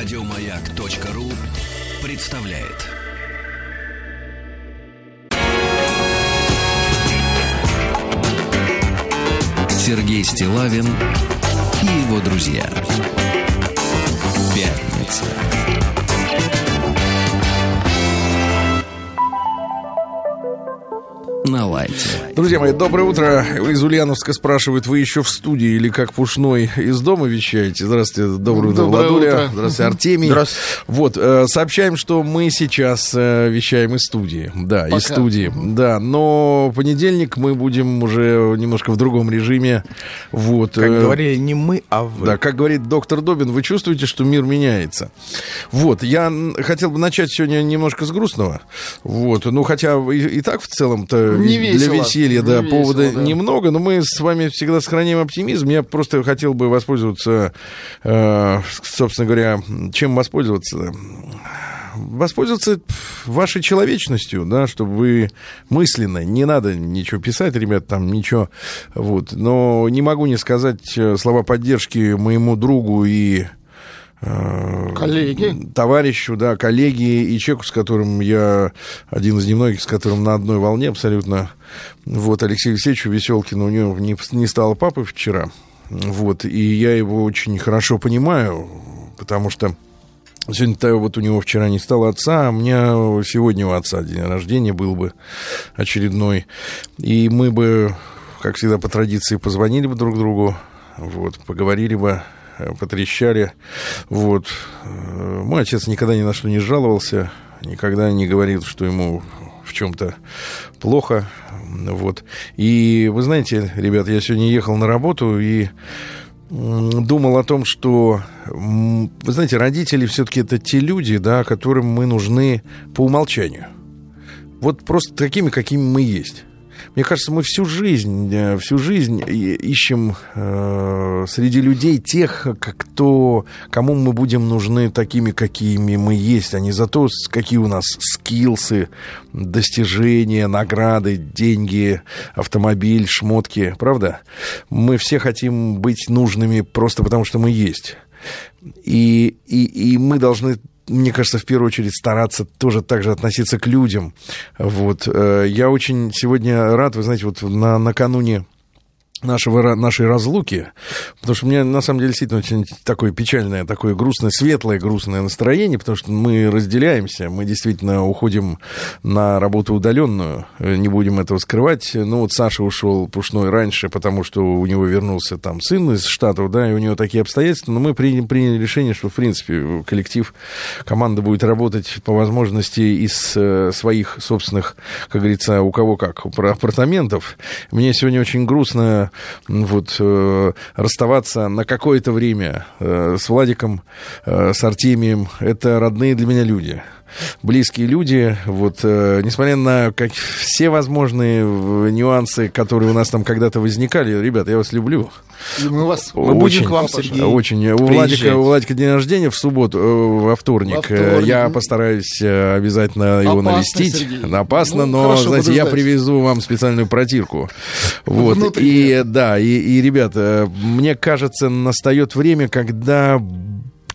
Радиомаяк.ру представляет. Сергей Стилавин и его друзья. Пятница. На лайте. Друзья мои, доброе утро. Из Ульяновска спрашивают, вы еще в студии или как Пушной из дома вещаете? Здравствуйте, доброе утро, Доброе Владуля. утро. Здравствуйте, Артемий. Здравствуйте. Вот, э, сообщаем, что мы сейчас э, вещаем из студии. Да, из Пока. студии. Да, но понедельник мы будем уже немножко в другом режиме. Вот. Как э, говорили, не мы, а вы. Да, как говорит доктор Добин, вы чувствуете, что мир меняется. Вот, я хотел бы начать сегодня немножко с грустного. Вот, ну хотя и, и так в целом-то Не ве- весело. для веселья, да, Не повода весело, да. немного, но мы с вами всегда сохраняем оптимизм. Я просто хотел бы воспользоваться, э, собственно говоря, чем воспользоваться? воспользоваться вашей человечностью, да, чтобы вы мысленно, не надо ничего писать, ребят, там ничего, вот, но не могу не сказать э, слова поддержки моему другу и Коллеги. товарищу, да, коллеге и человеку, с которым я один из немногих, с которым на одной волне абсолютно. Вот, Алексею Алексеевичу Веселкину, у него не, не стало папы вчера. Вот, и я его очень хорошо понимаю, потому что Сегодня вот у него вчера не стало отца, а у меня сегодня у отца день рождения был бы очередной. И мы бы, как всегда по традиции, позвонили бы друг другу, вот, поговорили бы, э, потрещали. Вот. Э, Мой отец никогда ни на что не жаловался, никогда не говорил, что ему в чем-то плохо. Вот. И вы знаете, ребят, я сегодня ехал на работу и думал о том, что, вы знаете, родители все-таки это те люди, да, которым мы нужны по умолчанию. Вот просто такими, какими мы есть. Мне кажется, мы всю жизнь, э, всю жизнь ищем э, среди людей тех, кто, кому мы будем нужны такими, какими мы есть, а не за то, какие у нас скиллсы, достижения, награды, деньги, автомобиль, шмотки, правда? Мы все хотим быть нужными просто потому, что мы есть. И, и, и мы должны мне кажется, в первую очередь стараться тоже так же относиться к людям. Вот. э, Я очень сегодня рад, вы знаете, вот на, накануне нашего, нашей разлуки, потому что у меня, на самом деле, действительно очень такое печальное, такое грустное, светлое грустное настроение, потому что мы разделяемся, мы действительно уходим на работу удаленную, э, не будем этого скрывать. Ну, вот Саша ушел пушной раньше, потому что у него вернулся там сын из Штатов, да, и у него такие обстоятельства, но мы приняли, приняли решение, что, в принципе, коллектив, команда будет работать по возможности из э, своих собственных, как говорится, у кого как, апартаментов. Мне сегодня очень грустно вот э, расставаться на какое-то время э, с Владиком, э, с Артемием. Это родные для меня люди близкие люди, вот, э, несмотря на как, все возможные нюансы, которые у нас там когда-то возникали, ребят, я вас люблю. И мы вас, мы будем к вам, Сергей. Очень. У. Владика, у Владика день рождения в субботу, э, во вторник. Во вторник. Я постараюсь э, обязательно его Опасно, навестить. Сергей. Опасно, Ну, но, хорошо, знаете, я подождать. привезу вам специальную протирку. Вот. Внутреннюю. И да, и, и, ребята, мне кажется, настает время, когда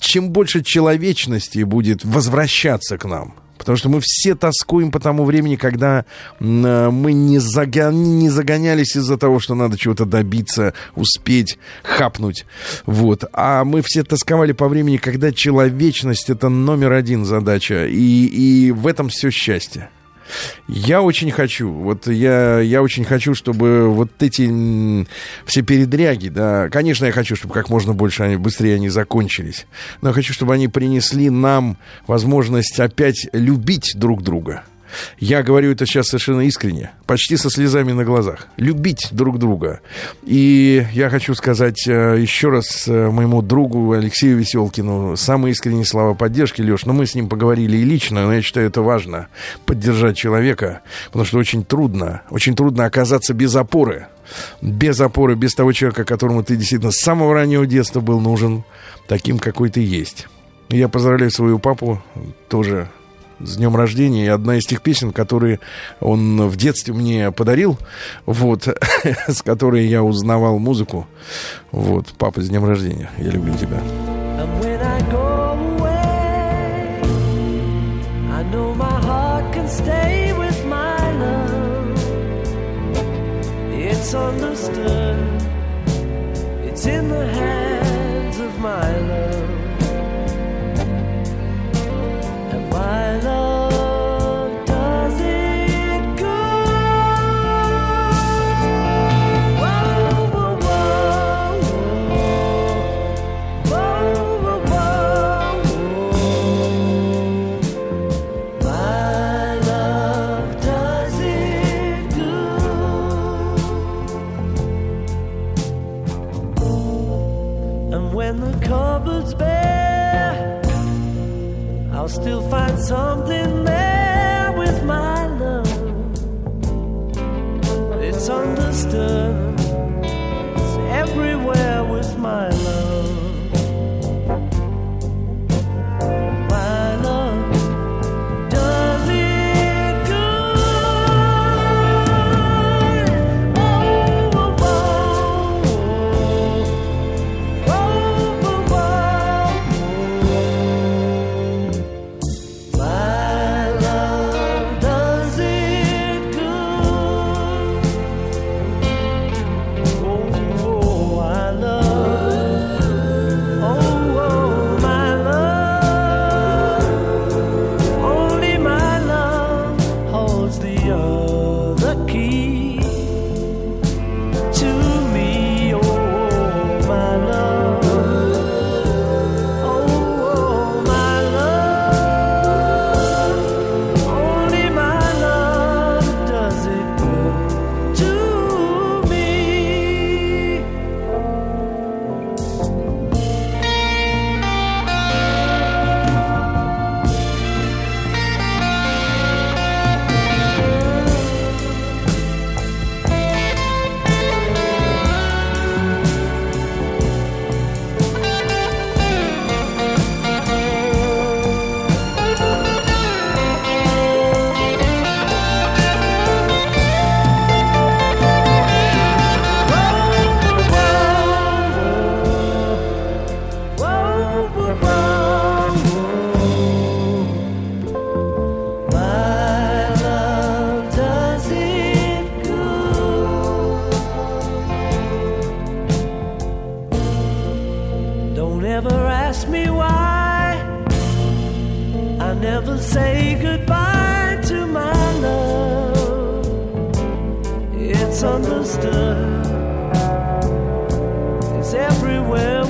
чем больше человечности будет возвращаться к нам. Потому что мы все тоскуем по тому времени, когда мы не, загон- не загонялись из-за того, что надо чего-то добиться, успеть, хапнуть. Вот. А мы все тосковали по времени, когда человечность это номер один задача. И, и в этом все счастье. Я очень хочу, вот я, я очень хочу, чтобы вот эти все передряги, да, конечно, я хочу, чтобы как можно больше они, быстрее они закончились, но я хочу, чтобы они принесли нам возможность опять любить друг друга. Я говорю это сейчас совершенно искренне, почти со слезами на глазах. Любить друг друга. И я хочу сказать э, еще раз э, моему другу Алексею Веселкину самые искренние слова поддержки, Леш. Но мы с ним поговорили и лично, но я считаю, это важно. Поддержать человека, потому что очень трудно, очень трудно оказаться без опоры. Без опоры, без того человека, которому ты действительно с самого раннего детства был нужен, таким, какой ты есть. Я поздравляю своего папу тоже с днем рождения. И одна из тех песен, которые он в детстве мне подарил, вот, с которой я узнавал музыку. Вот, папа, с днем рождения. Я люблю тебя. Still find something there with my love. It's understood. It's everywhere with my never say goodbye to my love. It's understood. It's everywhere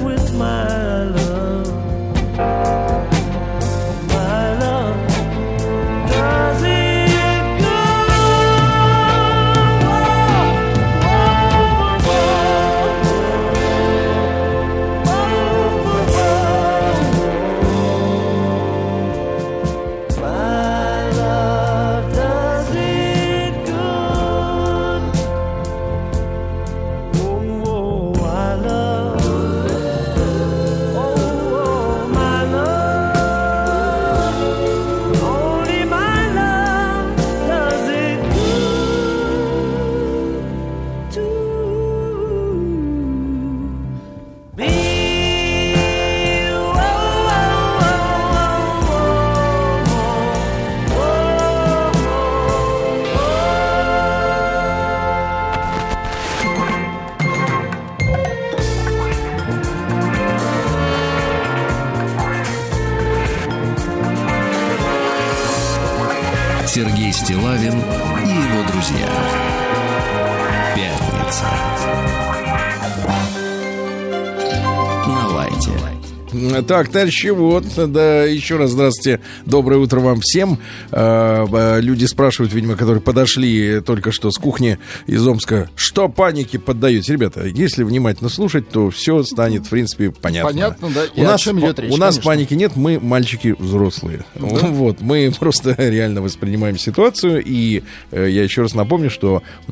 Так, товарищи, вот, да, еще раз здравствуйте, доброе утро вам всем. Э, э, Люди спрашивают, видимо, которые подошли только что с кухни из Омска, что панике поддаете? Ребята, если внимательно слушать, то все станет, в принципе, понятно. Понятно, да, и У нас, чем идет речь, у нас конечно. паники нет, мы мальчики взрослые. Вот, мы просто реально воспринимаем ситуацию, и э, я еще раз напомню, что э,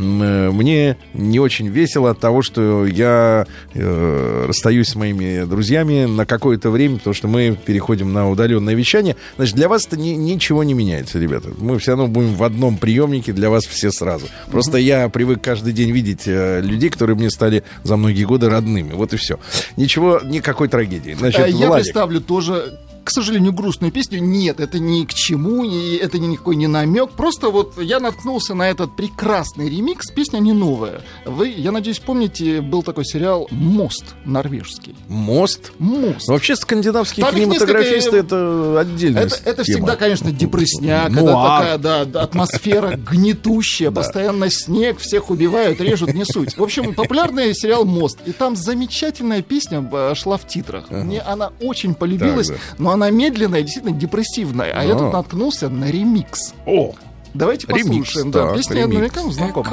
мне не очень весело от того, что я э, расстаюсь с моими друзьями на какое-то время, потому что мы переходим на удаленное вещание. Значит, для вас это ни- ничего не меняется, ребята. Мы все равно будем в одном приемнике для вас все сразу. Просто я привык каждый день видеть э, людей, которые мне стали за многие годы родными. Вот и все. Ничего, никакой трагедии. Значит, Э, Я Владик. представлю тоже к сожалению, грустную песню. Нет, это ни к чему, и это никакой не намек. Просто вот я наткнулся на этот прекрасный ремикс. Песня не новая. Вы, я надеюсь, помните, был такой сериал «Мост» норвежский. Мост? «Мост». Ну, Вообще скандинавские Там кинематографисты несколько- это отдельная Это, это тема. всегда, конечно, депрессняк, это Нуар. такая, да, атмосфера гнетущая, постоянно снег, всех убивают, режут, не суть. В общем, популярный сериал «Мост», и там замечательная песня э, шла в титрах. Мне она очень полюбилась, да. Но она медленная, действительно депрессивная, а я А. тут наткнулся на ремикс. О, Давайте Ремикс, послушаем. Да, так, песня вам знакома.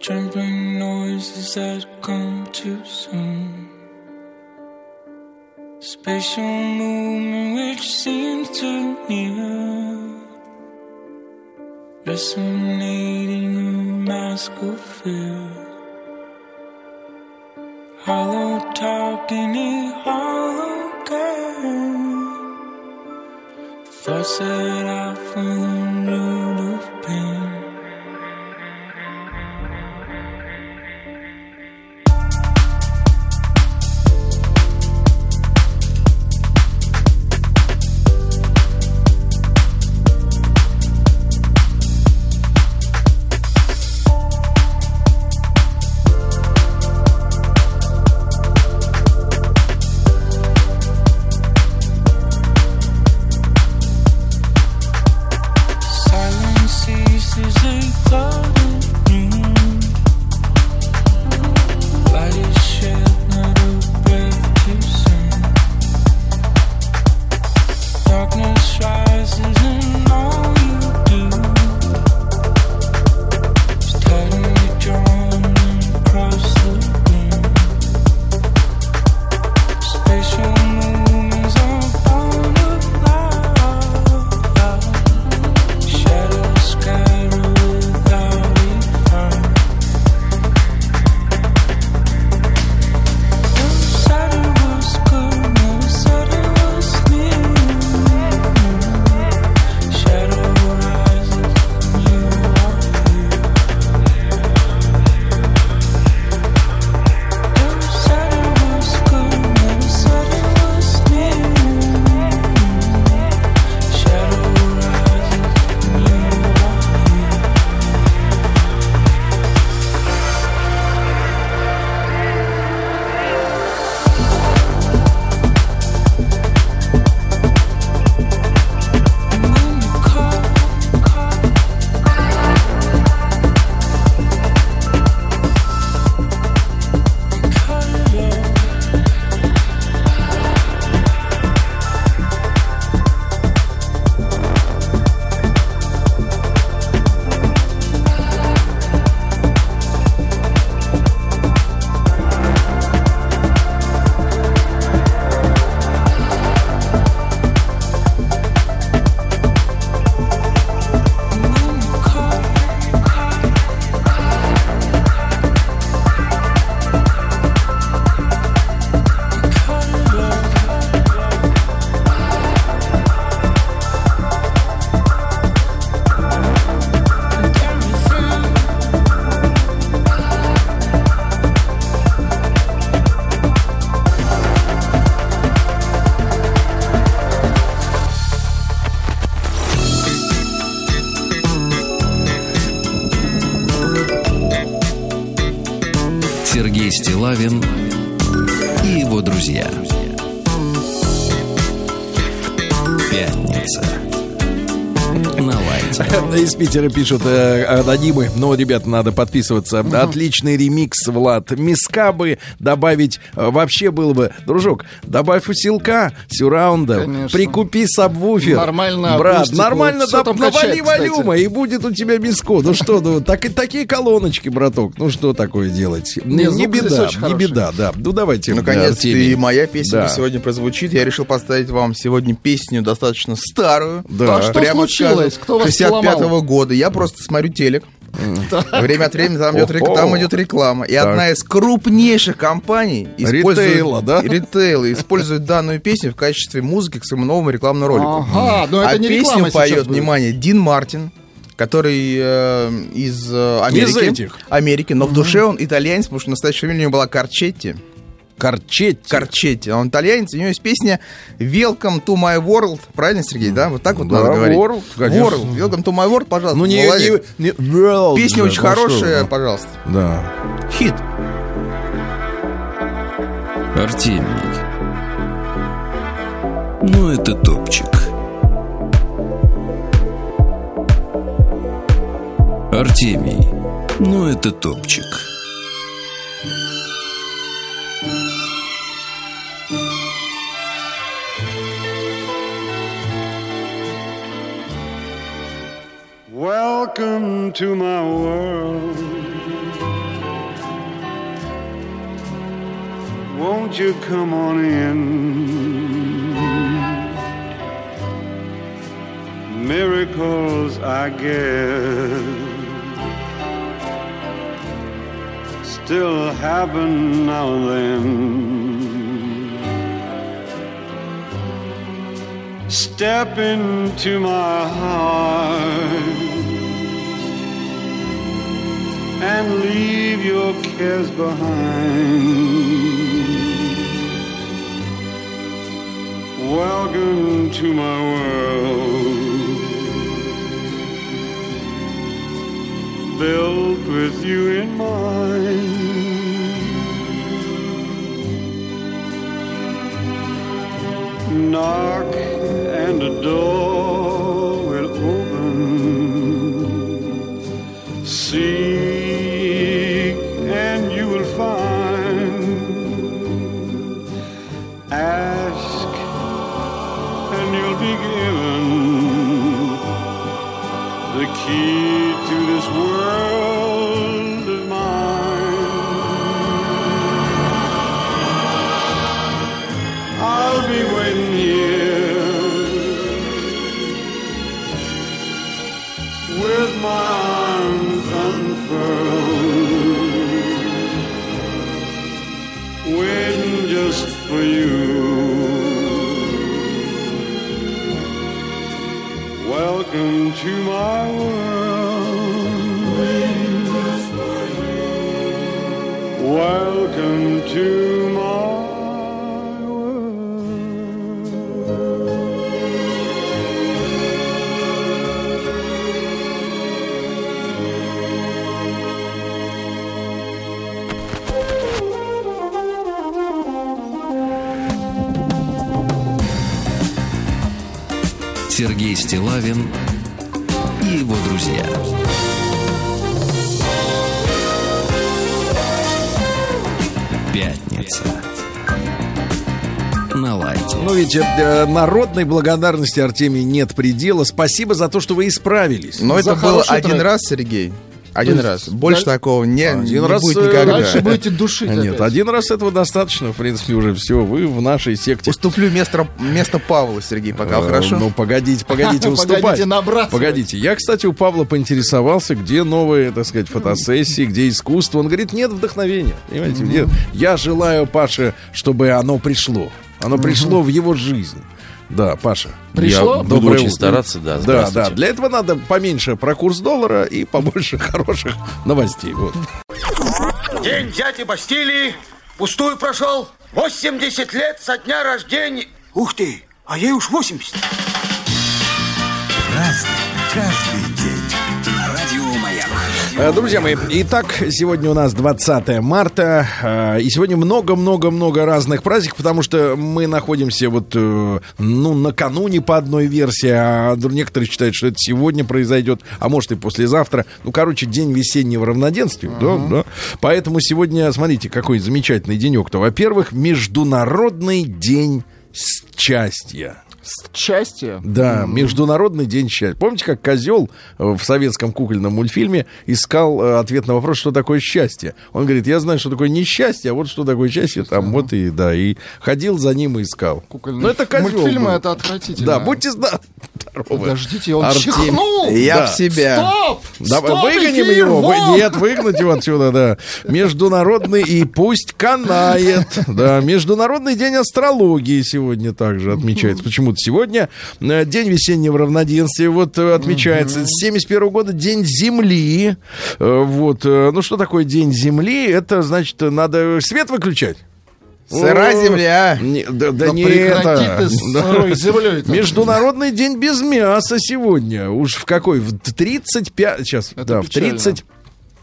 Trembling noises that come too soon. Spatial movement which seems too near. Resonating a mask of fear. Hollow talking a hollow game. Thoughts that I from the root of pain. Питера пишут э, анонимы. Ну, ребят, надо подписываться. Отличный ремикс, Влад. Миска бы добавить э, вообще было бы. Дружок, добавь усилка, сюраунда, Конечно. прикупи сабвуфер. Нормально Брат, акустику. нормально да, там навали качает, кстати. волюма, и будет у тебя миско. Ну что, ну, так, и такие колоночки, браток. Ну что такое делать? Не, не беда, не хороший. беда, да. Ну давайте. Наконец-то Артемий. и моя песня Да. сегодня прозвучит. Я решил поставить вам сегодня песню достаточно старую. Да. А что Прямо случилось? скажем, Кто вас 65-го года. Я просто смотрю телек. Время от времени там идет, там идет реклама. И одна из крупнейших компаний использует, Ритейла, да? ритейла, использует данную песню в качестве музыки к своему новому рекламному ролику. Ага, но это а не песню реклама поет, внимание, Дин Мартин, который э, из э, Америки. Из этих. Америки, но в душе он итальянец, потому что настоящая фамилия у него была Карчетти. Корчетти. Карчетти. Он итальянец, у него есть песня Welcome to my world. Правильно, Сергей, да? Вот так вот Да, надо говорить. world, конечно. World. Welcome to my world, пожалуйста. Ну, не, не, не- World Песня же, очень ну хорошая, что вы. пожалуйста. Да. Хит. Артемий. Ну, это топчик. Артемий. Ну, это топчик. Welcome to my world. Won't you come on in? Miracles, I guess, still happen now and then. Step into my heart and leave your cares behind. Welcome to my world, built with you in mind. Knock and a door Сергей Стилавин и его друзья. Пятница. На лайте. Ну ведь э, народной благодарности Артемий нет предела. Спасибо за то, что вы исправились. Но За это хороший один трек. раз, Сергей. Один То раз. есть Больше даль- такого не, Один не раз, будет э, никогда. Дальше будете душить Нет, опять. один раз этого достаточно, в принципе, уже все. Вы в нашей секте. Уступлю место, место Павла, Сергей, пока Э, хорошо. Ну, погодите, погодите уступать. Погодите набрасывать. Погодите. Я, кстати, у Павла поинтересовался, где новые, так сказать, фотосессии, где искусство. Он говорит, нет вдохновения. Понимаете, где? Я желаю Паше, чтобы оно пришло. Оно пришло в его жизнь. Да, Паша. Пришло? Я- Буду очень утро. стараться, да, Да, да. Для этого надо поменьше про курс доллара и побольше хороших новостей. Вот. День взятия Бастилии пустую прошел. 80 лет со дня рождения. Ух ты, а ей уж 80. Э, Друзья мои, итак, сегодня у нас 20 марта, э, и сегодня много-много-много разных праздников, потому что мы находимся вот, э, ну, накануне по одной версии, а некоторые считают, что это сегодня произойдет, а может и послезавтра. Ну, короче, день весеннего равноденствия, да, да. Поэтому сегодня, смотрите, какой замечательный денек-то. Во-первых, Международный день счастья. Счастье. Да, Международный день счастья. Помните, как козел в советском кукольном мультфильме искал э, ответ на вопрос, что такое счастье? Он говорит, я знаю, что такое несчастье, а вот что такое счастье, там вот и, да, и ходил за ним и искал. Кукольные Ну, это козел Мультфильмы был. это отвратительно. Да, будьте здоровы. Подождите, он Артем- чихнул! Я Да. в себя. Стоп! Давай Стоп, выгоним эфир, его. Вон! Нет, выгнать его отсюда, да. Международный и пусть канает. Да, Международный день астрологии сегодня также отмечается. Почему почему-то сегодня. Э, День весеннего равноденствия вот э, отмечается. С 71 года День Земли. Э, Вот. Ну, что такое День Земли? Это, значит, надо свет выключать. Сыра земля. не- да, да Да не это. Да. сырой землей. Международный день без мяса сегодня. Уж в какой? В 35... Сейчас, Это да, в печально. 30...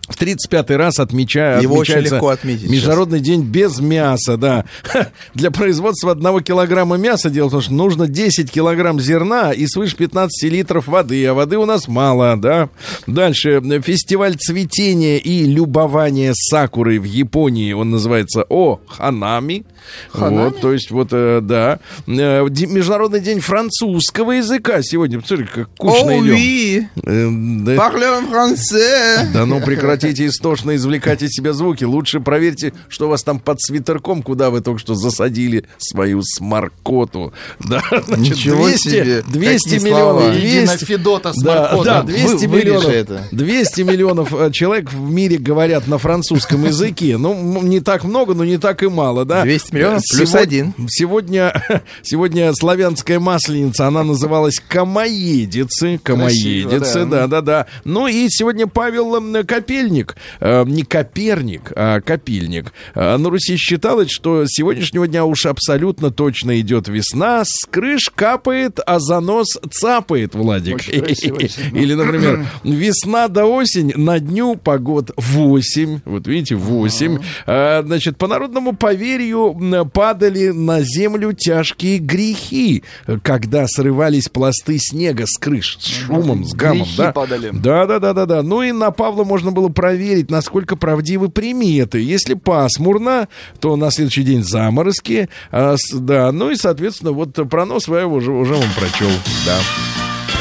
В 35-й раз отмечаю, Его очень отмечается легко отметить сейчас. Международный день без мяса, да. Для производства одного килограмма мяса, дело в том, что нужно 10 килограмм зерна и свыше 15 литров воды, а воды у нас мало, да. Дальше. Фестиваль цветения и любования сакурой в Японии, он называется О Ханами. Вот, то есть вот, э, да. Э, Международный день французского языка сегодня. Посмотри, как кучно О, идем. oui. Э, да. Parlez français. Да ну прекратите истошно извлекать из себя звуки. Лучше проверьте, что у вас там под свитерком, куда вы только что засадили свою сморкоту. Да, значит, Ничего 200, себе, 200 какие миллионов. слова. 200, Едино Федота да, да, Вы- 200 вырежи миллионов, это. 200 миллионов э, человек в мире говорят на французском языке. Ну, не так много, но не так и мало, да. 200 миллионов плюс Сегодня- один. Сегодня, сегодня славянская масленица, она называлась Камоедицы. Камоедицы, Красиво, да, да, да. Ну и сегодня Павел м, Копельник, э, не Коперник, а Копильник. Э, на Руси считалось, что с сегодняшнего дня уж абсолютно точно идет весна, с крыш капает, а за нос цапает, Владик. Или, например, весна до осень, на дню погод 8. Вот видите, 8. А, значит, по народному поверью падали на землю тяжкие грехи, когда срывались пласты снега с крыш, с шумом, с гамом. Грехи да? падали. Да, да, да, да, да. Ну и на Павла можно было проверить, насколько правдивы приметы. Если пасмурно, то на следующий день заморозки. а, с- да, ну и, соответственно, вот пронос я уже, уже вам прочел. Да.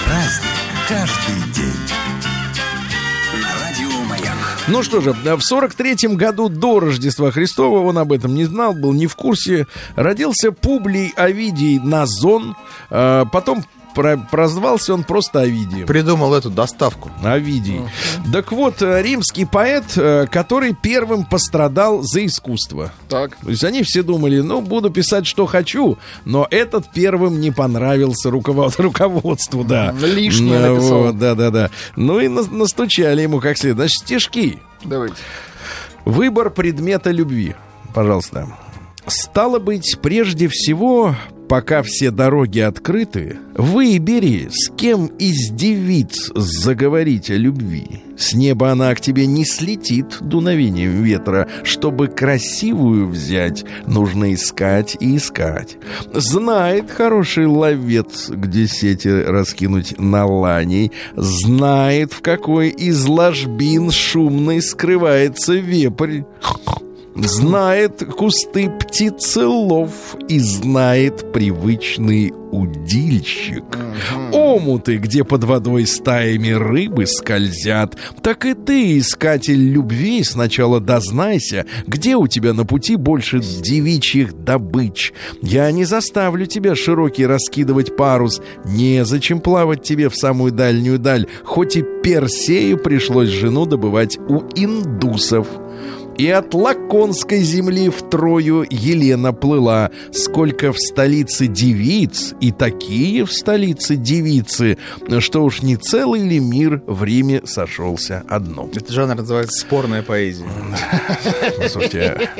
Праздник каждый день. Ну что же, в сорок третьем году до Рождества Христова, он об этом не знал, был не в курсе, родился Публий Овидий Назон, а, потом про- прозвался он просто Овидием. Придумал эту доставку. Овидий. Так вот, э, римский поэт, э, который первым пострадал за искусство. Так. То есть они все думали, ну, буду писать, что хочу, но этот первым не понравился руковод- руководству, да. Лишнее Ну, написал. вот, Да, да, да. Ну и на- настучали ему как следует. Значит, стишки. Давайте. Выбор предмета любви. Пожалуйста. Стало быть, прежде всего, пока все дороги открыты, выбери, с кем из девиц заговорить о любви. С неба она к тебе не слетит дуновением ветра. Чтобы красивую взять, нужно искать и искать. Знает хороший ловец, где сети раскинуть на ланей. Знает, в какой из ложбин шумной скрывается вепрь. Знает кусты птицелов и знает привычный удильщик. Омуты, где под водой стаями рыбы скользят. Так и ты, искатель любви, сначала дознайся, где у тебя на пути больше девичьих добыч. Я не заставлю тебя широкий раскидывать парус. Незачем плавать тебе в самую дальнюю даль, хоть и Персею пришлось жену добывать у индусов. И от Лаконской земли в Трою Елена плыла. Сколько в столице девиц, и такие в столице девицы, что уж не целый ли мир в Риме сошелся одном. Этот жанр называется спорная поэзия. Слушайте,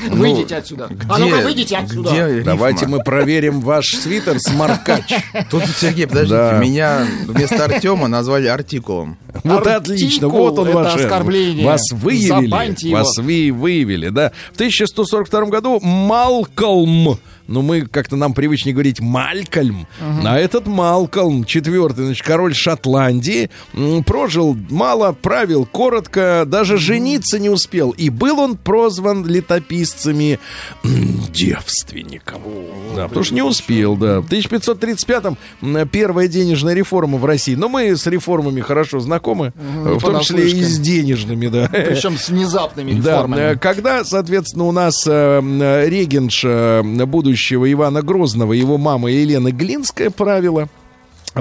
Выйдите отсюда. А ну-ка, выйдите отсюда. давайте мы проверим ваш свитер смаркач. Тут, Сергей, подождите, Да. меня вместо Артема назвали артикулом. Вот отлично, вот он это ваш. оскорбление. Вас выявили, Забаньте его. вас вы выявили, да. В 1142 году Малкольм, ну мы как-то нам привычнее говорить Малькольм, а этот Малкольм, четвертый, значит, король Шотландии, прожил мало, правил коротко, даже жениться не успел, и был он прозван летописцами девственником. Да, потому что не успел, да. В 1535-м м, первая денежная реформа в России. Но мы с реформами хорошо знакомы, в том числе и с денежными, да. Причем с внезапными Да, реформами. э, когда, соответственно, у нас э, регенша э, будущего Ивана Грозного, его мама Елена Глинская правила,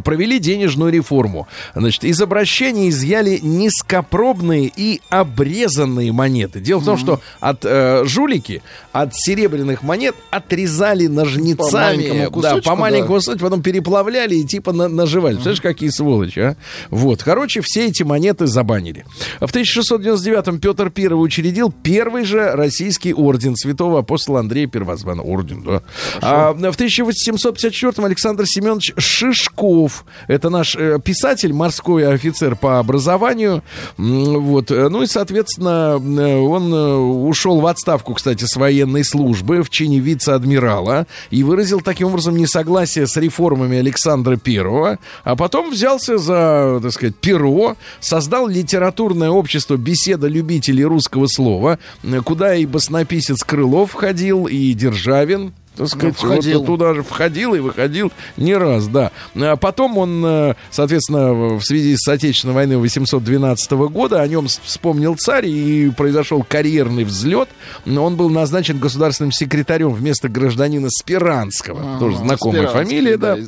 провели денежную реформу. Значит, из обращения изъяли низкопробные и обрезанные монеты. Дело в том, что от э, жулики, от серебряных монет отрезали ножницами. По маленькому да, кусочку, по маленькому да. кусочку, потом переплавляли и типа на- наживали. Представляешь, какие сволочи, а? Вот, короче, все эти монеты забанили. В 1699-м Петр I учредил первый же российский орден святого апостола Андрея Первозвана. Орден, да. А, в 1754-м Александр Семенович Шишков. Это наш э, писатель, морской офицер по образованию. Вот. Ну и, соответственно, э, он э, ушел в отставку, кстати, с военной службы в чине вице-адмирала и выразил таким образом несогласие с реформами Александра Первого, а потом взялся за, так сказать, перо, создал литературное общество «Беседа любителей русского слова», куда и баснописец Крылов входил, и Державин, так сказать, вот входил. туда же входил и выходил не раз, да. А потом он, э, соответственно, в связи с Отечественной войной 812 года, о нем вспомнил царь, и произошел карьерный взлет. Он был назначен государственным секретарем вместо гражданина Спиранского. Ага, Тоже знакомая Спиранский, фамилия, да. да.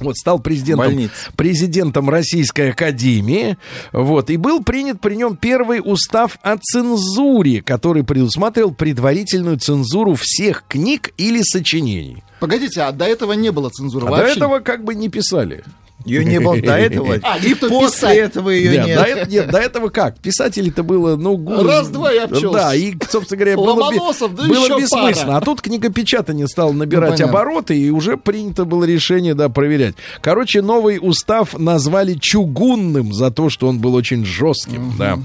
Вот, стал президентом, президентом Российской Академии. Вот, и был принят при нем первый устав о цензуре, который предусматривал предварительную цензуру всех книг или сочинений. Погодите, а до этого не было цензуры А до вообще? этого как бы не писали. Ее не было до этого. А, И после писать. этого ее Нет, нет. До, нет, до этого как? Писателей-то было, ну, Раз-два и обчелся. Да, и, собственно говоря, было, да бессмысленно. пара. А тут книгопечатание стало набирать Ну, обороты, и уже принято было решение, да, проверять. Короче, новый устав назвали чугунным за то, что он был очень жестким, да.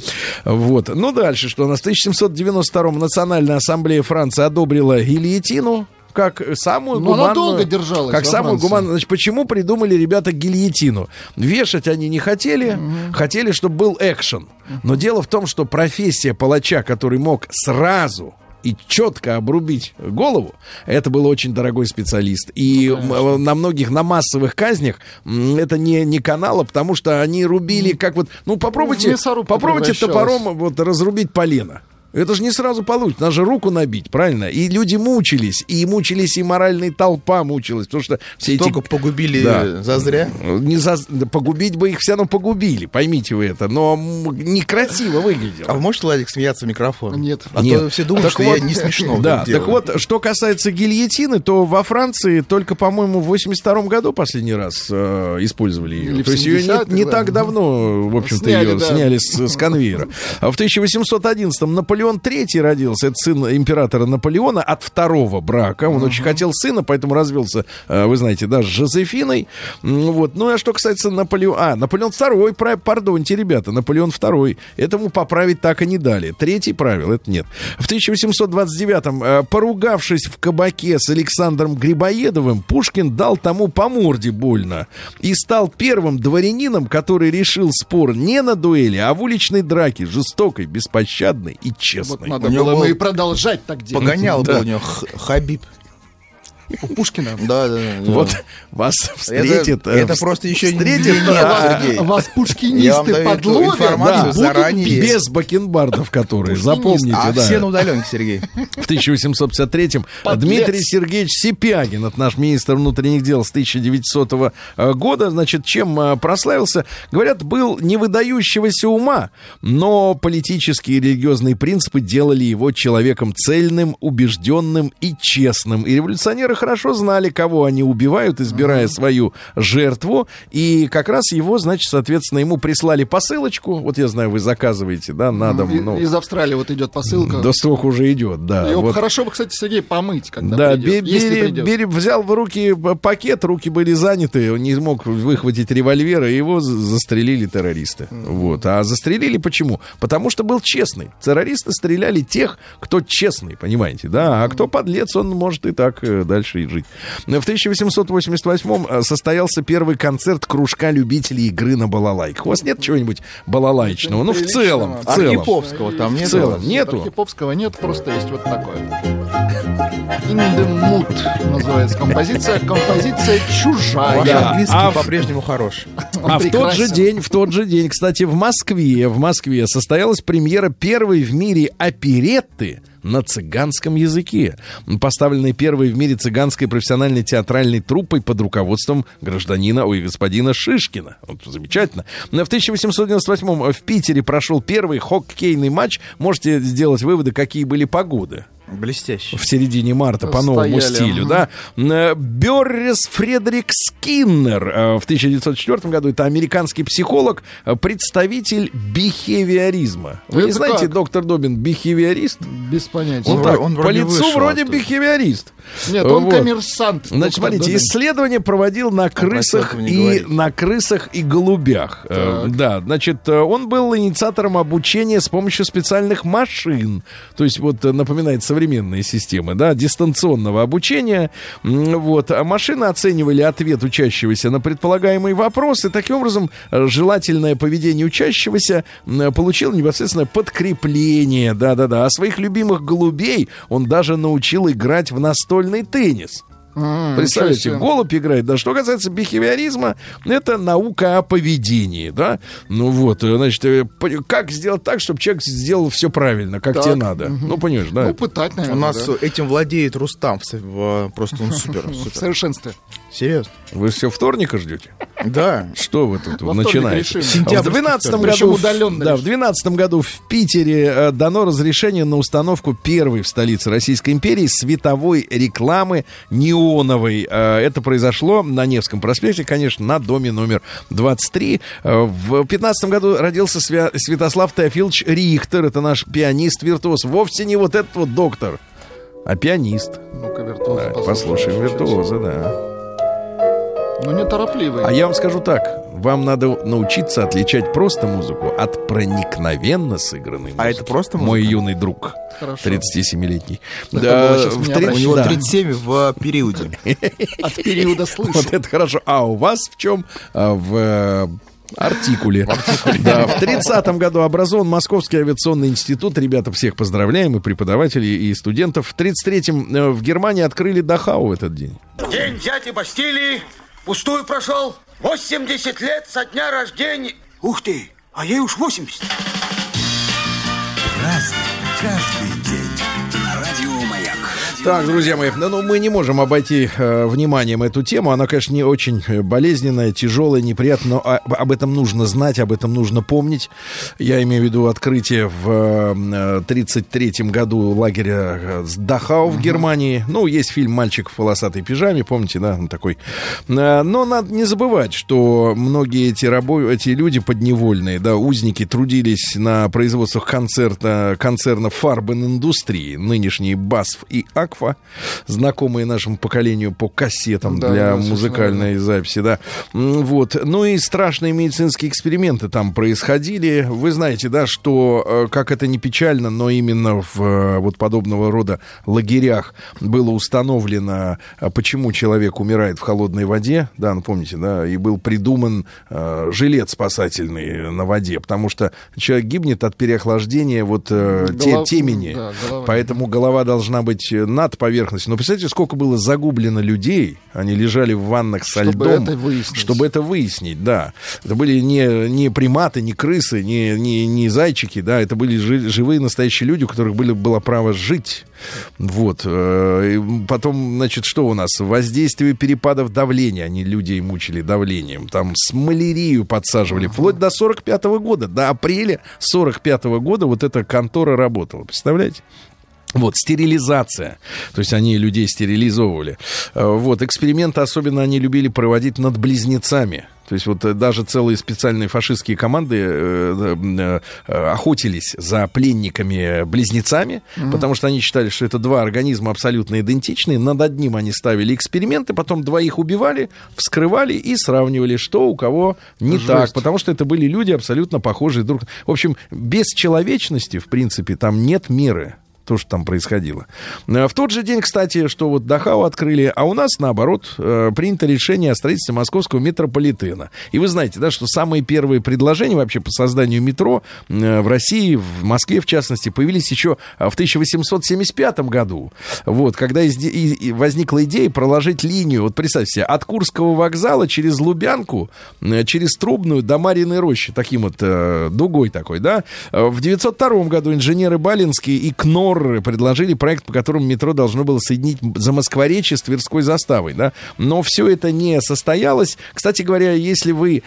Вот. Ну, дальше, что у нас в 1792-м Национальная ассамблея Франции одобрила гильотину, как самую Но она гуманную... долго держалась Как самую гуманную... Значит, почему придумали ребята гильотину? Вешать они не хотели, хотели, чтобы был экшен. Но дело в том, что профессия палача, который мог сразу и четко обрубить голову, это был очень дорогой специалист. И м, на многих, на массовых казнях это не, не канала, потому что они рубили как вот... Ну, попробуйте, мясорубку попробуйте топором вот разрубить полено. Это же не сразу получится. Надо же руку набить, правильно? И люди мучились. И мучились, и моральная толпа мучилась. Потому что все Столько эти... погубили Да. зазря. Не за... Погубить бы их все равно погубили, поймите вы это. Но некрасиво выглядело. А вы можете, Владик, смеяться в микрофон? Нет. А Нет. то все думают, Так что вот, я не смешно Да, делаю. так вот, что касается гильотины, то во Франции только, по-моему, в 82 году последний раз э, использовали ее. Или То есть ее 70-х, не, не да. так давно, в общем-то, ее да. сняли с, с конвейера. А в 1811-м Наполеон III родился, это сын императора Наполеона от второго брака. Он очень хотел сына, поэтому развелся, э, вы знаете, да, с Жозефиной. Вот. Ну, а что касается Наполеона... А, Наполеон II, пардоньте, ребята, Наполеон II. Этому поправить так и не дали. Третий правил, это нет. В 1829-м, э, поругавшись в кабаке с Александром Грибоедовым, Пушкин дал тому по морде больно и стал первым дворянином, который решил спор не на дуэли, а в уличной драке, жестокой, беспощадной и Вот честной. надо У него было был бы и продолжать так делать. Погонял Да. был у него Хабиб. У Пушкина. Да, да, да. Вот вас встретит... Это, э, это просто еще не встретит. Сергей. Вас пушкинисты подловят заранее. без бакенбардов, которые, запомните, А да. все на удаленке, Сергей. В 1853-м Подлец. Дмитрий Сергеевич Сипягин, это наш министр внутренних дел с 1900 года, значит, чем э, прославился? Говорят, был не выдающегося ума, но политические и религиозные принципы делали его человеком цельным, убежденным и честным. И революционеры хорошо знали, кого они убивают, избирая свою жертву. И как раз его, значит, соответственно, ему прислали посылочку. Вот я знаю, вы заказываете, да, на дом. Ну, Из Австралии вот идет посылка. до строк уже идет, да. Его вот. хорошо бы, кстати, Сергей помыть, когда Да, придет, если бери- придет. бери- взял в руки пакет, руки были заняты, он не смог выхватить револьвер, и его за- застрелили террористы. Вот. А застрелили почему? Потому что был честный. Террористы стреляли тех, кто честный, понимаете, да? А кто подлец, он может и так э, дальше и жить. В 1888 э, состоялся первый концерт кружка любителей игры на балалайках. У вас нет чего-нибудь балалайчного? Ну, в целом, в целом. Архиповского там В нет. целом, Нет, нету. Архиповского нет, просто есть вот такое. In the mood называется композиция. Композиция чужая. Ваш Да. английский А в- по-прежнему хорош. Он А в тот же день, в тот же день, кстати, в Москве, в Москве состоялась премьера первой в мире оперетты на цыганском языке, поставленная первой в мире цыганской профессиональной театральной труппой под руководством гражданина, ой, господина Шишкина. Вот, замечательно. В 1898 в Питере прошел первый хоккейный матч. Можете сделать выводы, какие были погоды Блестяще. в середине марта по новому Стояли, стилю, да. Э, Беррис Фредерик Скиннер э, в 1904 году это американский психолог, э, представитель бихевиоризма. Вы не Это знаете, как? доктор Добин, бихевиорист? Без понятия. Он, Он так, вроде- он по лицу вышел вроде оттуда. бихевиорист. Нет, он Вот. коммерсант. Значит, смотрите, Добин. исследование проводил на крысах не и на крысах и голубях. Э, Да, значит, он был инициатором обучения с помощью специальных машин. То есть, вот э, напоминает современные системы, да, дистанционного обучения. Вот, а машины оценивали ответ учащегося на предполагаемый вопрос, и таким образом э, желательное поведение учащегося получило непосредственно подкрепление, да-да-да. А своих любимых голубей он даже научил играть в настольный теннис. Ничего себе. голубь играет. Да, что касается бихевиоризма, это наука о поведении, да. Ну вот, э, значит, э, как сделать так, чтобы человек сделал все правильно, как Так, тебе надо. Ну, понимаешь, да. Ну, пытать, У наверное, нас да. этим владеет Рустам. в в- Просто он супер. в супер. совершенстве. Серьезно. Вы все вторника ждете? Да. Что вы тут начинаете? решим. В Сентябрьский 12 вторник. году, удаленно да, в решим. 12 году в Питере э, дано разрешение на установку первой в столице Российской империи световой рекламы неоновой. Э, Это произошло на Невском проспекте, конечно, на доме номер 23. Э, В 15 году родился Свя- Святослав Теофилович Рихтер. Это наш пианист-виртуоз. Вовсе не вот этот вот доктор, а пианист. Ну-ка, виртуоза Да, послушаем виртуоза, да. Ну, неторопливый. А я вам скажу так, вам надо научиться отличать просто музыку от проникновенно сыгранной музыки. А это просто Мой музыка? юный друг, Хорошо. 37-летний. Это было сейчас в меня три- У него да. 37 в периоде. От периода слышу. Вот это хорошо. А у вас в чем? А, В э, артикуле. Да, в 30-м году образован Московский авиационный институт. Ребята, всех поздравляем, и преподавателей, и студентов. В 33-м э, в Германии открыли Дахау в этот день. День дяди Бастилии пустую прошел. 80 лет со дня рождения. Ух ты, а ей уж 80. Разный, каждый Так, друзья мои, ну, мы не можем обойти э, вниманием эту тему. Она, конечно, не очень э, болезненная, тяжелая, неприятная, но а- об этом нужно знать, об этом нужно помнить. Я имею в виду открытие в 1933 году лагеря э, Дахау в Германии. Ну, есть фильм «Мальчик в полосатой пижаме», помните, да, он такой. Э, Но надо не забывать, что многие эти, рабо... эти люди подневольные, да, узники, трудились на производствах концерта, концерна Фарбен-индустрии, нынешние БАСФ и АКФА, знакомые нашему поколению по кассетам Да, для музыкальной записи, да. Вот. Ну и страшные медицинские эксперименты там происходили. Вы знаете, да, что, э, как это не печально, но именно в э, вот подобного рода лагерях было установлено, э, почему человек умирает в холодной воде, да, ну помните, да, и был придуман э, жилет спасательный на воде, потому что человек гибнет от переохлаждения вот э, Голов- темени. да, голова. Поэтому голова должна быть э, над поверхностью. Но представьте, сколько было загублено людей. Они лежали в ваннах со Чтобы льдом. это выяснить. Чтобы это выяснить, да. Это были не, не приматы, не крысы, не, не, не зайчики, да. Это были жи- живые настоящие люди, у которых были, было право жить. Вот. э, и Потом, значит, что у нас? Воздействие перепадов давления. Они людей мучили давлением. Там с малярию подсаживали. Вплоть до 45 года. До апреля 45 года вот эта контора работала. Представляете? Вот, стерилизация. То есть они людей стерилизовывали. Э, Вот, эксперименты особенно они любили проводить над близнецами. То есть вот э, даже целые специальные фашистские команды э, э, э, охотились за пленниками-близнецами, потому что они считали, что это два организма абсолютно идентичные. Над одним они ставили эксперименты, потом двоих убивали, вскрывали и сравнивали, что у кого не Жесть. так. Потому что это были люди абсолютно похожие друг. В общем, без человечности, в принципе, там нет меры то, что там происходило. Э, В тот же день, кстати, что вот Дахау открыли, а у нас, наоборот, э, принято решение о строительстве московского метрополитена. И вы знаете, да, что самые первые предложения вообще по созданию метро э, в России, в Москве, в частности, появились еще в 1875 году. Вот, когда изде- и- возникла идея проложить линию, вот представьте себе, от Курского вокзала через Лубянку, через Трубную до Мариной рощи, таким вот дугой такой, да. В 902 году инженеры Балинский и Кнор Норры предложили проект, по которому метро должно было соединить Замоскворечье с Тверской заставой, да, но все это не состоялось. Кстати говоря, если вы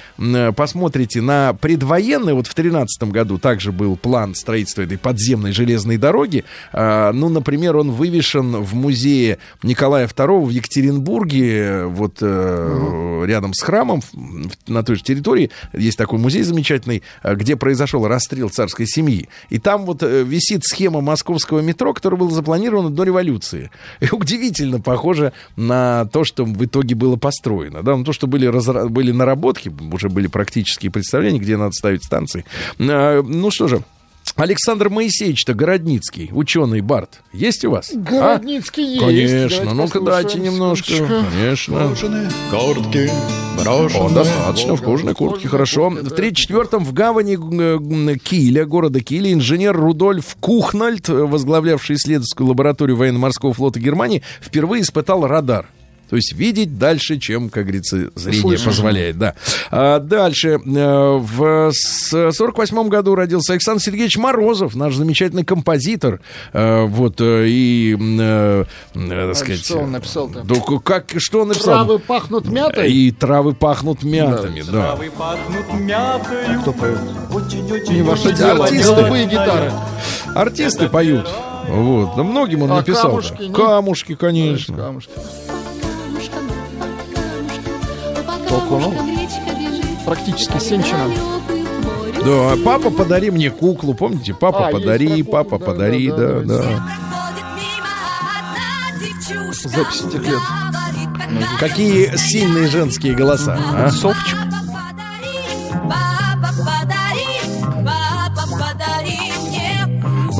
посмотрите на предвоенное, вот в 2013 году также был план строительства этой подземной железной дороги, а, ну, например, он вывешен в музее Николая II в Екатеринбурге, вот э, рядом с храмом, на той же территории, есть такой музей замечательный, э, где произошел расстрел царской семьи. И там вот э, висит схема московского метро, которое было запланировано до революции. И удивительно похоже на то, что в итоге было построено. Да? На то, что были, разра- были наработки, уже были практические представления, где надо ставить станции. А, Ну что же, Александр Моисеевич-то Городницкий, ученый Барт, есть у вас? А? Городницкий есть. Конечно, ну-ка дайте немножко. Конечно. Куртки, О, достаточно, в кожаной куртке, хорошо. В 34-м в гавани э, Киля, города Киля, инженер Рудольф Кухнальд, возглавлявший исследовательскую лабораторию военно-морского флота Германии, впервые испытал радар. То есть видеть дальше, чем, как говорится, зрение Слышишь. позволяет, да. А дальше. э, В 48 году родился Александр Сергеевич Морозов, наш замечательный композитор. Э, Вот, э, и, э, э, так А сказать... что он написал-то? Да, как, что он написал? Травы пахнут мятой? И травы пахнут мятами, да. Кто поет? Не ваше дело. Артисты. Голубые гитары. Артисты поют. Вот. Да многим он А написал. камушки нет? Камушки, конечно. Камушки. Толкунул? Практически Сенчина. Да, папа, подари мне куклу, помните? Папа, А, подари, про папа, да, подари, да, да, да, да. Запись этих лет. Какие сильные женские голоса, а? Совчик.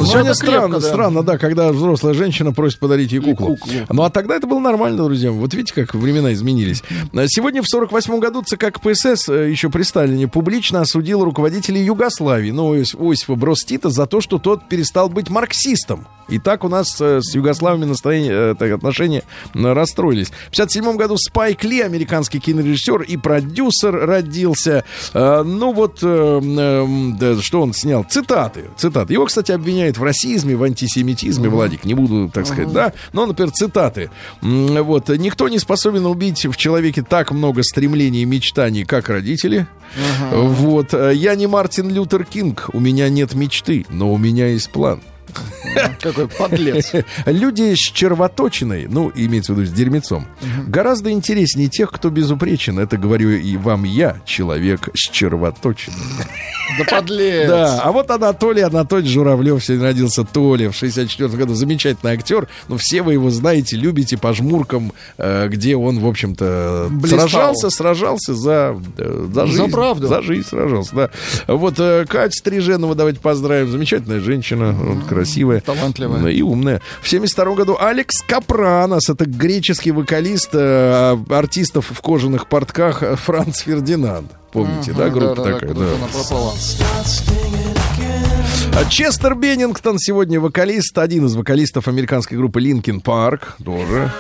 Сегодня крепко, странно, да. странно, да, когда взрослая женщина просит подарить ей куклу. куклу. Ну, а тогда это было нормально, друзья. Вот видите, как времена изменились. А Сегодня в 48 году ЦК КПСС э, еще при Сталине публично осудил руководителей Югославии, ну, Осипа Брос Тита, за то, что тот перестал быть марксистом. И так у нас э, с Югославами настроение, э, так, отношения расстроились. В 57 году Спайк Ли, американский кинорежиссер и продюсер, родился. Ну вот, что он снял? Цитаты. Цитаты. Его, кстати, обвиняют в расизме, в антисемитизме, Владик, не буду, так сказать, да. Но, например, цитаты. Вот. Никто не способен убить в человеке так много стремлений и мечтаний, как родители. Вот. Я не Мартин Лютер Кинг, у меня нет мечты, но у меня есть план. Какой подлец. Люди с червоточиной, ну, имеется в виду с дерьмецом, гораздо интереснее тех, кто безупречен. Это говорю и вам я, человек с червоточиной. Да подлец. Да, а вот Анатолий Анатольевич Журавлев сегодня родился Толя в 64 году. Замечательный актер. Ну, все вы его знаете, любите по жмуркам, э, где он, в общем-то, сражался, сражался за, э, за жизнь. правду. За жизнь сражался, да. Вот э, Катя Стриженова, давайте поздравим. Замечательная женщина, красивая. Талантливая. Да, И умная. В 72 году Алекс Капранос, это греческий вокалист э, артистов в кожаных портках э, Franz Ferdinand. Помните, да, группа такая? Да. она пропала. А Честер Беннингтон сегодня вокалист, один из вокалистов американской группы Linkin Park, тоже.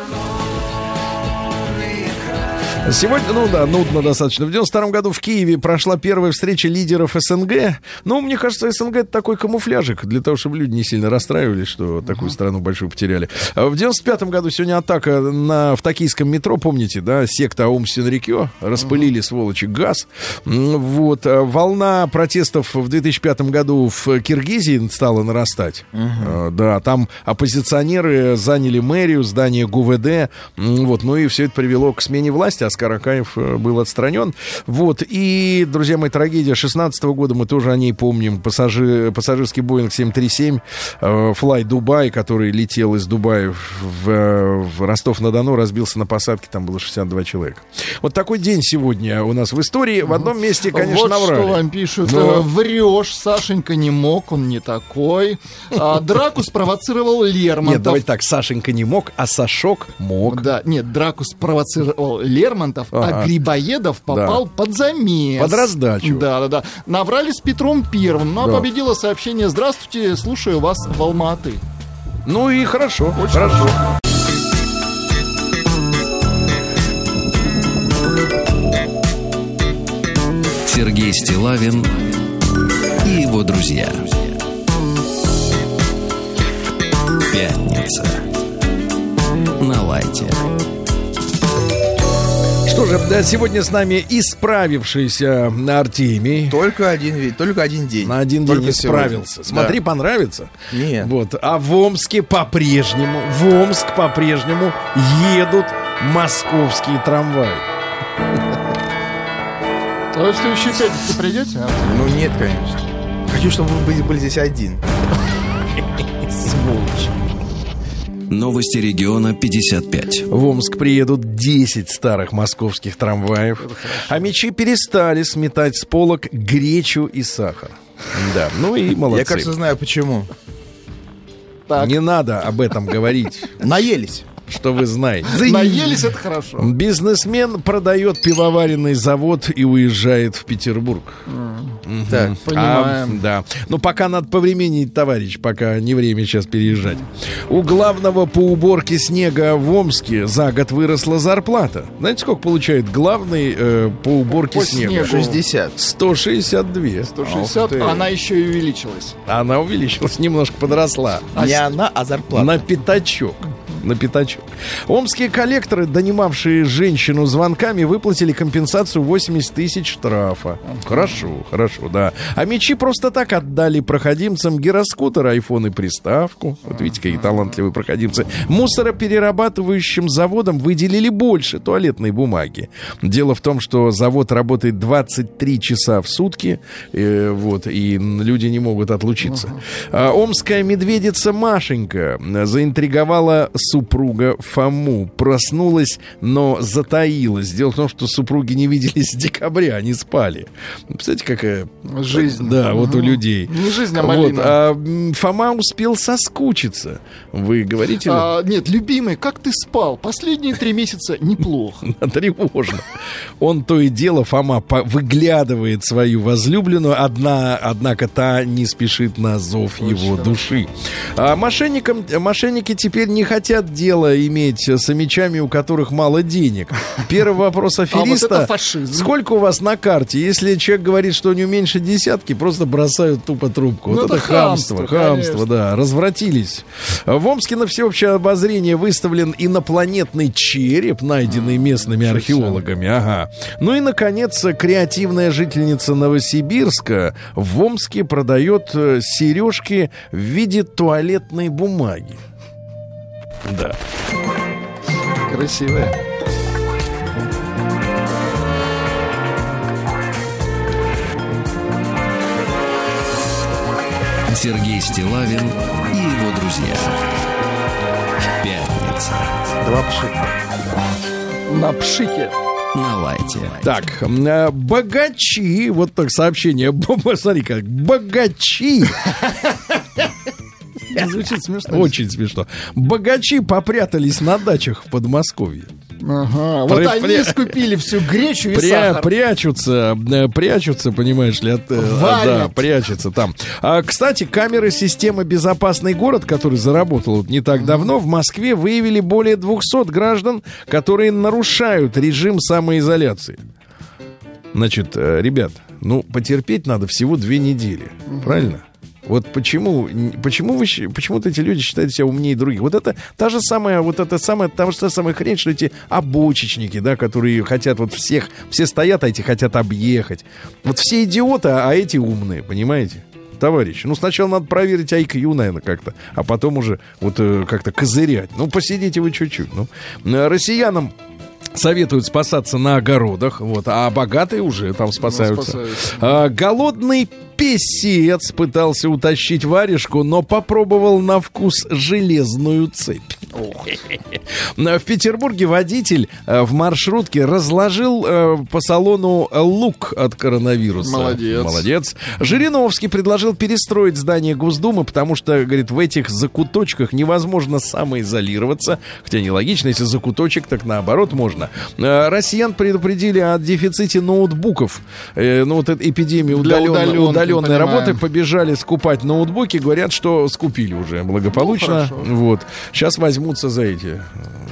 Сегодня, ну да, нудно достаточно. В 92 году в Киеве прошла первая встреча лидеров СНГ. Ну, мне кажется, СНГ это такой камуфляжик для того, чтобы люди не сильно расстраивались, что такую страну большую потеряли. А В 95 году сегодня атака на, в токийском метро, помните, да, секта Аум Синрикё, распылили, сволочи, газ. Вот, а волна протестов в 2005 году в Киргизии стала нарастать. А, Да, там оппозиционеры заняли мэрию, здание ГУВД, вот, ну и все это привело к смене власти, Оскар Акаев э, был отстранен. Вот, и, друзья мои, трагедия 16 года, мы тоже о ней помним, Пассажи- пассажирский Боинг 737, э, Fly Дубай, который летел из Дубая в, э, в Ростов-на-Дону, разбился на посадке, там было 62 человека. Вот такой день сегодня у нас в истории. В одном месте, конечно, вот наврали. что вам пишут. Но- Э, Врешь, Сашенька не мог, он не такой. А, драку спровоцировал Лермонтов. Нет, давайте так, Сашенька не мог, а Сашок мог. Да, нет, драку спровоцировал Лермонтов, Ага. а Грибоедов попал под замес. Под раздачу. Да, да, да. Наврали с Петром Первым, но Да. победило сообщение «Здравствуйте, слушаю вас в Алматы». Ну и хорошо, хорошо. Сергей Стилавин и его друзья. Пятница. На лайте. Что же, да, сегодня с нами исправившийся Артемий. Только один вид, только один день. На один Только день сегодня. исправился. Смотри, Да. понравится. Нет. Вот. А в Омске по-прежнему, в Омск по-прежнему едут московские трамваи. А вы в следующую пятницу придете? а? Ну нет, конечно. Хочу, чтобы вы были здесь один. Новости региона 55. В Омск приедут 10 старых московских трамваев, а мечи перестали сметать с полок гречу и сахар. Да, ну и молодцы. Я, кажется, знаю почему. Так. Не надо об этом говорить, Наелись. Что вы знаете. Наелись, это хорошо. Бизнесмен продает пивоваренный завод и уезжает в Петербург. Так. Понимаем. А, да. Ну, пока надо повременить, товарищ, пока не время сейчас переезжать. У главного по уборке снега в Омске за год выросла зарплата. Знаете, сколько получает главный э, по уборке По снега? снегу. 60. 162. 160, Ух ты. она еще и увеличилась. Она увеличилась, немножко подросла. Не она, а зарплата. На пятачок. На пятачок. Омские коллекторы, донимавшие женщину звонками, выплатили компенсацию 80 тысяч штрафа. Хорошо, хорошо, да. А мечи просто так отдали проходимцам гироскутер, айфон и приставку. Вот видите, какие талантливые проходимцы. Мусороперерабатывающим заводам выделили больше туалетной бумаги. Дело в том, что завод работает 23 часа в сутки, э, вот, и люди не могут отлучиться. А, Омская медведица Машенька заинтриговала супруга Фому. Проснулась, но затаилась. Дело в том, что супруги не виделись с декабря, они спали. Представляете, какая Жизнь. Да, вот у людей. Не жизнь, а Вот, малина. а м, Фома успел соскучиться. Вы говорите? А, нет, любимый, как ты спал? Последние три месяца неплохо. Тревожно. Он то и дело, Фома, выглядывает свою возлюбленную, одна, однако та не спешит на зов его души. А мошенникам, мошенники теперь не хотят дела иметь с мечами, у которых мало денег. Первый вопрос афериста. это фашизм. Сколько у вас на карте? Если человек говорит, что у него меньше десятки, просто бросают тупо трубку. Ну, вот это это хамство, хамство, хамство, да, развратились. В Омске на всеобщее обозрение выставлен инопланетный череп, найденный местными археологами. Ага. Ну и, наконец, креативная жительница Новосибирска в Омске продает э, сережки в виде туалетной бумаги. Да. Красивая. Сергей Стилавин и его друзья. Пятница. Два пшика. На пшике. На лайте. Так, э, богачи, вот так сообщение, смотри как, богачи, Звучит смешно. очень смешно, богачи попрятались на дачах в Подмосковье. Ага. Вот Пря- они скупили всю гречу и Пря- сахар. прячутся, э, прячутся, понимаешь ли, от, э, Варят. да, прячутся там. А, кстати, камеры системы «Безопасный город», который заработал не так давно, в Москве выявили более 200 граждан, которые нарушают режим самоизоляции. Значит, э, ребят, ну, потерпеть надо всего две недели, правильно? Вот почему, почему вы, почему-то эти люди считают себя умнее других. Вот это та же самая, вот это самая, та же самая хрень, что эти обочечники, да, которые хотят вот всех, все стоят, а эти хотят объехать. Вот все идиоты, а эти умные, понимаете? Товарищи, ну сначала надо проверить IQ, наверное, как-то, а потом уже вот э, как-то козырять. Ну, посидите вы чуть-чуть. Ну, россиянам советуют спасаться на огородах, вот, а богатые уже там спасаются. спасаются. А, голодный песец пытался утащить варежку, но попробовал на вкус железную цепь. В Петербурге водитель э, в маршрутке разложил э, по салону лук от коронавируса. Молодец. Молодец. Жириновский предложил перестроить здание Госдумы, потому что, говорит, в этих закуточках невозможно самоизолироваться. Хотя нелогично, если закуточек, так наоборот можно. Э, Россиян предупредили о дефиците ноутбуков. Ну, вот эта эпидемия Для удаленно- удаленки, удаленной работы побежали скупать ноутбуки. Говорят, что скупили уже благополучно. Ну, вот. Сейчас возьмут возьмутся за эти,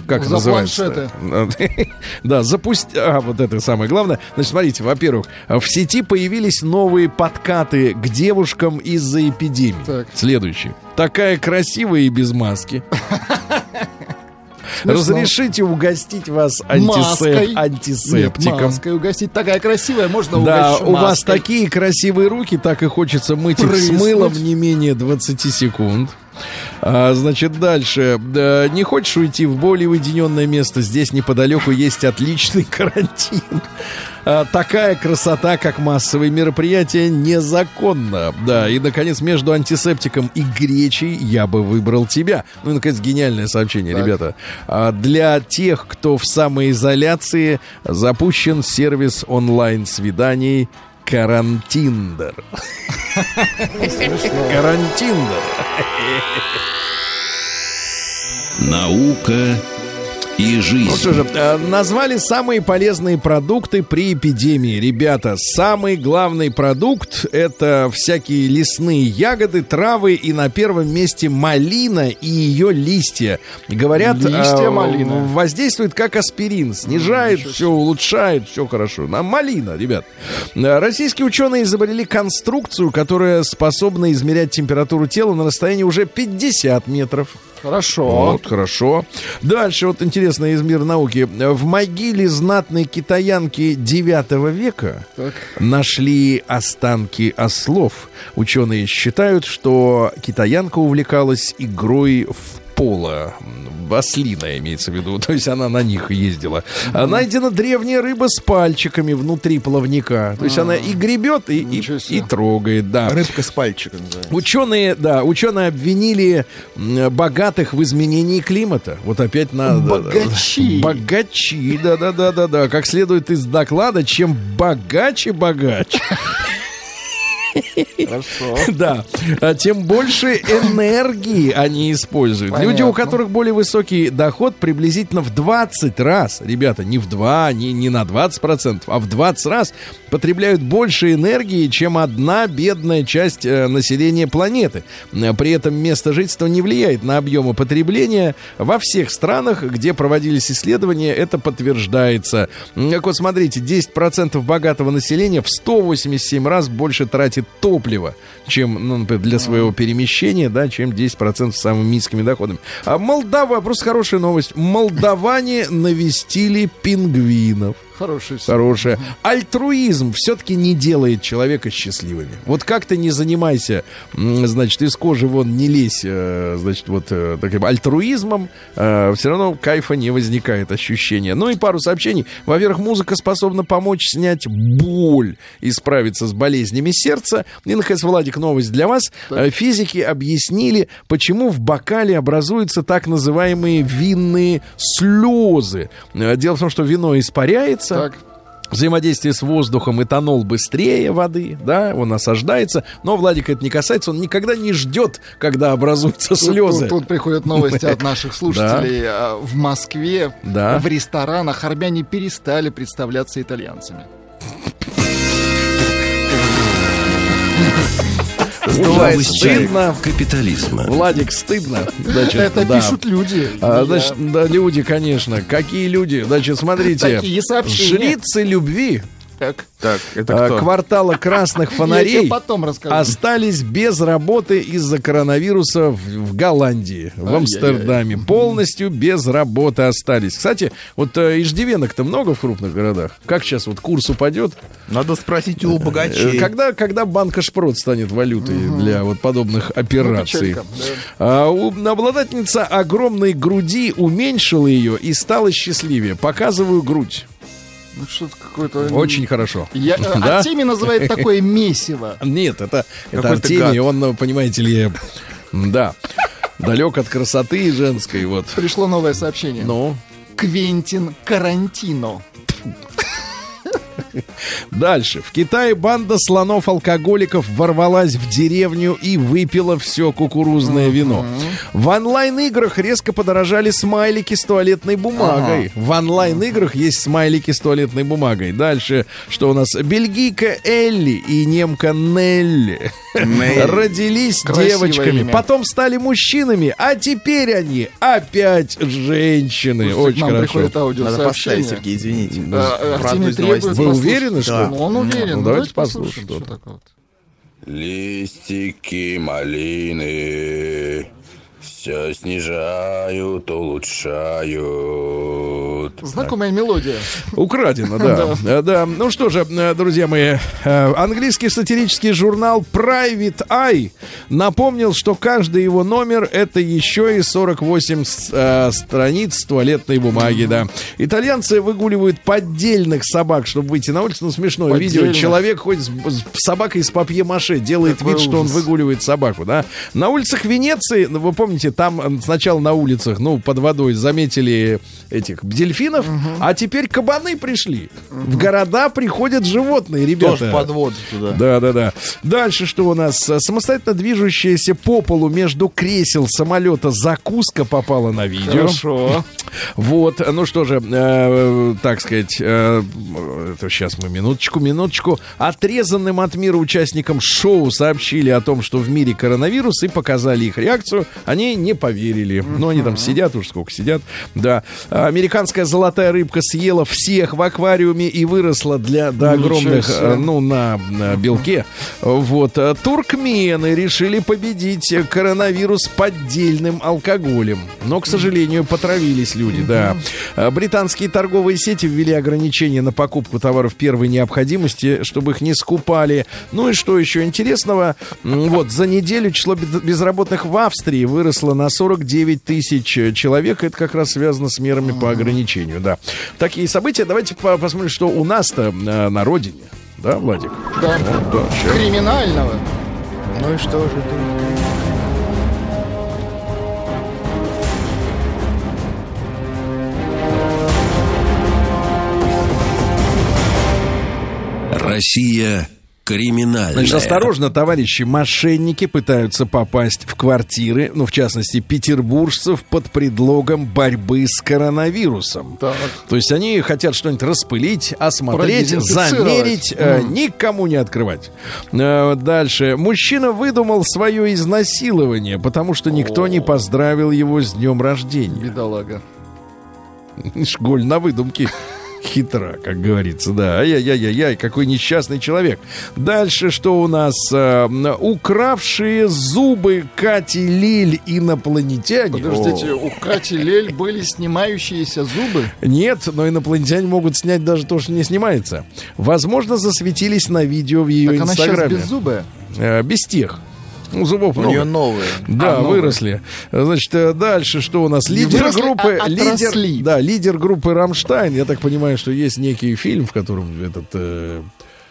как За называется? Да, запусти... А, вот это самое главное. Значит, смотрите, во-первых, в сети появились новые подкаты к девушкам из-за эпидемии. Так. Следующий. Такая красивая и без маски. Смешно. Разрешите угостить вас Маской. антисеп... антисептиком. Нет, маской угостить. Такая красивая, можно Да, угощу у вас такие красивые руки, так и хочется мыть их с Прыснуть. мылом не менее 20 секунд. А, значит, дальше. Да, не хочешь уйти в более уединенное место? Здесь неподалеку есть отличный карантин. А, такая красота, как массовые мероприятия, незаконна. Да, и, наконец, между антисептиком и гречей я бы выбрал тебя. Ну и, наконец, гениальное сообщение, ребята. А, для тех, кто в самоизоляции, запущен сервис онлайн-свиданий Карантиндер. Карантиндер. Наука и Ну жизнь. что же, э, назвали самые полезные продукты при эпидемии. Ребята, самый главный продукт это всякие лесные ягоды, травы и на первом месте малина и ее листья. Говорят, Листья э, малины. воздействует как аспирин, снижает все, улучшает, все хорошо. На малина, ребят. Э, Российские ученые изобрели конструкцию, которая способна измерять температуру тела на расстоянии уже 50 метров. Хорошо. Вот, хорошо. Дальше, вот интересно из мира науки. В могиле знатной китаянки 9 века Так. нашли останки ослов. Ученые считают, что китаянка увлекалась игрой в поло. В Ослиная имеется в виду. То есть она на них ездила. А найдена древняя рыба с пальчиками внутри плавника. То есть она и гребет, и, и, и трогает. Да. Рыбка с пальчиком называется. Ученые, да, ученые обвинили богатых в изменении климата. Вот опять надо. Богачи. Богачи, да, да, да, да, да. Как следует из доклада, чем богаче богач, Хорошо. да, а тем больше энергии они используют. Понятно. Люди, у которых более высокий доход, приблизительно в 20 раз, ребята, не в 2, не, не на 20%, а в 20 раз потребляют больше энергии, чем одна бедная часть э, населения планеты. При этом место жительства не влияет на объемы потребления. Во всех странах, где проводились исследования, это подтверждается. М, Так вот, смотрите, 10% богатого населения в 187 раз больше тратит топлива, чем, ну, например, для своего перемещения, да, чем 10% с самыми низкими доходами. А Молдава, просто хорошая новость. Молдаване навестили пингвинов. Хороший. Хорошее. Альтруизм все-таки не делает человека счастливыми. Вот как ты не занимайся, значит, из кожи вон не лезь, э, значит, вот э, таким альтруизмом, все равно кайфа не возникает ощущения. Ну и пару сообщений. Во-первых, музыка способна помочь снять боль и справиться с болезнями сердца. И, наконец, Владик, новость для вас. Э, Физики объяснили, почему в бокале образуются так называемые винные слезы. Э, Дело в том, что вино испаряется, Так. Взаимодействие с воздухом, этанол быстрее воды, да, он осаждается. Но Владика это не касается, он никогда не ждет, когда образуются Тут- слезы. Тут, тут приходят новости от наших слушателей. А, В Москве Да. в ресторанах армяне перестали представляться итальянцами. Сдувает стыдно. капитализма. Владик, стыдно. Значит, Это да. пишут люди. А, значит, да, люди, конечно. Какие люди? Значит, смотрите. Такие сообщения. Жрицы любви Так. Так, это а, кто? квартала красных Я фонарей потом расскажу. остались без работы из-за коронавируса в, в Голландии, в Ай-яй-яй. Амстердаме. Полностью без работы остались. Кстати, вот э, иждивенок-то много в крупных городах. Как сейчас вот курс упадет? Надо спросить у Э, богачей. Когда, когда банка Шпрот станет валютой для вот подобных операций? печалька, да. А, у- обладательница огромной груди уменьшила ее и стала счастливее. Показываю грудь. Ну, что-то какое-то... Очень хорошо. Я, э, Да? Артемий называет такое месиво. Нет, это, это Артемий, он, ну, понимаете ли, да, далек от красоты женской, вот. Пришло новое сообщение. Ну, Квентин Карантино. Дальше. В Китае банда слонов-алкоголиков ворвалась в деревню и выпила все кукурузное вино. В онлайн-играх резко подорожали смайлики с туалетной бумагой. В онлайн-играх есть смайлики с туалетной бумагой. Дальше, что у нас? Бельгийка Элли и немка Нелли родились девочками, потом стали мужчинами, а теперь они опять женщины. Очень хорошо. Надо поставить, Сергей, извините. Артемий требует. Вы послушать. уверены, что? Ну, он уверен. Ну, давайте послушаем, послушаем, что что такое. Листики малины все снижают, улучшают. Знакомая мелодия. Украдено, да. Э, да. Ну что же, э, друзья мои, э, английский сатирический журнал Private Eye напомнил, что каждый его номер это еще и 48 с- э, страниц туалетной бумаги, да. Итальянцы выгуливают поддельных собак, чтобы выйти на улицу. Ну, смешное видео. Поддельных? Человек ходит с, с собакой из папье-маше, делает Какой вид, что он ужас. выгуливает собаку, да. На улицах Венеции, ну, вы помните, там сначала на улицах, ну, под водой заметили этих дельфинов, а теперь кабаны пришли. В города приходят животные, ребята. Тоже под воду туда. Да, да, да. Дальше что у нас? Самостоятельно движущаяся по полу между кресел самолета закуска попала на видео. Хорошо. Вот, ну что же, э, так сказать, э, это сейчас мы минуточку, минуточку. Отрезанным от мира участникам шоу сообщили о том, что в мире коронавирус и показали их реакцию. Они не поверили. Ну, они там сидят, уж сколько сидят. Да. Американская золотая рыбка съела всех в аквариуме и выросла для, до огромных, э, ну, на, на белке. Вот. Туркмены решили победить коронавирус поддельным алкоголем. Но, к сожалению, потравились люди, да. Британские торговые сети ввели ограничения на покупку товаров первой необходимости, чтобы их не скупали. Ну и что еще интересного? Вот, за неделю число без- безработных в Австрии выросло на 49 тысяч человек. Это как раз связано с мерами по ограничению, да. Такие события. Давайте по- посмотрим, что у нас-то э, на родине. Да, Владик? Да. Вот, да, щас. Криминального. Ну и что же ты? Россия криминальная. Значит, осторожно, товарищи, мошенники пытаются попасть в квартиры, ну, в частности, петербуржцев под предлогом борьбы с коронавирусом. Так. То есть они хотят что-нибудь распылить, осмотреть, замерить, э, никому не открывать. Э, дальше. Мужчина выдумал свое изнасилование, потому что никто не поздравил его с днем рождения. Бедолага. Шголь на выдумке. Хитра, как говорится, да. Ай-яй-яй-яй, какой несчастный человек. Дальше что у нас? Э, укравшие зубы Кати Лиль инопланетяне. Подождите, О. у Кати Лель были снимающиеся зубы? Нет, но инопланетяне могут снять даже то, что не снимается. Возможно, засветились на видео в ее Так она сейчас инстаграме. беззубая? Э, без тех. Ну, зубов У много. нее новые. Да, А, новые. выросли. Значит, э, дальше что у нас? Лидер выросли, группы, а лидер, да, лидер группы Рамштайн. Я так понимаю, что есть некий фильм, в котором этот э,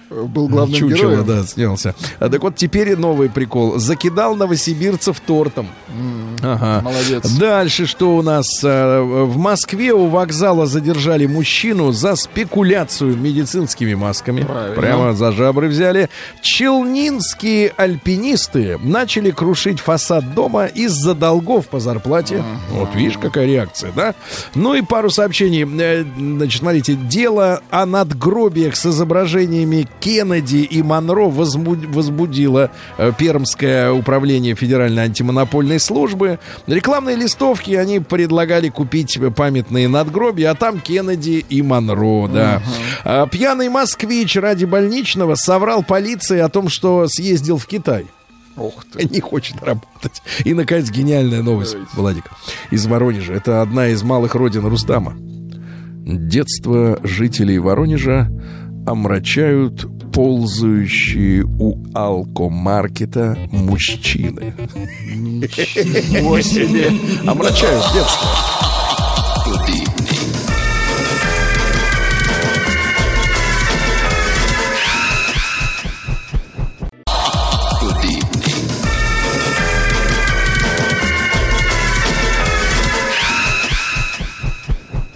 Был главным чучело, героем. да, снялся. А, так вот теперь новый прикол. Закидал новосибирцев тортом. Ага. Молодец. Дальше что у нас? Э, В Москве у вокзала задержали мужчину за спекуляцию медицинскими масками. Правильно. Прямо за жабры взяли. Челнинские альпинисты начали крушить фасад дома из-за долгов по зарплате. Вот видишь, какая реакция, да? Ну и пару сообщений. Э, Значит, смотрите, дело о надгробиях с изображениями Кеннеди и Монро возбудило э, Пермское управление Федеральной антимонопольной службы. Рекламные листовки они предлагали купить памятные надгробия, а там Кеннеди и Монро, да. А Пьяный москвич ради больничного соврал полиции о том, что съездил в Китай. Ох ты. Не хочет работать. И, наконец, гениальная новость, Владик, из Воронежа. Это одна из малых родин Рустама. Детство жителей Воронежа омрачают ползающие у алкомаркета мужчины. Ничего себе. Омрачают детство.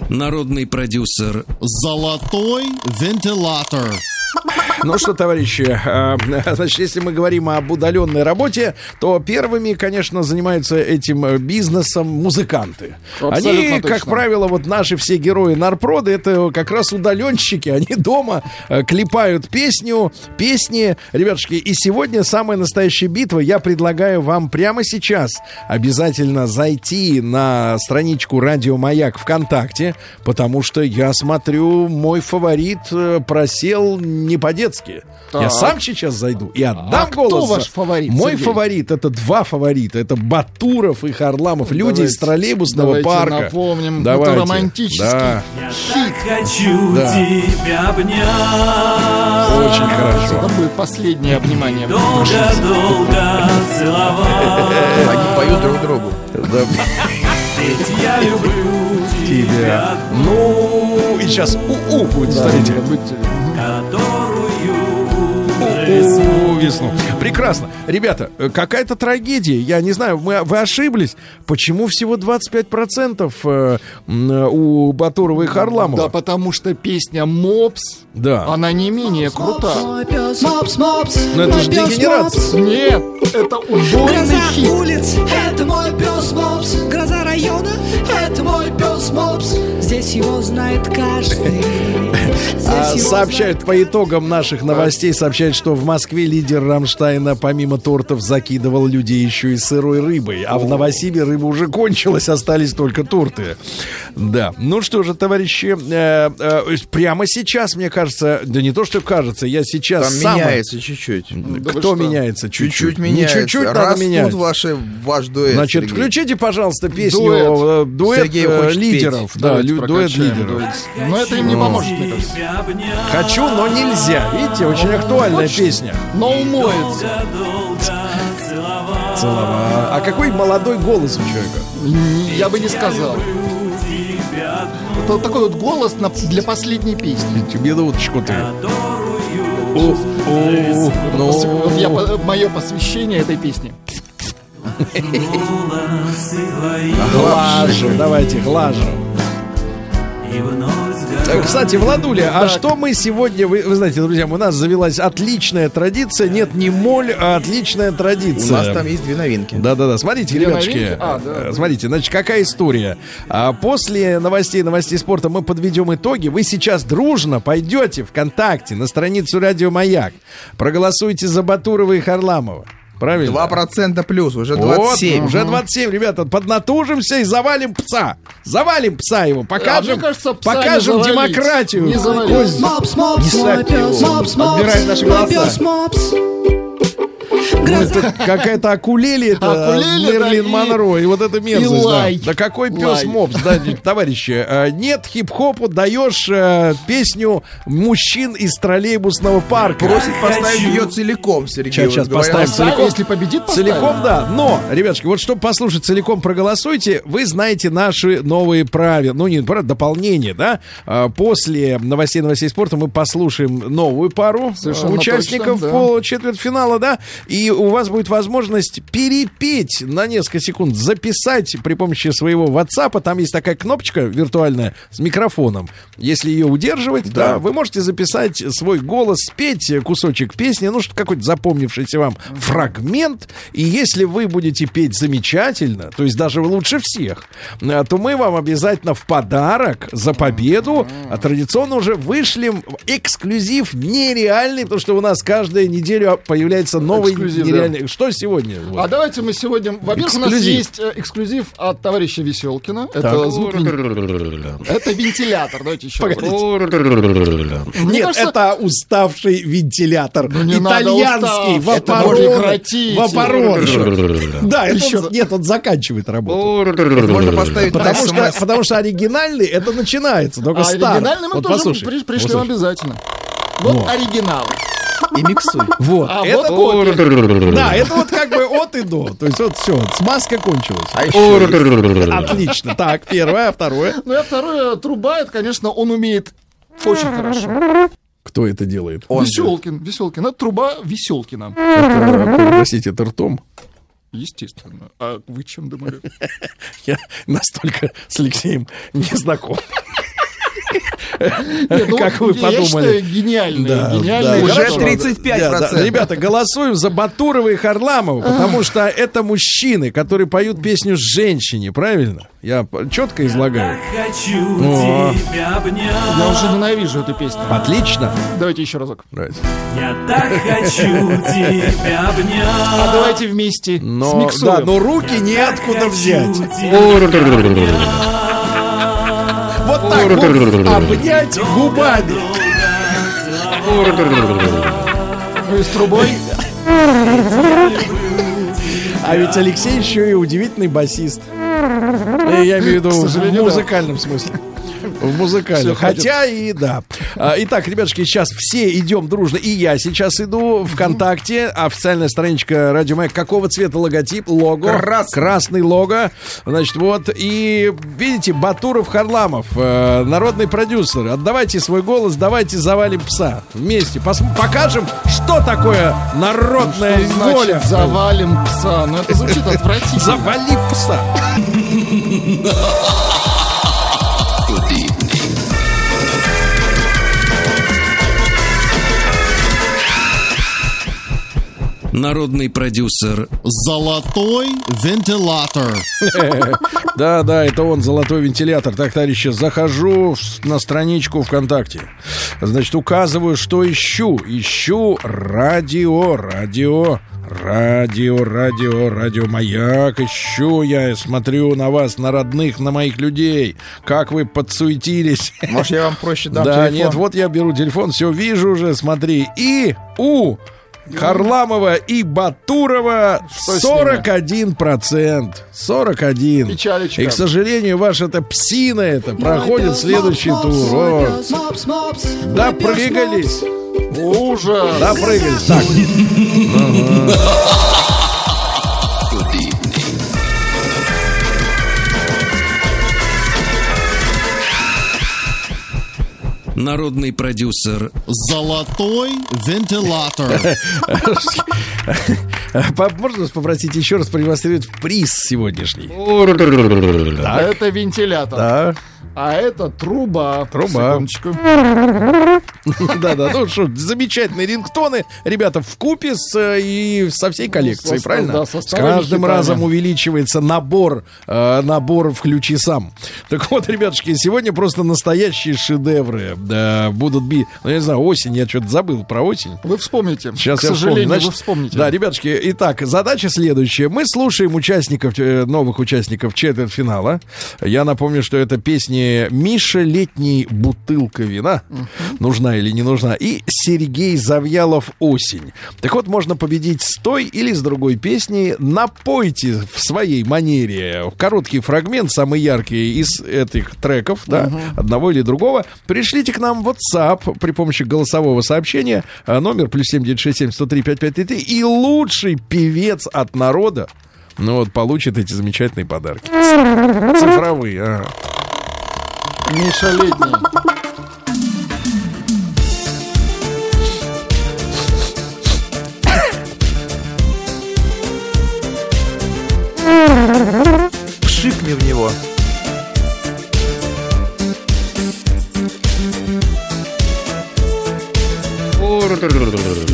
Народный продюсер Золотой вентилятор. Ну что, товарищи, э, значит, если мы говорим об удаленной работе, то первыми, конечно, занимаются этим бизнесом музыканты. Абсолютно они, как точно. правило, вот наши все герои Нарпрода, это как раз удаленщики. Они дома э, клепают песню, песни. Ребятушки, и сегодня самая настоящая битва. Я предлагаю вам прямо сейчас обязательно зайти на страничку Радио Маяк ВКонтакте, потому что я смотрю, мой фаворит э, просел не по-детски. Я сам сейчас зайду и отдам А кто голос. за- ваш фаворит, Мой Сергей? фаворит это два фаворита. Это Батуров и Харламов. Люди Давайте- из троллейбусного давайте парка. напомним, Давайте. это романтический Да. Так хочу Да. тебя обнять. Очень хорошо. Это будет последнее обнимание. Долго-долго целовать. Они поют друг другу. Ведь я люблю тебя. Ну, и сейчас у-у будет, смотрите. Которую У, весну. Прекрасно. Ребята, э, какая-то трагедия. Я не знаю, мы, вы ошиблись. Почему всего 25% э, у Батурова и Харламова? Да, потому что песня «Мопс», Да. она не менее крута. Мопс, мопс, Но это же дегенерация. Мопс. Нет, это убойный Гроза хит. улиц, это мой пес Мопс. Гроза района, это мой пес Мопс. Здесь его знает каждый. А, сообщают по итогам наших новостей, сообщают, что в Москве лидер Рамштайна помимо тортов закидывал людей еще и сырой рыбой. А в Новосибе рыба уже кончилась, остались только торты. Да. Ну что же, товарищи, э, э, прямо сейчас, мне кажется, да не то, что кажется, я сейчас Там сам... меняется чуть-чуть. Да Кто меняется? Чуть-чуть. Чуть-чуть Не меняется. чуть-чуть надо менять. ваши, ваш дуэт, Значит, Сергей. включите, пожалуйста, песню Дуэт. э, дуэт, э, хочет лидеров. петь. Да, дуэт лидеров. Но это им не поможет, мне кажется. Хочу, но нельзя. Видите, очень актуальная песня. Но умоется. Целова. А какой молодой голос у человека? Я бы не сказал. Это вот такой вот голос на- для последней песни. Минуточку ты. Вот я, мое посвящение этой песне. Глажу, давайте, глажу. Кстати, Владуля, а что мы сегодня, вы, вы знаете, друзья, у нас завелась отличная традиция, нет, не моль, а отличная У традиция. нас там есть две новинки. Да-да-да, смотрите, Две ребятушки, новинки? А, да. э, смотрите, значит, какая история. А, После новостей, новостей спорта мы подведем итоги. Вы сейчас дружно пойдете ВКонтакте на страницу Радио Маяк, проголосуйте за Батурова и Харламова. Правильно? 2% плюс, уже Вот, 27. уже 27, ребята, поднатужимся и завалим пса. Завалим пса его, покажем, А мне кажется, пса покажем не завалить. демократию. Не завалить. Мопс, мопс, Не мой ставьте пес его. Мопс, мопс. Отбирает наши Мой голоса. пес Мопс. Ну, это какая-то акулели, это да, Мерлин и- Монро, и вот это мерзость. да. какой пес мопс, да, товарищи. э, Нет хип-хопу, даешь э, песню мужчин из троллейбусного парка. Просит поставить ее целиком, Сергей. Говорят. поставим целиком. если победит. Целиком, да. Но, ребятушки, вот чтобы послушать целиком, проголосуйте. Вы знаете наши новые правила. Ну, не правила, дополнение, да? А, После новостей, новостей спорта мы послушаем новую пару Совершенно э, участников точно, да. по четвертьфинала, да? И у вас будет возможность перепеть на несколько секунд, записать при помощи своего WhatsApp. Там есть такая кнопочка виртуальная с микрофоном. Если ее удерживать, да, вы можете записать свой голос, спеть кусочек песни, ну, что какой-то запомнившийся вам фрагмент. И если вы будете петь замечательно, то есть даже лучше всех, э, то мы вам обязательно в подарок за победу а традиционно уже вышлем эксклюзив нереальный, потому что у нас каждую неделю появляется новый Эксклюзив, нереальный. Что сегодня? Вот. А давайте мы сегодня... Во-первых, у нас есть э, эксклюзив от товарища Веселкина. Это Так. звук... вен- Это вентилятор. Давайте еще Нет, кажется- это уставший вентилятор. Ну, Итальянский, устав. Это можно вапорон. прекратить. Вапорон. Да, это он- нет, он заканчивает работу. Можно поставить Потому что, потому что оригинальный это начинается, только А старый. оригинальный мы Вот тоже послушай, при- пришлем послушай. обязательно. Вот Вот. оригинал. И миксуй. Вот, А это вот копия. Да, это вот как бы от и до. То есть вот все, смазка кончилась. А еще Отлично. Так, первое, а второе. Ну и второе, труба, это, конечно, он умеет очень хорошо. Кто это делает? он. Веселкин, Веселкин. Это труба Веселкина. Это, Простите, это ртом. Естественно. А вы чем думали? Я настолько с Алексеем не знаком. ну, Как вы я подумали. гениальный да, Уже расчет. 35%. Да, да. Ребята, голосуем за Батурова и Харламова, потому что это мужчины, которые поют песню «Женщине», правильно? Я четко излагаю. Хочу О. тебя обнять. Я уже ненавижу эту песню. Отлично. Давайте еще разок. Давайте. Я так хочу тебя А обнять. давайте вместе Но, смиксуем. да, но руки неоткуда взять. Обнять губами. Ну и с трубой. А ведь Алексей еще и удивительный басист. Э, Я имею в виду в музыкальном смысле. В музыкальном. Хотя и да. А, Итак, ребятушки, сейчас все идем дружно. И я сейчас иду ВКонтакте. Официальная страничка Радио Маяк. Какого цвета логотип? Лого. Красный. Красный лого. Значит, вот. И видите, Батуров Харламов, э, народный продюсер. Отдавайте свой голос, давайте завалим пса. Вместе. Пос- покажем, что такое народная Что значит воля. завалим пса? Ну это звучит отвратительно. Завали пса. Народный продюсер Золотой вентилятор. Да, да, это он, золотой вентилятор. Так, товарищи, захожу на страничку ВКонтакте. Значит, указываю, что ищу. Ищу радио, радио, радио, радио, радио Маяк. Ищу я, смотрю на вас, на родных, на моих людей. Как вы подсуетились. Может, я вам проще дам Да, телефон? нет, вот я беру телефон, все вижу уже, смотри. И у Харламова и Батурова Что с ними? 41%. 41. Печалечка. И, к сожалению, ваша эта псина это проходит следующий тур. Вот. Допрыгались. Ужас. Допрыгались. Так. Народный продюсер Золотой вентилятор. Можно вас попросить еще раз продемонстрировать приз сегодняшний? Это вентилятор. Да. А это труба. Труба. Секундочку. Да-да, ну что, замечательные рингтоны, ребята, в купе с, э, и со всей коллекцией, со- правильно? да, со с каждым разом увеличивается набор, э, набор «Включи сам». Так вот, ребятушки, сегодня просто настоящие шедевры будут бить. Ну, я не знаю, осень, я что-то забыл про осень. Вы вспомните. Сейчас К я сожалению. Значит, вы вспомните. Да, ребятушки, итак, задача следующая. Мы слушаем участников, э, новых участников четвертьфинала. Я напомню, что это песни Миша Летний бутылка вина. Нужна или не нужна. И Сергей Завьялов осень. Так вот, можно победить с той или с другой песни. Напойте в своей манере короткий фрагмент, самый яркий из этих треков, да, одного или другого. Пришлите к нам в WhatsApp при помощи голосового сообщения а, номер плюс 7967 103 5533 и лучший певец от народа ну вот, получит эти замечательные подарки. Цифровые, ага. Миша Летний. Пшикни в него. Так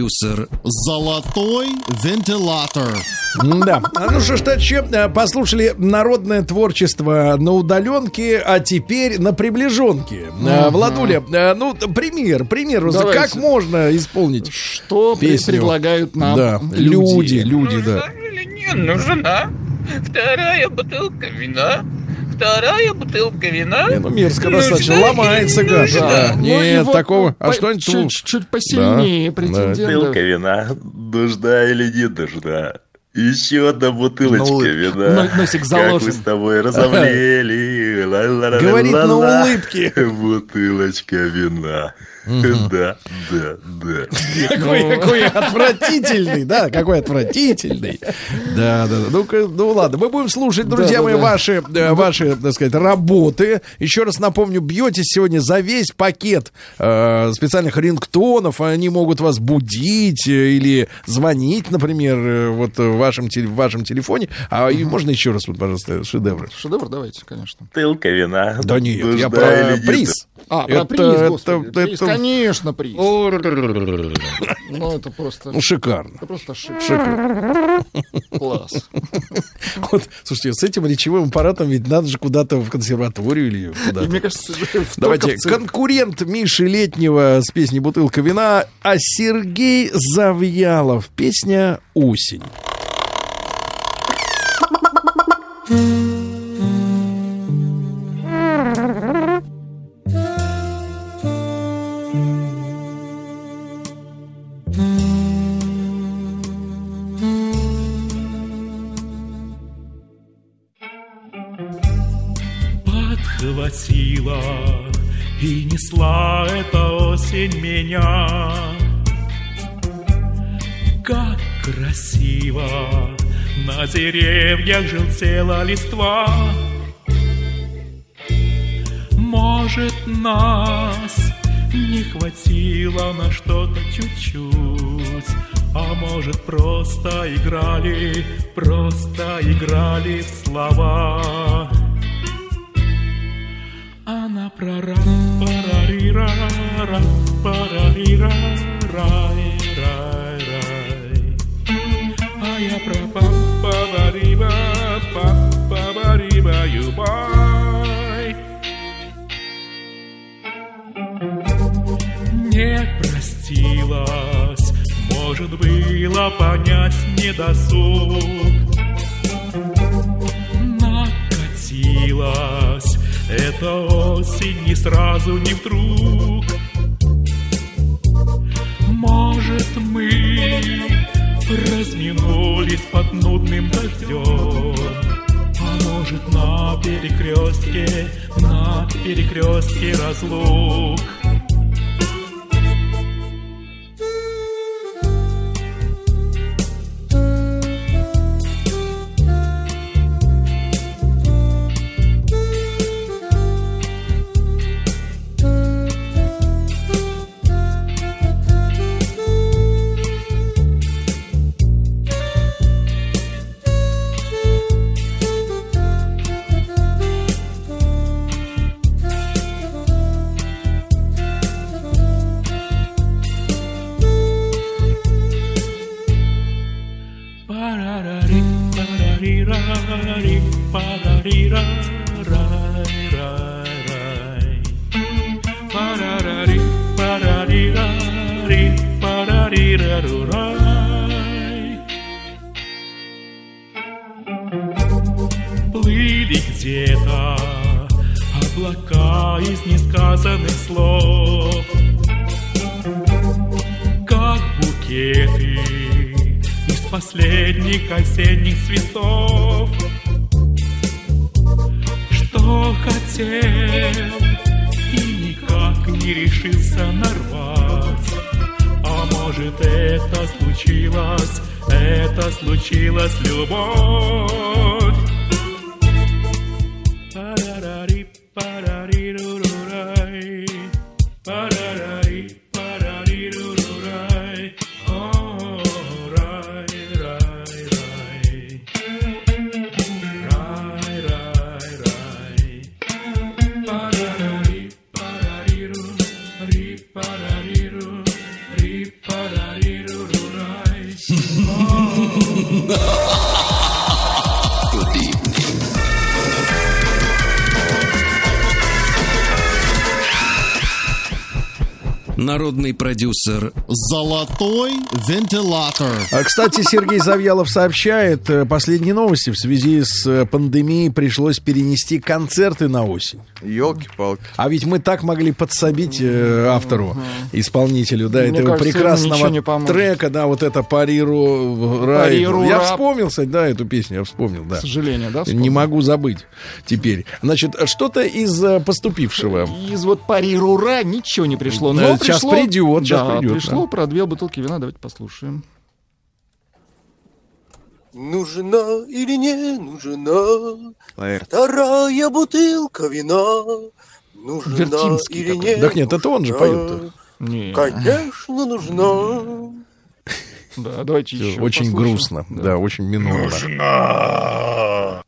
продюсер Золотой вентилятор. Да. А Ну что ж, товарищи, э, послушали народное творчество на удаленке, а теперь на приближенке. Э, Владуля, э, ну, пример, пример, Давайте. как можно исполнить Что песню? предлагают нам да, люди? люди, люди, да. Не нужна вторая бутылка вина. Вторая бутылка вина. Не, ну мерзко Нужна достаточно, или ломается не гад. Да. Ну, Нет, его такого. А по- что-нибудь чуть- чуть посильнее Да, претендент. Бутылка вина, нужна или не нужна? Еще одна бутылочка Ну, вина. но- носик Как заложен. мы с тобой разомлели. Говорит на улыбке. Бутылочка вина. Да, да, да. Какой, какой отвратительный, да, какой отвратительный. Да, да, да. Ну-ка, ну ладно, мы будем слушать, друзья мои, ваши, э, ваши, так сказать, работы. Еще раз напомню, бьетесь сегодня за весь пакет э, специальных рингтонов. Они могут вас будить э, или звонить, например, вот в вашем, в вашем телефоне. А и можно еще раз, вот, пожалуйста, шедевры. Шедевр давайте, конечно. Бутылка вина. Да нет, я нужна про или приз. А, про Это- приз, это- господи. приз, это- Конечно, приз. Ну, это просто... Ну, шикарно. Это просто шик. Шикарно. Класс. Вот, слушайте, с этим речевым аппаратом ведь надо же куда-то в консерваторию или куда-то. мне кажется, Давайте, конкурент Миши Летнего с песней «Бутылка вина», а Сергей Завьялов. Песня «Осень». Подхватила и несла эта осень меня. Как красиво на деревьях желтела листва. Может, нас не хватило на что-то чуть-чуть, а может, просто играли, просто играли в слова. Она про ра парарира ра парарира рай рай рай А я про пам парариба пам парариба юбай Не простилась, может было понять недосуг Накатилась эта осень не сразу, не вдруг. Может мы разминулись под нудным дождем. А может на перекрестке, на перекрестке разлук Народный продюсер Золотой вентилятор. А, Кстати, Сергей Завьялов сообщает, э, последние новости в связи с э, пандемией пришлось перенести концерты на осень. Елки-палки. А ведь мы так могли подсобить э, автору, исполнителю, да, Мне этого кажется, прекрасного трека, да, вот это париру рай. Париру Я вспомнил, кстати, да, эту песню, я вспомнил, да. К сожалению, да? Не могу забыть теперь. Значит, что-то из э, поступившего. Из вот парирура ничего не пришло. Но сейчас пришло- придет, сейчас да, придет, пришло да. про две бутылки вина. Давайте послушаем. Нужна или не нужна вторая бутылка вина? Нужна Вертинский или не Так нет, это он же поет-то. Не. Конечно, нужна. Да, давайте Всё, еще. Очень послушаем. грустно, да, очень минорно.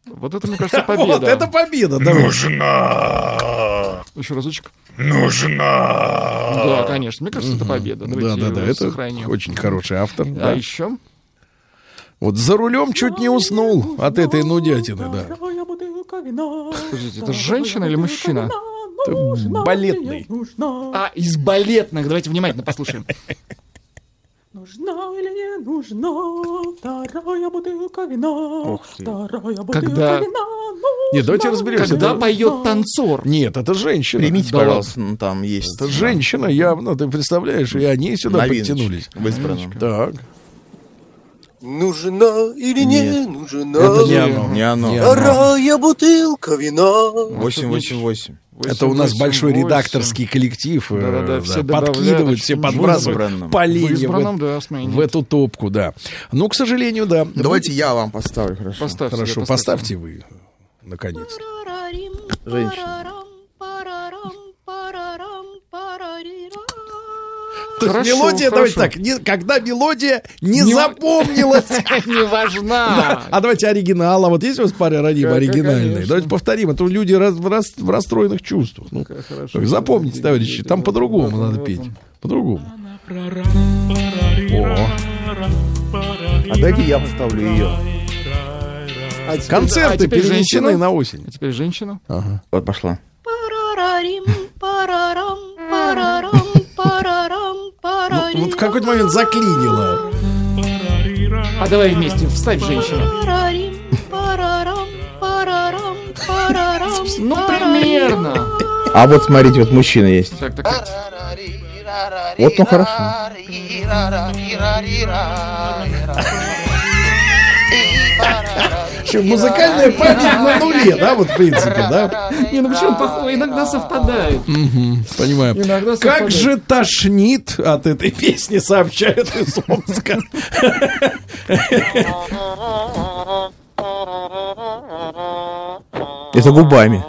Вот это, мне кажется, победа. Вот это победа, да. Нужна. Еще разочек. Нужна. Да, конечно. Мне кажется, это победа. Да, Давайте да, да, его это сохраним. очень хороший автор. А да. еще? Вот за рулем чуть не уснул от этой нудятины, да. Подождите, это женщина или мужчина? Это балетный. А, из балетных. Давайте внимательно послушаем. Нужна или не нужна вторая бутылка вина? Вторая бутылка Когда- вина. Нет, давайте разберемся. Когда поет танцор. Нет, это женщина. Примите, Да пожалуйста, ну, там есть. Это женщина явно, ты представляешь, и они сюда Новиночка подтянулись. в избранном. Так. Нужна или не нужна Это не оно. Не оно. вторая бутылка вина? 888. Это у нас 888. большой редакторский коллектив. э, Да-да-да, да, все добавляют, подкидывают, все подбрасывают. В поленья в, да, в эту топку, да. Ну, к сожалению, да. Давайте я вам поставлю, хорошо. Поставьте, Хорошо, да, поставьте вы, наконец. Женщина. То есть Хорошо, мелодия, давайте хорошо. так, не- когда мелодия не, Не- запомнилась. Не важна. А давайте оригинал. А вот есть у вас пара родим Как- оригинальные? Давайте повторим. А то люди раз- в рас- в расстроенных чувствах. Ну, хорошо. запомните, товарищи, там по-другому надо петь. По-другому. О, А дайте я поставлю ее. А теперь- концерты а теперь перенесены женщина? на осень. А теперь женщина. Ага. Вот пошла. Ну, вот в какой-то момент заклинило. А давай вместе, вставь женщину. Ну, примерно. А вот смотрите, вот мужчина есть. Так, так, так. Вот ну хорошо. Музыкальная память на нуле, да, вот в принципе, да? Не, ну почему похоже? Иногда совпадает. Понимаю. Как же тошнит от этой песни, сообщают из Омска. Это губами.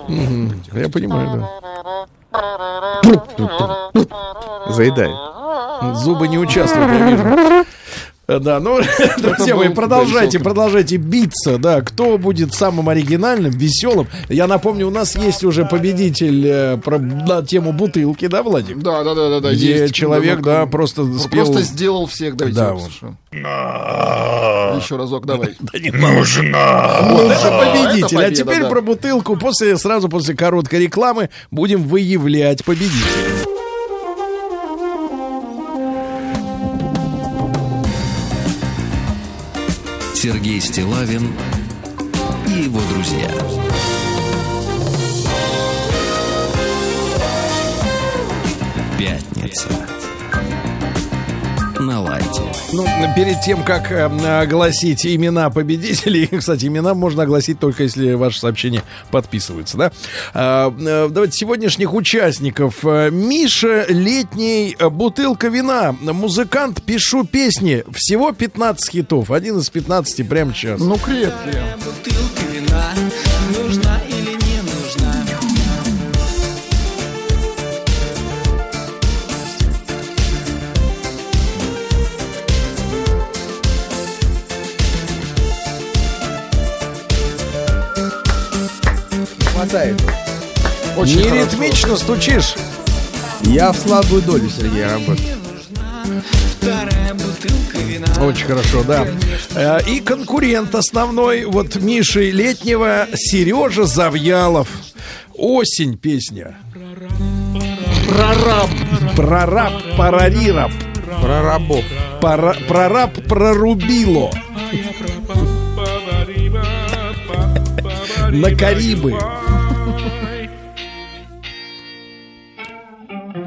Я понимаю, Заедает. да. Зубы не участвуют, я вижу. Э, Да, ну, друзья мои, продолжайте, продолжайте биться, да, кто будет самым оригинальным, веселым. Я напомню, у нас есть уже победитель э, про, на тему бутылки, да, Владик? Да, да, да, да, да. Где есть. человек, да, просто спел... Просто сделал всех. Давайте Да, послушаю. Еще разок, давай. Нужна. Вот это это победитель. а теперь да. про бутылку. После, сразу после короткой рекламы будем выявлять победителя. Сергей Стилавин и его друзья. Пятница. На лайте. Ну, перед тем, как э, огласить имена победителей, кстати, имена можно огласить только если ваше сообщение подписывается, да? А, э, давайте сегодняшних участников. Э, Миша Летний, э, бутылка вина. Музыкант, пишу песни. Всего 15 хитов. Один из 15 прямо сейчас. Ну, крепкие. Хватает. Очень Не хорошо. ритмично стучишь. Я в слабую долю, Сергей, работаю. Очень хорошо, да. Э, И конкурент основной вот Миши Летнего Сережа Завьялов. Осень песня. Прораб. Прораб, парарираб. Прорабов. Пора, прораб прорубило. На Карибы.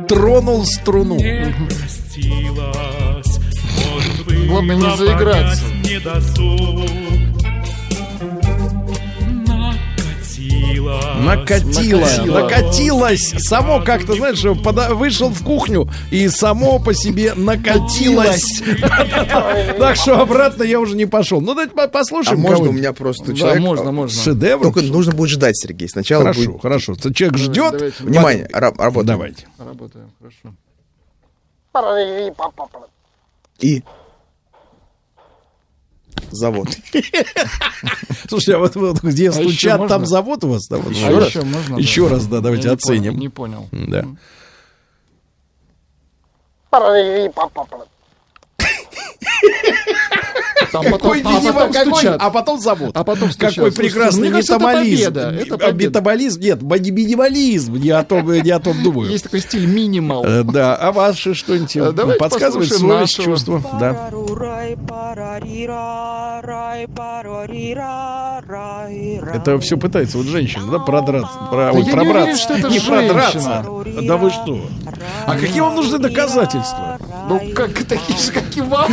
Тронул струну. простилась. Может быть, Главное, не заиграться. Не досуг. Накатило, Накатило. накатилось. Само как-то, знаешь, пода- вышел в кухню и само по себе накатилось. Так что обратно я уже не пошел. Ну, давайте по- А послушаем. можно у меня просто человек... можно, можно. Шедевр? Только нужно будет ждать, Сергей. Сначала Хорошо, хорошо. Человек ждет. Внимание, ра- работаем. Давайте. Работаем, хорошо. И... Завод. Слушайте, а вот, вот где А стучат, там завод у вас? Да, вот. А Еще раз. еще можно? Еще раз, да, давайте Я не оценим. понял, Не понял. Да. Там Какой, потом, а видимо, потом какой- стучат. а потом завод. А потом стучат. Какой Слушайте, прекрасный мне кажется, это метаболизм. победа, это А, победа. Метаболизм, нет, не минимализм, не о том, не о том думаю. Есть такой стиль минимал. Э, Да, а ваше что-нибудь Э, давайте подсказывает совесть, нашего. чувство? Да. Это все пытается вот женщина, да, продраться, про, Да ой, я не пробраться. уверен, что это не продраться. Да вы что? А какие вам нужны доказательства? Ну, как такие же, как и вам.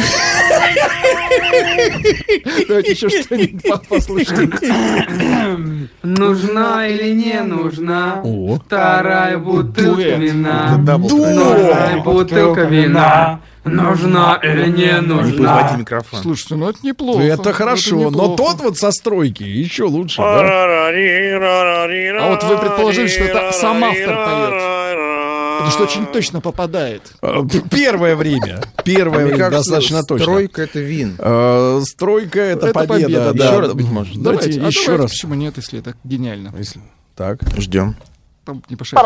Давайте еще что-нибудь по- послушаем. Нужна или не нужна вторая бутылка вина? Нужна бутылка вина. Нужна или не Не нужна? подводи микрофон. Слушайте, ну это неплохо. Это хорошо, но неплохо. тот вот со стройки еще лучше. да? А вот вы предположили, что это сам автор поет. Потому что очень точно попадает. Э, Первое время. Первое время достаточно точно. стройка это вин. Э, Стройка это, победа. победа, да. Еще раз, быть может. Давайте а еще раз. Почему нет, если это гениально? Если- Так. Ждем. Там не пошли.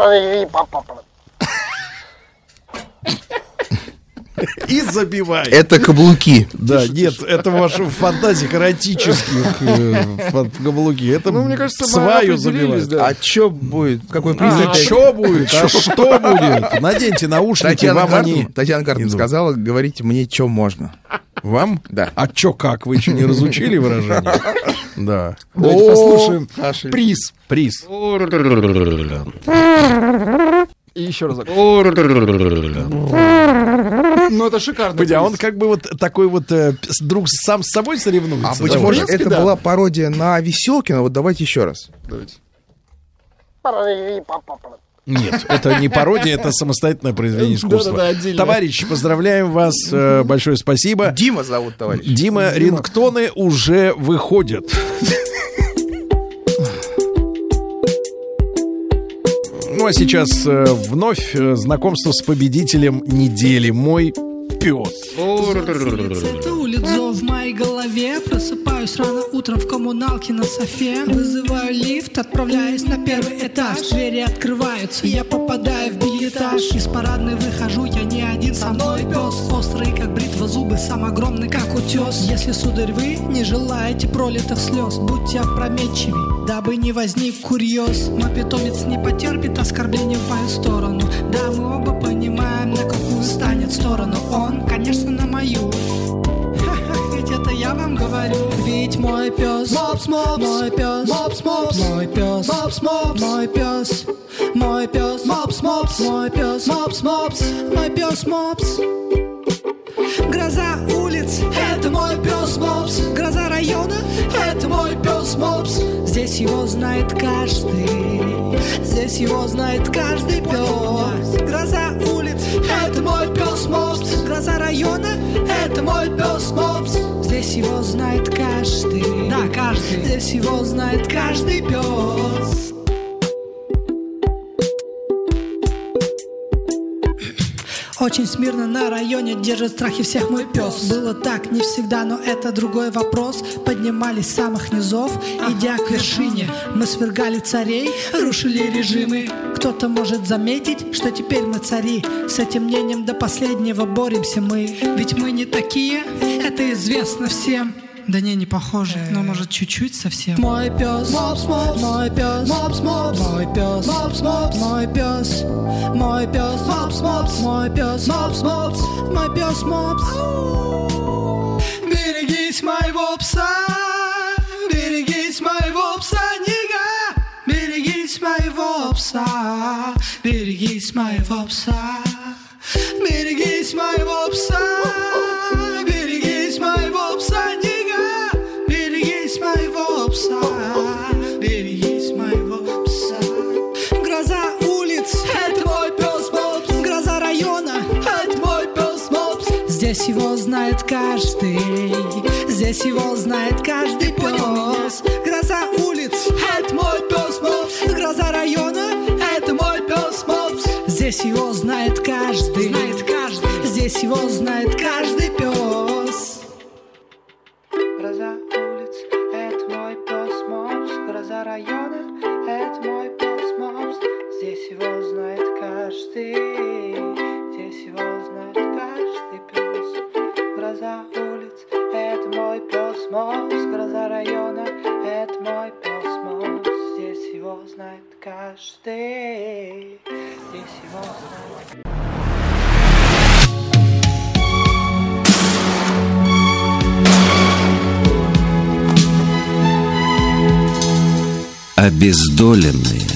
И забивай. Это каблуки. Да, нет, это ваши фантазии эротических э, каблуки. Это Ну, мне кажется, сваю определились, забивают. да. А что будет? Какой приз А что будет? А что будет? Наденьте наушники, Татьяна вам они... Татьяна идут. сказала, говорите мне, что можно. Вам? Да. А чё как? Вы еще не разучили выражение? Да. Давайте послушаем приз. Приз. И еще разок. Ну, это шикарно. Погоди, а он как бы вот такой вот э, друг сам с собой соревнуется? А да, быть вот может, это да. была пародия на Веселкина? Вот давайте еще раз. Давайте. Нет, это не пародия, это самостоятельное произведение искусства. Да-да-да, отдельно. Товарищи, поздравляем вас, э, большое спасибо. Дима зовут товарищ. Дима, рингтоны уже выходят. Ну а сейчас э, вновь э, знакомство с победителем недели. Мой пес. Это улицо в моей голове. Просыпаюсь рано утром в коммуналке на софе. Вызываю лифт, отправляюсь на первый этаж. Двери открываются, я попадаю в билетаж Из парадной выхожу, я не один, со мной пес. Острый, как бритва зубы, сам огромный, как утес. Если, сударь, вы не желаете пролитых слез Будьте опрометчивей, дабы не возник курьез. Мой питомец не потерпит оскорбления в мою сторону. Да, мы оба понимаем, на какую станет сторону Он, конечно, на мою Ха-ха, ведь это я вам говорю мопс, мопс, мой пес, мопс, мопс, мой пес, мопс, мопс, мой пес, мой пес, мопс, мопс, мой пес, мопс, мопс, мой пес, мопс. Гроза улиц, это мой пес Мопс. Гроза района, мой пес Мопс. Здесь его знает каждый, здесь его знает каждый пес. Гроза улиц, это мой пес Мопс. Гроза района, это мой пес Мопс. Здесь его знает каждый, да, каждый. Здесь его знает каждый пес. Очень смирно на районе держит страхи всех мой пес. Было так не всегда, но это другой вопрос. Поднимались с самых низов, идя к вершине. Мы свергали царей, рушили режимы. Кто-то может заметить, что теперь мы цари. С этим мнением до последнего боремся мы. Ведь мы не такие, это известно всем да не, не похоже, но может чуть-чуть совсем. Мой пес, мопс, мопс, мой пес, мопс, мопс, мой пес, мопс, мопс, мой пес, мой пес, мопс, мопс, мой пес, мопс, мопс, мой пес, мопс. Берегись моего пса, берегись моего пса, нига, берегись моего пса, берегись моего пса, берегись моего пса, берегись моего пса. Гроза улиц, это мой пес Мопс. Гроза района, это мой пес Мопс. Здесь его знает каждый, здесь его знает каждый пес. Гроза улиц, это мой пес Мопс. Гроза района, это мой пес Мопс. Здесь его знает каждый, знает каждый. Здесь его знает каждый пес. Каждый, его знает Обездоленные.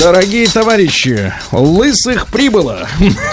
Дорогие товарищи, лысых прибыло.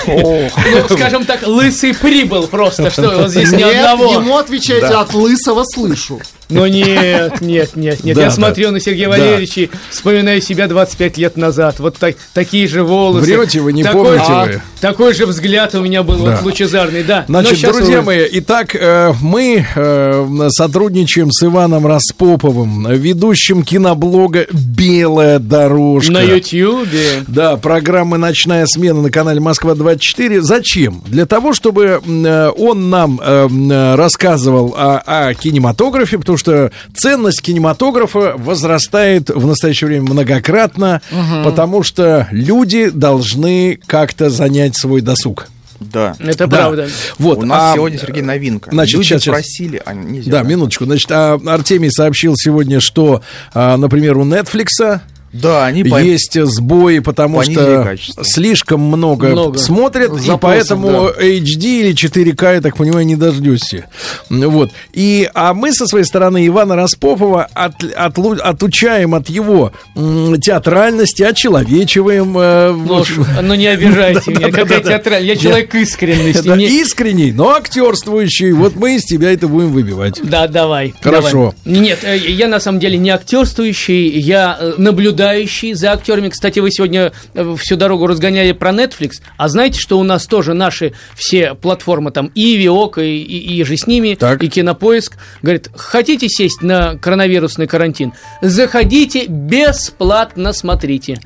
Ну, скажем так, лысый прибыл просто, что вот здесь ни одного. ему отвечаете, Да. от лысого слышу. Ну нет, нет, нет, нет. Да, Я да. смотрю на Сергея. Валерьевича и вспоминаю себя 25 лет назад. Вот так- такие же волосы. Врете вы, не Такой- помните А, вы. Такой же взгляд у меня был, вот лучезарный, да. Но Значит, друзья вы- мои, итак, э, мы э, сотрудничаем с Иваном Распоповым, ведущим киноблога «Белая дорожка». На Ютьюбе. Да, программы «Ночная смена» на канале «Москва-24». Зачем? Для того, чтобы э, он нам рассказывал о, о кинематографе, потому что ценность кинематографа возрастает в настоящее время многократно, Мгм. потому что люди должны как-то занять свой досуг. Да. Это Да. правда. Вот, У нас а, сегодня, Сергей, новинка. Значит, Люди сейчас, сейчас. просили, а нельзя. Да, минуточку. Значит, а, Артемий сообщил сегодня, что, а, например, у Netflix Да, они по- есть сбои, потому понизили что качество. слишком много, Много. смотрят, и Запросов, поэтому HD или 4К, я так понимаю, не дождешься. Вот. И, а мы со своей стороны Ивана Распопова от, отлу- отучаем от его м, театральности, очеловечиваем. э, Ну, уж, ну не обижайте Да, меня, да, какая да, да. театральная. Я человек искренности. Да, не- Искренний, но актерствующий. Вот мы из тебя это будем выбивать. Да, давай. Хорошо. Нет, э, я на самом деле не актерствующий, я э, наблюдающий за актерами. Кстати, вы сегодня э, всю дорогу разгоняли про Netflix. А знаете, что у нас тоже наши все платформы, там, и Виок, и, и, и же с ними, и Кинопоиск, говорит, хотите сесть на коронавирусный карантин? Заходите, бесплатно смотрите.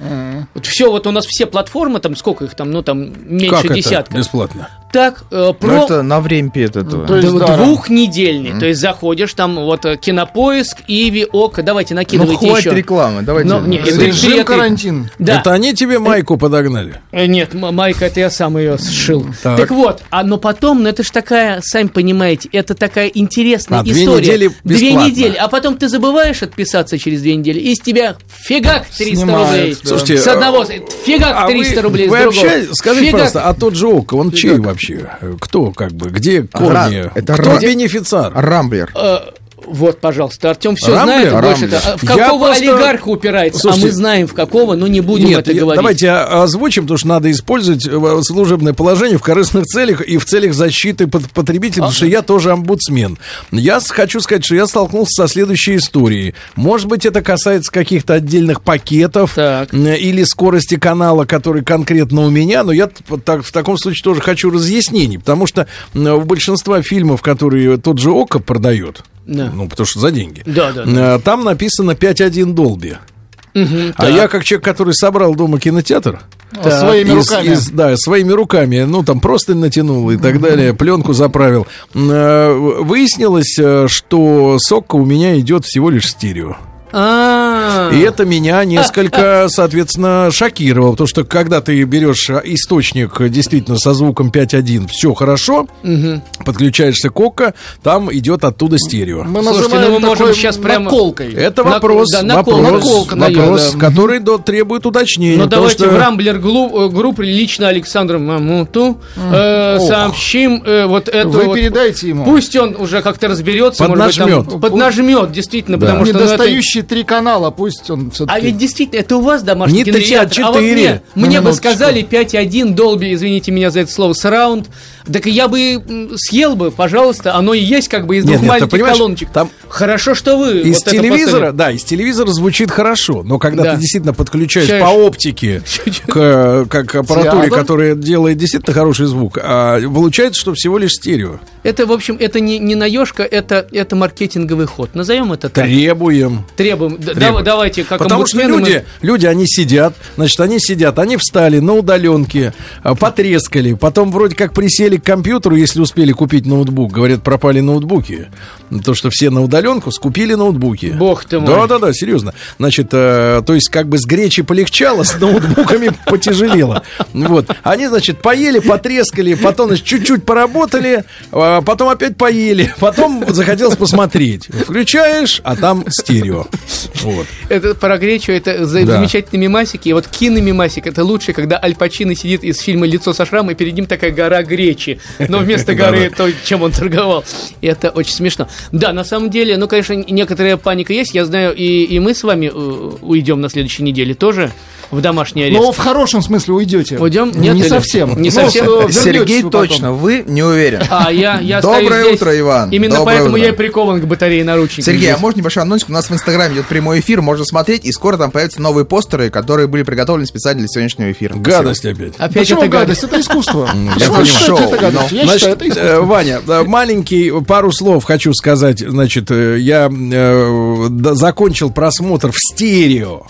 Вот все, вот у нас все платформы, там, сколько их там, ну, там, меньше Как это десятка. бесплатно? Так, э, Ну, про... это на время перед этого. Д- Двухнедельный. То есть заходишь, там вот э, кинопоиск, Иви, Ока. Давайте накидывайте Ну, хватит еще. рекламы, давайте. Но, не, это Режим карантин. Да. Это они тебе майку подогнали? Э, Нет, Майка, это я сам ее сшил. Так. Так, вот, а но потом, ну это же такая, сами понимаете, это такая интересная А, две история. недели Две бесплатно. недели, а потом ты забываешь отписаться через две недели, и с тебя фигак 300 Снимают, рублей. да. Слушайте, с одного, фигак А 300 вы, рублей вы с другого. общаетесь? Скажите, Фигак. пожалуйста, а тот же Ока, он чей вообще? Кто, как бы, где корни? Ра- это Кто Ра- бенефициар? Рамблер. Э, Вот, пожалуйста, Артем все Рамблер? знает больше. Рамблер. В Я какого просто- олигарха упирается? а Слушайте, мы знаем в какого, но не будем Нет, это я- говорить. давайте а, озвучим, потому что надо использовать э, служебное положение в корыстных целях и в целях защиты потребителей, потому что я тоже омбудсмен. Я хочу сказать, что я столкнулся со следующей историей. Может быть, это касается каких-то отдельных пакетов Так. или скорости канала, который конкретно у меня, но я так- в таком случае тоже хочу разъяснений, потому что м, у большинства фильмов, которые тот же Ока продает, Да. ну, потому что за деньги, Да, да, да. э, там написано 5.1 Долби. Мгм, А так. я, как человек, который собрал дома кинотеатр, А, Своими из- руками. из- да, своими руками, ну, там просто натянул и так далее, пленку заправил. Э, Выяснилось, э, что сокка у меня идет всего лишь стерео. А, И это меня несколько, соответственно, шокировало. Потому что когда ты берешь источник действительно со звуком 5.1, все хорошо, подключаешься к ОККО, там идет оттуда стерео. Мы Слушайте, ну мы можем сейчас прямо- наколкой. Это вопрос, да, накол- вопрос, наколка, вопрос, который до- требует уточнения. Ну давайте что- в Рамблер э, групп лично Александру Мамуту э, сообщим э, вот эту Вы вот- передайте ему. Пусть он уже как-то разберется, может быть, там Поднажмет. поднажмет, действительно, Да. потому что ну, Недостающие три канала, пусть он все-таки... А ведь действительно, это у вас домашний Не три, кинотеатр. а вот мне, На мне бы сказали 5.1 Долби, извините меня за это слово, сараунд. Так я бы съел бы, пожалуйста, оно и есть как бы из Нет, двух нет, маленьких понимаешь, колоночек. там Хорошо, что вы Из вот телевизора, да, из телевизора звучит хорошо, но когда Да. ты действительно подключаешь Чаешь. по оптике к, к- к аппаратуре, Театр. которая делает действительно хороший звук, а получается, что всего лишь стерео. Это, в общем, это не, не наешка, это, это маркетинговый ход. Назовем это так. Требуем. Требуем. Требуем. дав- давайте, как Потому что омбудсмены мы- люди, люди, они сидят, значит, они сидят, они встали на удаленке, а, потрескали, потом вроде как присели к компьютеру, если успели купить ноутбук. Говорят, пропали ноутбуки. То, что все на удаленку, скупили ноутбуки. Бог ты мой. Да, да, да, серьезно. Значит, э, то есть как бы с гречи полегчало, с ноутбуками потяжелело. Вот. Они, значит, поели, потрескали, потом, значит, чуть-чуть поработали, а потом опять поели, потом захотелось посмотреть. Включаешь, а там стерео. Вот. Это про гречу, это Да. замечательные мимасики. И вот киномимасик, это лучше, когда Аль Пачино сидит из фильма «Лицо со шрамом», и перед ним такая гора гречи. Но вместо горы то, чем он торговал. И это очень смешно. Да, на самом деле, ну, конечно, некоторая паника есть. Я знаю, и, и мы с вами э, уйдем на следующей неделе тоже в домашний арест. Но в хорошем смысле уйдете. Уйдем? Нет, не или- совсем. не Ну, совсем. вернетесь Сергей вы потом. точно, вы не уверен. А, я, я Доброе здесь. утро, Иван. Именно Доброе поэтому утро. я и прикован к батарее наручников. Сергей, а здесь. может небольшой анонсик? У нас в Инстаграме идет прямой эфир, можно смотреть, и скоро там появятся новые постеры, которые были приготовлены специально для сегоднячного эфира. Гадость опять. Опять Почему это гадость? Это искусство. Я понимаю. Значит, это э. Ваня, э, маленький пару слов хочу сказать. Значит, э, я э, закончил просмотр в стерео.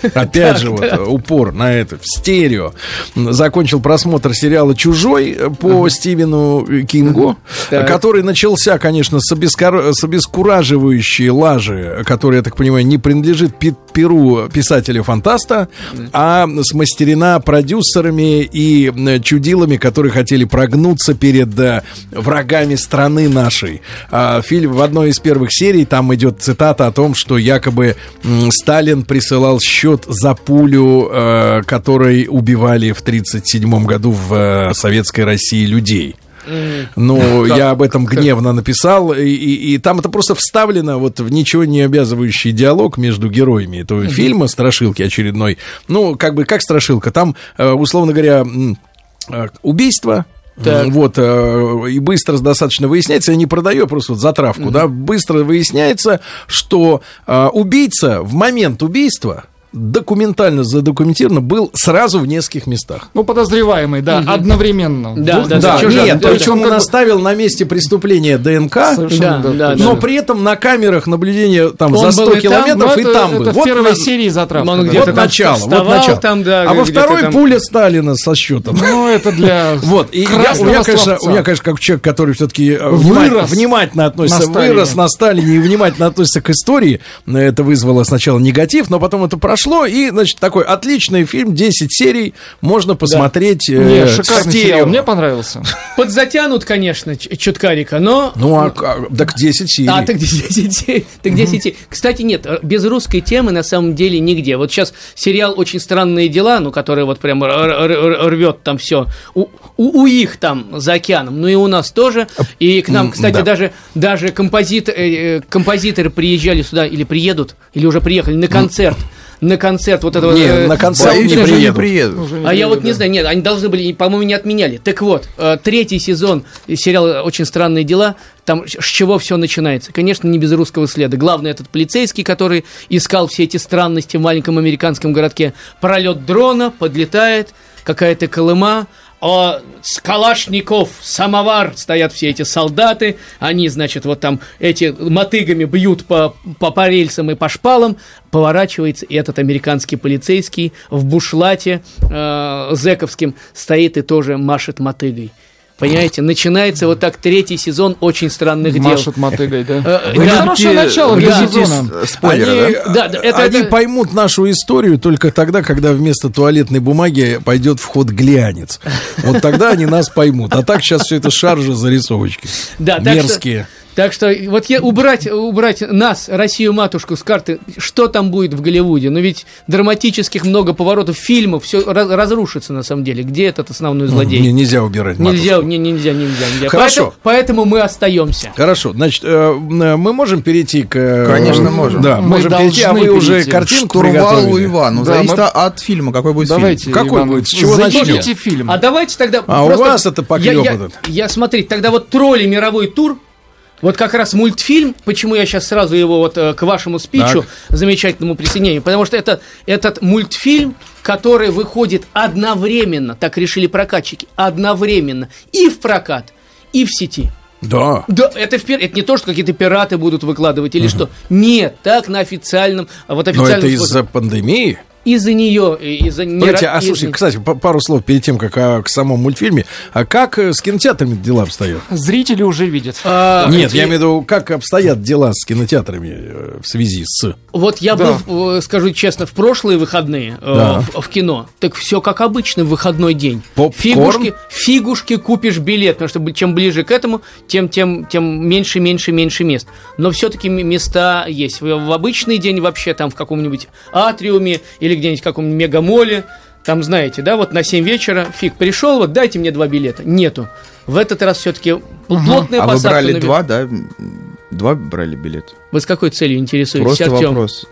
Опять же, вот, упор на это, в стерео. Закончил просмотр сериала «Чужой» по Стивену Кингу, который начался, конечно, с, обескураживающей лажи, которая, я так понимаю, не принадлежит перу писателя-фантаста, а смастерена продюсерами и чудилами, которые хотели прогнуться перед э, врагами страны нашей. А, Фильм в одной из первых серий, там идет цитата о том, что якобы Сталин присылал счет за пулю, э, которой убивали в 1937 году в э, советской России людей. Ну, я об этом гневно написал, и, и- и там это просто вставлено вот в ничего не обязывающий диалог между героями этого фильма «Страшилки» очередной. Ну, как бы как страшилка, там, э, условно говоря, э, убийство, Так. вот, э, и быстро достаточно выясняется, я не продаю, просто вот затравку, да, быстро выясняется, что э, убийца в момент убийства документально задокументировано был сразу в нескольких местах. Ну, подозреваемый, да, одновременно. Да, да, Да, нет, да, то есть да. он как наставил на месте преступления ДНК, Совершенно, Да, да, да, но при этом на камерах наблюдения там Он за был 100 и там, километров Ну, и это- там был. Это в Вот первой на- серии затравка. Он да. вот там начало, вот начало. там, да, а во второй там. пуля Сталина со счетом. Ну, это для Вот, и я, у, меня, конечно, у меня, конечно, как человек, который все-таки Вырос внимательно относится, вырос на Сталине и внимательно относится к истории, это вызвало сначала негатив, но потом это прошло. Пошло, и, значит, такой отличный фильм, 10 серий, можно посмотреть э, Не, шикарный стерео. сериал, мне понравился. Подзатянут, конечно, чуткарика, но... Ну, а, а, так 10 серий. А, так 10 серий. Так 10 серий. Кстати, нет, э, без русской темы на самом деле нигде. Вот сейчас сериал «Очень странные дела», ну, который вот прям рвет там все. У, у- у их там за океаном, ну и у нас тоже. И к нам, кстати, да. даже, даже композит, э, э, композиторы приезжали сюда или приедут, или уже приехали на концерт. На концерт вот этого... Не, э, на концерт не уже не приедут. приеду. а я вот не знаю, нет, они должны были, по-моему, не отменяли. Так вот, э, третий сезон сериала «Очень странные дела», там с чего все начинается? Конечно, не без русского следа. Главный этот полицейский, который искал все эти странности в маленьком американском городке. Пролет дрона, подлетает, какая-то колыма, а с калашников, самовар стоят все эти солдаты, они, значит, вот там эти мотыгами бьют по, по, по рельсам и по шпалам, поворачивается и этот американский полицейский в бушлате э, зэковским стоит и тоже машет мотыгой. Понимаете, начинается вот так третий сезон очень странных дел. Машет мотыгой, да. Э, да. хорошее начало для Да. сезона. Спойлеры, они, да? Да, да, это- они это- поймут нашу историю только тогда, когда вместо туалетной бумаги пойдет в ход глянец. Вот тогда они нас поймут. А так сейчас все это шаржи зарисовочки. Да, так что- Мерзкие. Так что вот я, убрать, убрать нас, Россию матушку с карты, что там будет в Голливуде? Ну ведь драматических много поворотов фильмов, все разрушится на самом деле. Где этот основной злодей? Не, нельзя убирать Нельзя, матушку. не, нельзя, нельзя, нельзя. Хорошо. Поэтому, поэтому мы остаемся. Хорошо, значит, э, мы можем перейти к... э, Конечно, можем. Да, Мы можем перейти, а вы должны уже перейти. картинку Штурвал приготовили. Иван. Ну, Да, зависит мы- от фильма, какой будет Давайте, фильм. Какой Иван, будет? С чего начнем? фильм. А давайте тогда... А у просто- вас это поклёп я, я, я, смотрите, тогда вот «Тролли. Мировой тур», вот как раз мультфильм, почему я сейчас сразу его вот э, к вашему спичу, замечательному присоединению, потому что это этот мультфильм, который выходит одновременно, так решили прокатчики, одновременно и в прокат, и в сети. Да. Да, это, в это не то, что какие-то пираты будут выкладывать или что. Нет, так на официальном, вот Но официальном это из-за пандемии? Из-за нее, из-за не а из- слушайте, кстати, па- пару слов перед тем, как а, к самому мультфильме. А как э, с кинотеатрами дела обстоят? Зрители уже видят. А, Нет, и- я имею в виду, как обстоят дела с кинотеатрами э, в связи с... Вот я Да. был, э, скажу честно, в прошлые выходные э, Да. в, в кино. Так все как обычно в выходной день. Попкорн? Фигушки, фигушки купишь билет, потому что чем ближе к этому, тем, тем, тем меньше, меньше, меньше мест. Но все-таки места есть. В, в обычный день вообще там в каком-нибудь атриуме или где-нибудь в каком-нибудь мегамоле. Там, знаете, да, вот на 7 вечера, фиг, пришел, вот дайте мне два билета. Нету. В этот раз все-таки плотная А вы посадка брали на два, да? Два брали билет? Вы с какой целью интересуетесь, Просто Артем? вопрос.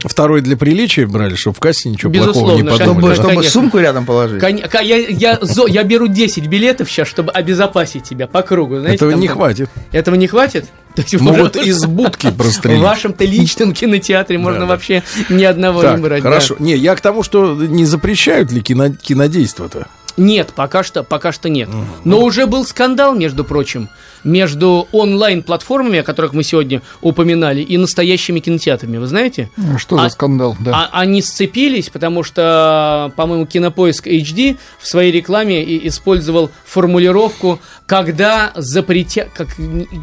Второй для приличия брали, чтобы в кассе ничего Безусловно, плохого не подумали. Чтобы, чтобы конечно. сумку рядом положить? Кон- Я, я, зо- я беру 10 билетов сейчас, чтобы обезопасить тебя по кругу. Знаете, Этого там не там- хватит. Этого не хватит? Ну вот из будки В прострелить. вашем-то личном кинотеатре можно вообще ни одного не брать. хорошо. Не, я к тому, что не запрещают ли кино, кинодейство-то? Нет, пока что, пока что нет. Но уже был скандал, между прочим, между онлайн-платформами, о которых мы сегодня упоминали, и настоящими кинотеатрами. Вы знаете? Что А- за скандал? Да. А- они сцепились, потому что, по-моему, Кинопоиск HD в своей рекламе использовал формулировку, когда запретят, как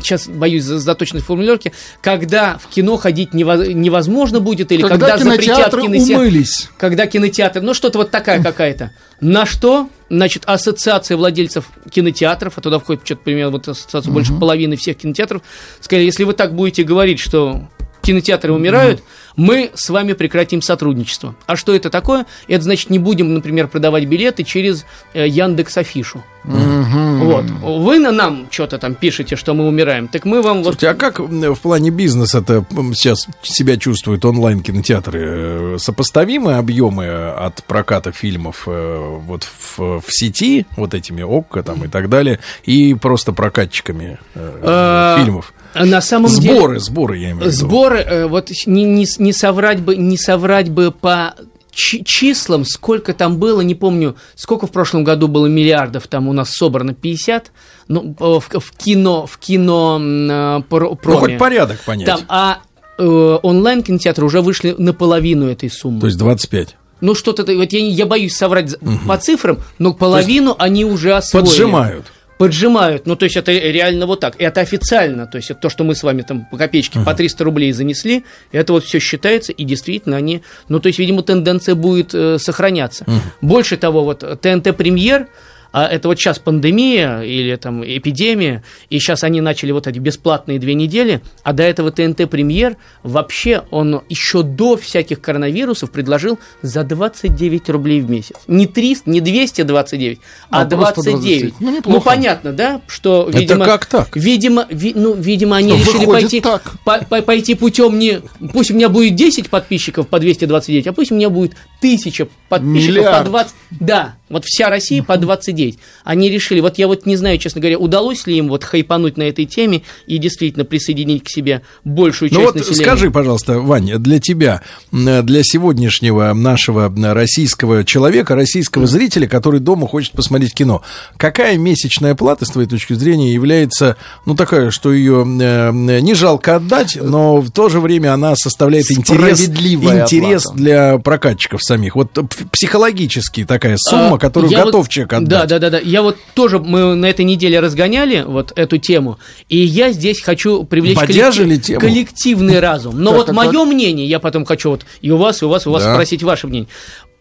сейчас боюсь за, за точность формулировки, когда в кино ходить нево- невозможно будет или когда, Когда запретят кинотеатры кинотеатр- умылись. когда кинотеатр, ну что-то вот такая какая-то. На что, значит, ассоциация владельцев кинотеатров, а туда входит что-то примерно вот ассоциация больше половины всех кинотеатров, сказали, если вы так будете говорить, что кинотеатры умирают, мы с вами прекратим сотрудничество. А что это такое? Это значит, не будем, например, продавать билеты через э, Яндекс Афишу. Вот. Вы на нам что-то там пишете, что мы умираем, так мы вам вот... Слушайте, а как в плане бизнеса-то м, сейчас себя чувствуют онлайн-кинотеатры? Э, Сопоставимы объемы от проката фильмов э, вот в, в сети, вот этими ОККО там и так далее, и просто прокатчиками э, А, фильмов? На самом Сборы, деле... сборы, я имею в виду. Сборы, э, вот не, не, не соврать бы, не соврать бы по чи- числам, сколько там было, не помню, сколько в прошлом году было миллиардов, там у нас собрано 50, ну, э, в, в кино, в кино э, про- Ну, хоть порядок понять. Там, а э, онлайн-кинотеатры уже вышли наполовину этой суммы. То есть 25. Ну, что-то, вот я, я боюсь соврать за- по цифрам, но половину они уже освоили. Поджимают. Поджимают. Ну, то есть это реально вот так. Это официально. То есть это то, что мы с вами там по копеечке, по 300 рублей занесли, это вот все считается, и действительно они... Ну, то есть, видимо, тенденция будет э, сохраняться. Больше того, вот ТНТ Премьер, а это вот сейчас пандемия или там эпидемия, и сейчас они начали вот эти бесплатные две недели, а до этого ТНТ Премьер вообще он еще до всяких коронавирусов предложил за 29 рублей в месяц. Не 300, не 229, а, А, просто 29. 29. Ну, неплохо. понятно, да, что, Это видимо... как так? Видимо, ви- ну, видимо, они Ну, решили пойти, так. по- по- пойти путем не... Пусть у меня будет 10 подписчиков по 229, а пусть у меня будет 1000 подписчиков Миллиард. по 20... Да, вот вся Россия по 29. Они решили, вот я вот не знаю, честно говоря, удалось ли им вот хайпануть на этой теме и действительно присоединить к себе большую часть Ну вот населения. скажи, пожалуйста, Ваня, для тебя, для сегодняшнего нашего российского человека, российского зрителя, который дома хочет посмотреть кино, какая месячная плата, с твоей точки зрения, является, ну, такая, что ее не жалко отдать, но в то же время она составляет интерес, интерес оплата. для прокатчиков самих. Вот психологически такая сумма, А, которую готов вот- человек отдать. Да, да, да, да. Я вот тоже мы на этой неделе разгоняли вот эту тему, и я здесь хочу привлечь Бодяжили тему? коллективный разум. Но Так, вот так, мое так. мнение, я потом хочу вот и у вас, и у вас, и у вас Да. спросить ваше мнение.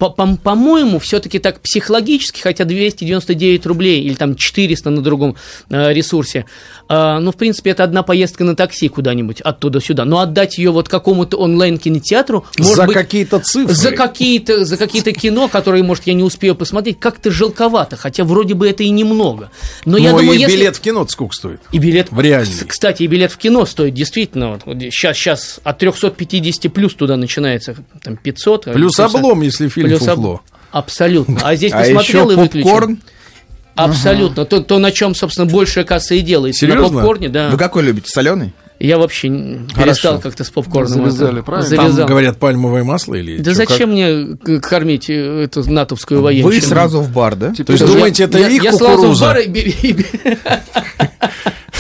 По- по- По-моему, все-таки так психологически, хотя 299 рублей или там 400 на другом э, ресурсе, э, ну, в принципе, это одна поездка на такси куда-нибудь оттуда сюда. Но отдать ее вот какому-то онлайн-кинотеатру, За быть, какие-то цифры. за какие-то, за какие-то кино, которые, может, я не успею посмотреть, как-то жалковато, хотя вроде бы это и немного. Но я Ну, думаю, и если... билет в кино сколько стоит? И билет, В реальный. Кстати, и билет в кино стоит действительно. Вот, сейчас, сейчас от 350 плюс туда начинается там 500. а Плюс облом, если фильм плюс об- фуфло. Абсолютно. А здесь А посмотрел еще и выключил. попкорн. Абсолютно. То, то, на чем, собственно, большая касса и делается. На Серьезно? попкорне, да. Вы какой любите, соленый? Я вообще н- перестал как-то с попкорном. Завязали, это- правильно? Там, Завязал. говорят, пальмовое масло или Да как? зачем мне к- кормить э, эту натовскую военщину? Вы сразу в бар, да? То есть Я- думаете, это я, их я сразу в кукуруза? бар и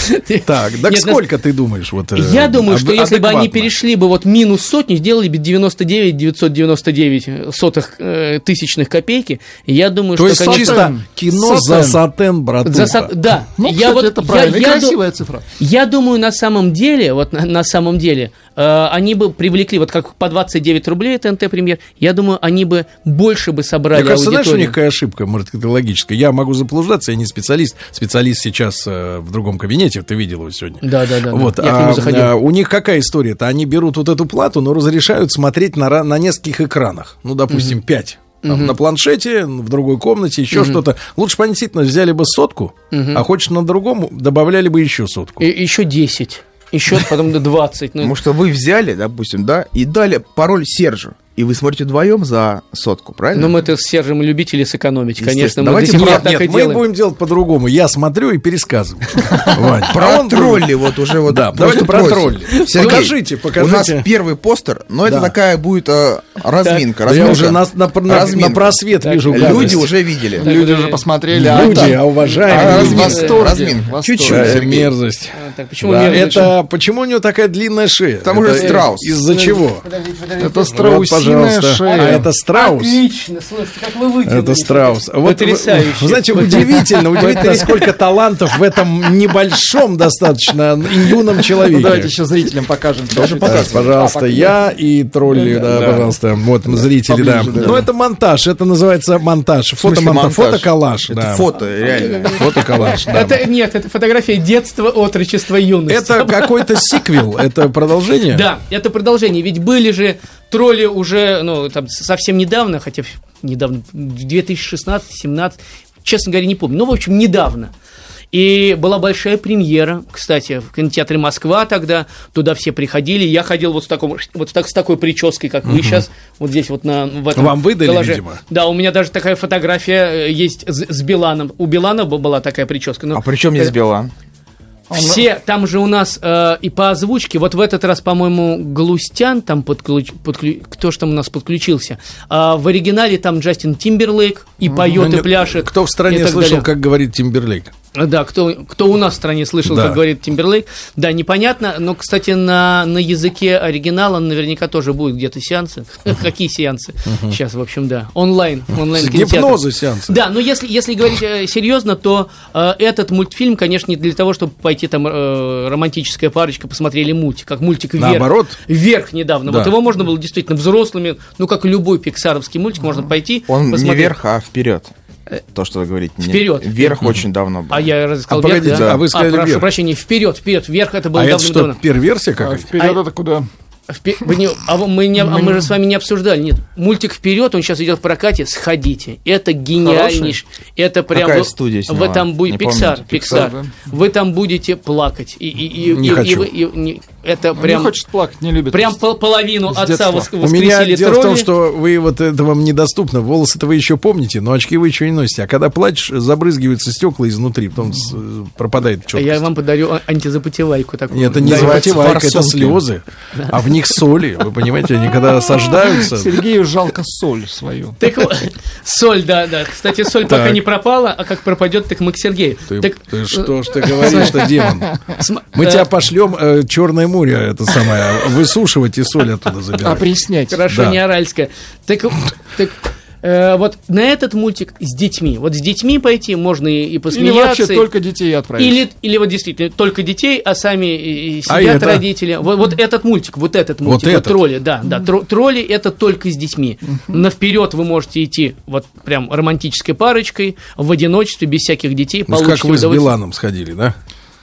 Так, так ну, сколько ты думаешь? Вот, э, Я думаю, что если бы они перешли бы вот минус сотню, сделали бы 99 999 сотых э, тысячных копейки, я думаю, То что, есть конечно, чисто кино за Сатен. братуха. да. Ну, кстати, это правильно. Красивая цифра. Я думаю, на самом деле, вот на, самом деле, э, они бы привлекли, вот как по 29 рублей ТНТ премьер, я думаю, они бы больше бы собрали Мне кажется, знаешь, у аудиторию. них какая ошибка маркетологическая? Я могу заблуждаться, я не специалист. Специалист сейчас э, в другом кабинете, ты видел его сегодня. Да, да, да. Вот, Я к нему а, заходил. а, у них какая история-то? Они берут вот эту плату, но разрешают смотреть на, на нескольких экранах. Ну, допустим, пять. Там, На планшете, в другой комнате, еще что-то. Лучше бы они действительно взяли бы сотку, а хочешь на другом, добавляли бы еще сотку. И- еще 10. Еще потом до 20. Ну, Потому что вы взяли, допустим, да, и дали пароль Сержу. И вы смотрите вдвоем за сотку, правильно? Ну, мы-то с Сержем любители сэкономить, конечно, мы Давайте пор Нет, так и нет, мы делаем. будем делать по-другому. Я смотрю и пересказываю. Вань, а Про тролли вот уже вот Да, давайте про тролли. Сергей, Покажите, покажите. У нас первый постер, но это такая будет э, разминка. Я разминка. уже на, просвет вижу. Люди уже видели. Люди уже посмотрели. а Люди, а уважаемые разминка. Чуть-чуть, мерзость. Это почему у него такая длинная шея? Потому что страус. Из-за чего? Это страусиная пожалуйста. шея. А это страус? Отлично, слушайте, как вы вытянули. Это страус. Вот, Потрясающе. вы знаете, удивительно, удивительно, сколько талантов в этом небольшом достаточно юном человеке. давайте еще зрителям покажем. Тоже показывать. пожалуйста, я и тролли, да, пожалуйста, вот зрители, да. Да. Ну, это монтаж, это называется монтаж, фотомонтаж, монтаж? фотоколлаж, Это да. фото, реально. Фотоколлаж, да. Это, нет, это фотография детства, отрочества, юности. Это какой-то сиквел, это продолжение? Да, это продолжение. Ведь были же тролли уже, ну, там, совсем недавно, хотя в- недавно, 2016-17, честно говоря, не помню. Ну, в общем, недавно. И была большая премьера, кстати, в кинотеатре Москва тогда, туда все приходили, я ходил вот с, таком, вот так, с такой прической, как вы сейчас, вот здесь вот на в этом Вам выдали, коллаже. видимо? Да, у меня даже такая фотография э, есть с, с Биланом. У Билана была такая прическа. но- А при чем здесь Билан? Все, там же у нас э, и по озвучке, вот в этот раз, по-моему, Галустян там подключ, подклю- кто ж там у нас подключился. А в оригинале там Джастин Тимберлейк и поет, и Ну, не- пляшет. Кто в и стране слышал, далее. как говорит Тимберлейк? Да, кто, кто у нас в стране слышал, Да. как говорит Тимберлейк. Да, непонятно, но, кстати, на, на языке оригинала наверняка тоже будут где-то сеансы. Какие сеансы? Сейчас, в общем, да. Онлайн. онлайн С гипноза сеансы. Да, но если, если говорить э, серьезно, то э, этот мультфильм, конечно, не для того, чтобы пойти там э, романтическая парочка, посмотрели мультик, как мультик «Вверх». Наоборот. «Вверх» недавно. Да. Вот его можно было действительно взрослыми, ну, как и любой пиксаровский мультик, можно пойти, Он не посмотреть. вверх, а вперед. То, что вы говорите. не- Вперед. Вверх очень давно был. А я разве сказал А вверх, погодите, да? а вы сказали прошу вверх. прощения, вперед, вперед, вверх это было А это давно-давно. что, перверсия какая-то? Вперед это куда? Впе- вы не- а вы- мы, не- а мы же с вами не обсуждали. Нет, мультик вперед, он сейчас идет в прокате. Сходите. Это гениальнейший. Это прям. Какая вы, студия Вы сняла? там будете. Pixar, да. Вы там будете плакать. И, и, и, Не и- и хочу. вы- и- не- это Он прям. не хочет плакать, не любит. Прям пол- половину отца детства. воск- У меня воскресили дело в том, что вы вот это вам недоступно. Волосы-то вы еще помните, но очки вы еще не носите. А когда плачешь, забрызгиваются стекла изнутри, потом с- э, пропадает А четкость. Я вам подарю а- антизапотевайку такую. Нет, это не Да, запотевайка, это слезы. А в них соли, вы понимаете, они когда осаждаются... Сергею жалко соль свою. Так вот, соль, да, да. Кстати, соль пока не пропала, а как пропадет, так мы к Сергею. Ты, Так, ты что ж ты говоришь-то, демон? Мы э, тебя пошлем Черное море, это самое, высушивать и соль оттуда забирать. Опреснять. Хорошо, Да. не аральская. Так, так э, вот на этот мультик с детьми. Вот с детьми пойти можно и, и Или посмеяться. вообще только детей отправить. Или, или вот действительно только детей, а сами и- и А сидят это? родители. Вот, вот этот мультик, вот этот Вот мультик, вот, этот? тролли, да, да, тро- тролли это только с детьми. На вперед вы можете идти вот прям романтической парочкой в одиночестве без всяких детей. Ну, как вы с. Биланом сходили, да?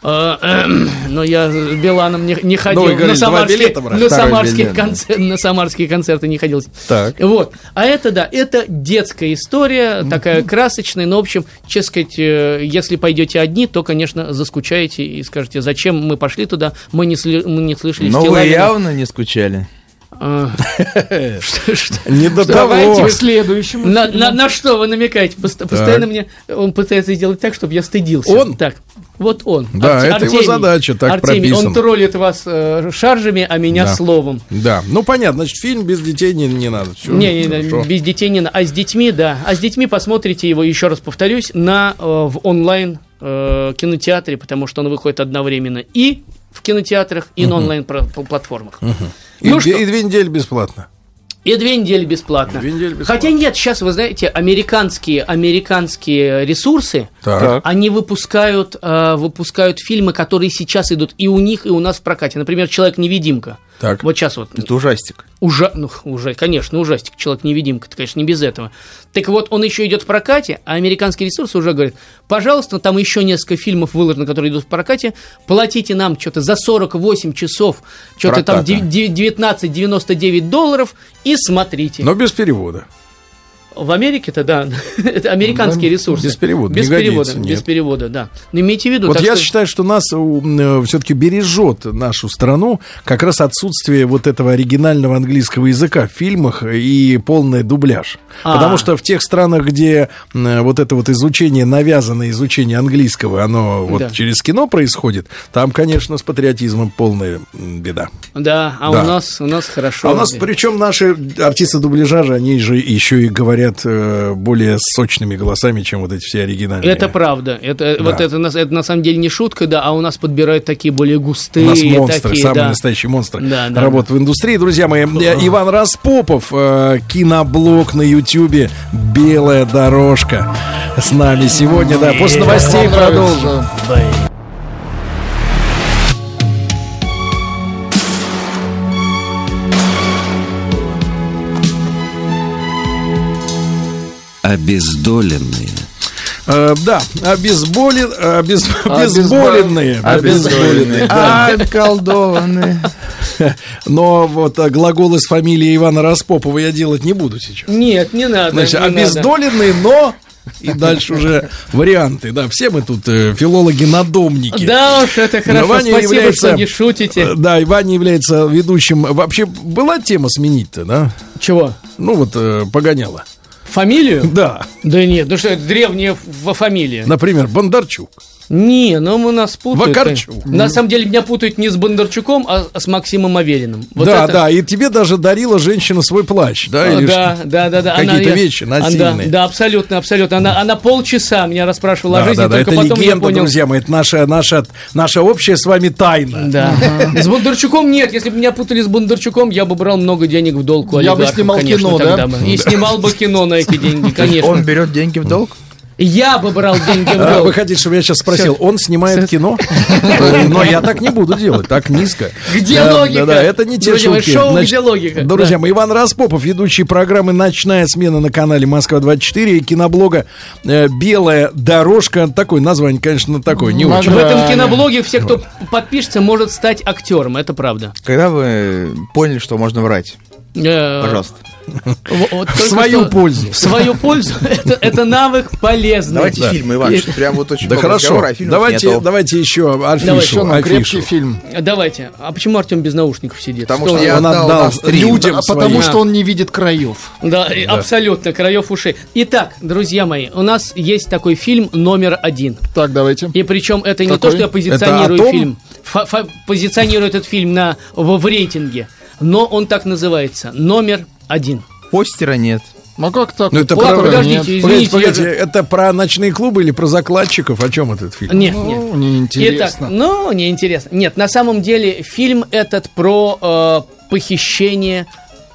А, эм, Но я с Биланом не, не ходил. Ну, говорили, на самарские, на, самарские концер- на самарские концерты не ходил. Так. Вот. А это, да, это детская история, такая красочная. Но, в общем, честно сказать, э, если пойдете одни, то, конечно, заскучаете и скажете, зачем мы пошли туда, мы не, сли- мы не слышали Но вы Стилавина». явно не скучали. Что- что- Не до Давайте к следующему. На, что вы намекаете? Пост- Постоянно мне он пытается сделать так, чтобы я стыдился. Он? Так, вот он. Да, это его задача, так Артемий, он прописано. троллит вас э, шаржами, а меня Да. словом. Да, ну понятно, значит, фильм без детей не, не надо. Всё, Не, не, без детей не на. А с детьми, да. А с детьми посмотрите его, еще раз повторюсь, на, э, в онлайн э, кинотеатре, потому что он выходит одновременно и в кинотеатрах, и на онлайн-платформах. И, Ну две- что? и две недели бесплатно. И две недели бесплатно. Две недели бесплатно. Хотя нет, сейчас, вы знаете, американские, американские ресурсы, Так. они выпускают, э, выпускают фильмы, которые сейчас идут и у них, и у нас в прокате. Например, «Человек-невидимка». Так. Вот сейчас вот Это ужастик. Ужа... Ну, уже, конечно, ужастик, человек-невидимка, это, конечно, не без этого. Так вот, он еще идет в прокате, а американские ресурсы уже говорят, пожалуйста, там еще несколько фильмов выложено, которые идут в прокате, платите нам что-то за 48 часов, что-то там Проката. дев- дев- 19,99 долларов и смотрите. Но без перевода. В Америке-то, да, это американские ресурсы. без перевода, Без перевода, годится, без перевода, да. Но имейте в виду, Вот я что- считаю, что нас все-таки бережет нашу страну как раз отсутствие вот этого оригинального английского языка в фильмах и полный дубляж. А. Потому что в тех странах, где м, вот это вот изучение, навязанное изучение английского, оно вот Да. через кино происходит, там, конечно, с патриотизмом полная беда. Да, а Да. у нас у нас хорошо. А у нас, причем наши артисты дубляжа, же, они же еще и говорят э, более сочными голосами, чем вот эти все оригинальные. Это правда. Это, Да. вот это, на- это на самом деле не шутка, да, а у нас подбирают такие более густые. У нас монстры, такие, самые да. настоящие монстры Да, да, работают в индустрии. Друзья мои, э, Иван Распопов, э, киноблог на Ютьюбе «Белая дорожка» с нами сегодня. Да, после новостей продолжим. Обездоленные. Э, да, обезболен, обез- обезболенные. Обезболенные, да. Околдованные. Но вот э, глаголы с фамилией Ивана Распопова я делать не буду сейчас. Нет, не надо. Значит, не надо. обездоленные, но... И дальше уже варианты. Да, все мы тут э, филологи-надомники. Да уж, это хорошо. Ваня Спасибо, является- что не шутите. Э, Да, и Ваня является ведущим. Вообще, была тема сменить-то, да? Чего? Ну вот, э, погоняла. Фамилию? Да. Да нет, ну что, это древняя фамилия. Например, Бондарчук. Не, ну мы нас путают. Вакарчук. На самом деле меня путают не с Бондарчуком, а с Максимом Авериным. Вот да, это- да, и тебе даже дарила женщина свой плащ, да? А, или да, что? да, да, да. Какие-то Она- вещи насильные. Да, да, абсолютно, абсолютно. Она, она полчаса меня расспрашивала о Да, жизни, да, да, только это потом я легенда, понял. друзья мои, это наша, наша, наша общая с вами тайна. Да. С Бондарчуком нет. Если бы меня путали с Бондарчуком, я бы брал много денег в долг у Я бы снимал конечно, кино, да? И снимал бы кино на эти деньги, конечно. Он берет деньги в долг? Я бы брал деньги в А, долг. Вы хотите, чтобы я сейчас спросил, он снимает кино? Но я так не буду делать, так низко. Где логика? Да, это не те шутки. шоу «Где логика?» Друзья мои, Иван Распопов, ведущий программы «Ночная смена» на канале «Москва-24» и киноблога э, «Белая дорожка». Такое название, конечно, такое, не очень. В этом киноблоге все, кто подпишется, может стать актером. Это правда. Когда вы поняли, что можно врать? Э, Пожалуйста. вот В свою что- пользу. В свою пользу. Это, это навык полезный. Давайте Да. фильмы, Иван, что прям вот очень Да много хорошо, а фильмов давайте, нету. давайте еще афишу. Давай, Еще крепкий фильм. Давайте. А почему Артем без наушников сидит? Потому Что что он- я Он отдал отдал людям А своим. потому что он не видит краев. Да, и абсолютно, краев ушей. Итак, друзья мои, у нас есть такой фильм номер один. Так, давайте. И причем это не Какой? то, что я позиционирую фильм. Позиционирую этот фильм на, в, в рейтинге. Но он так называется. Номер один. Постера нет. Ну как так? Ну, это Ладно, про... подождите, Нет. извините. Погодите, я погодите, же- это про ночные клубы или про закладчиков? О чем этот фильм? Нет, Ну, нет. неинтересно. Итак, ну, неинтересно. Нет, на самом деле фильм этот про э, похищение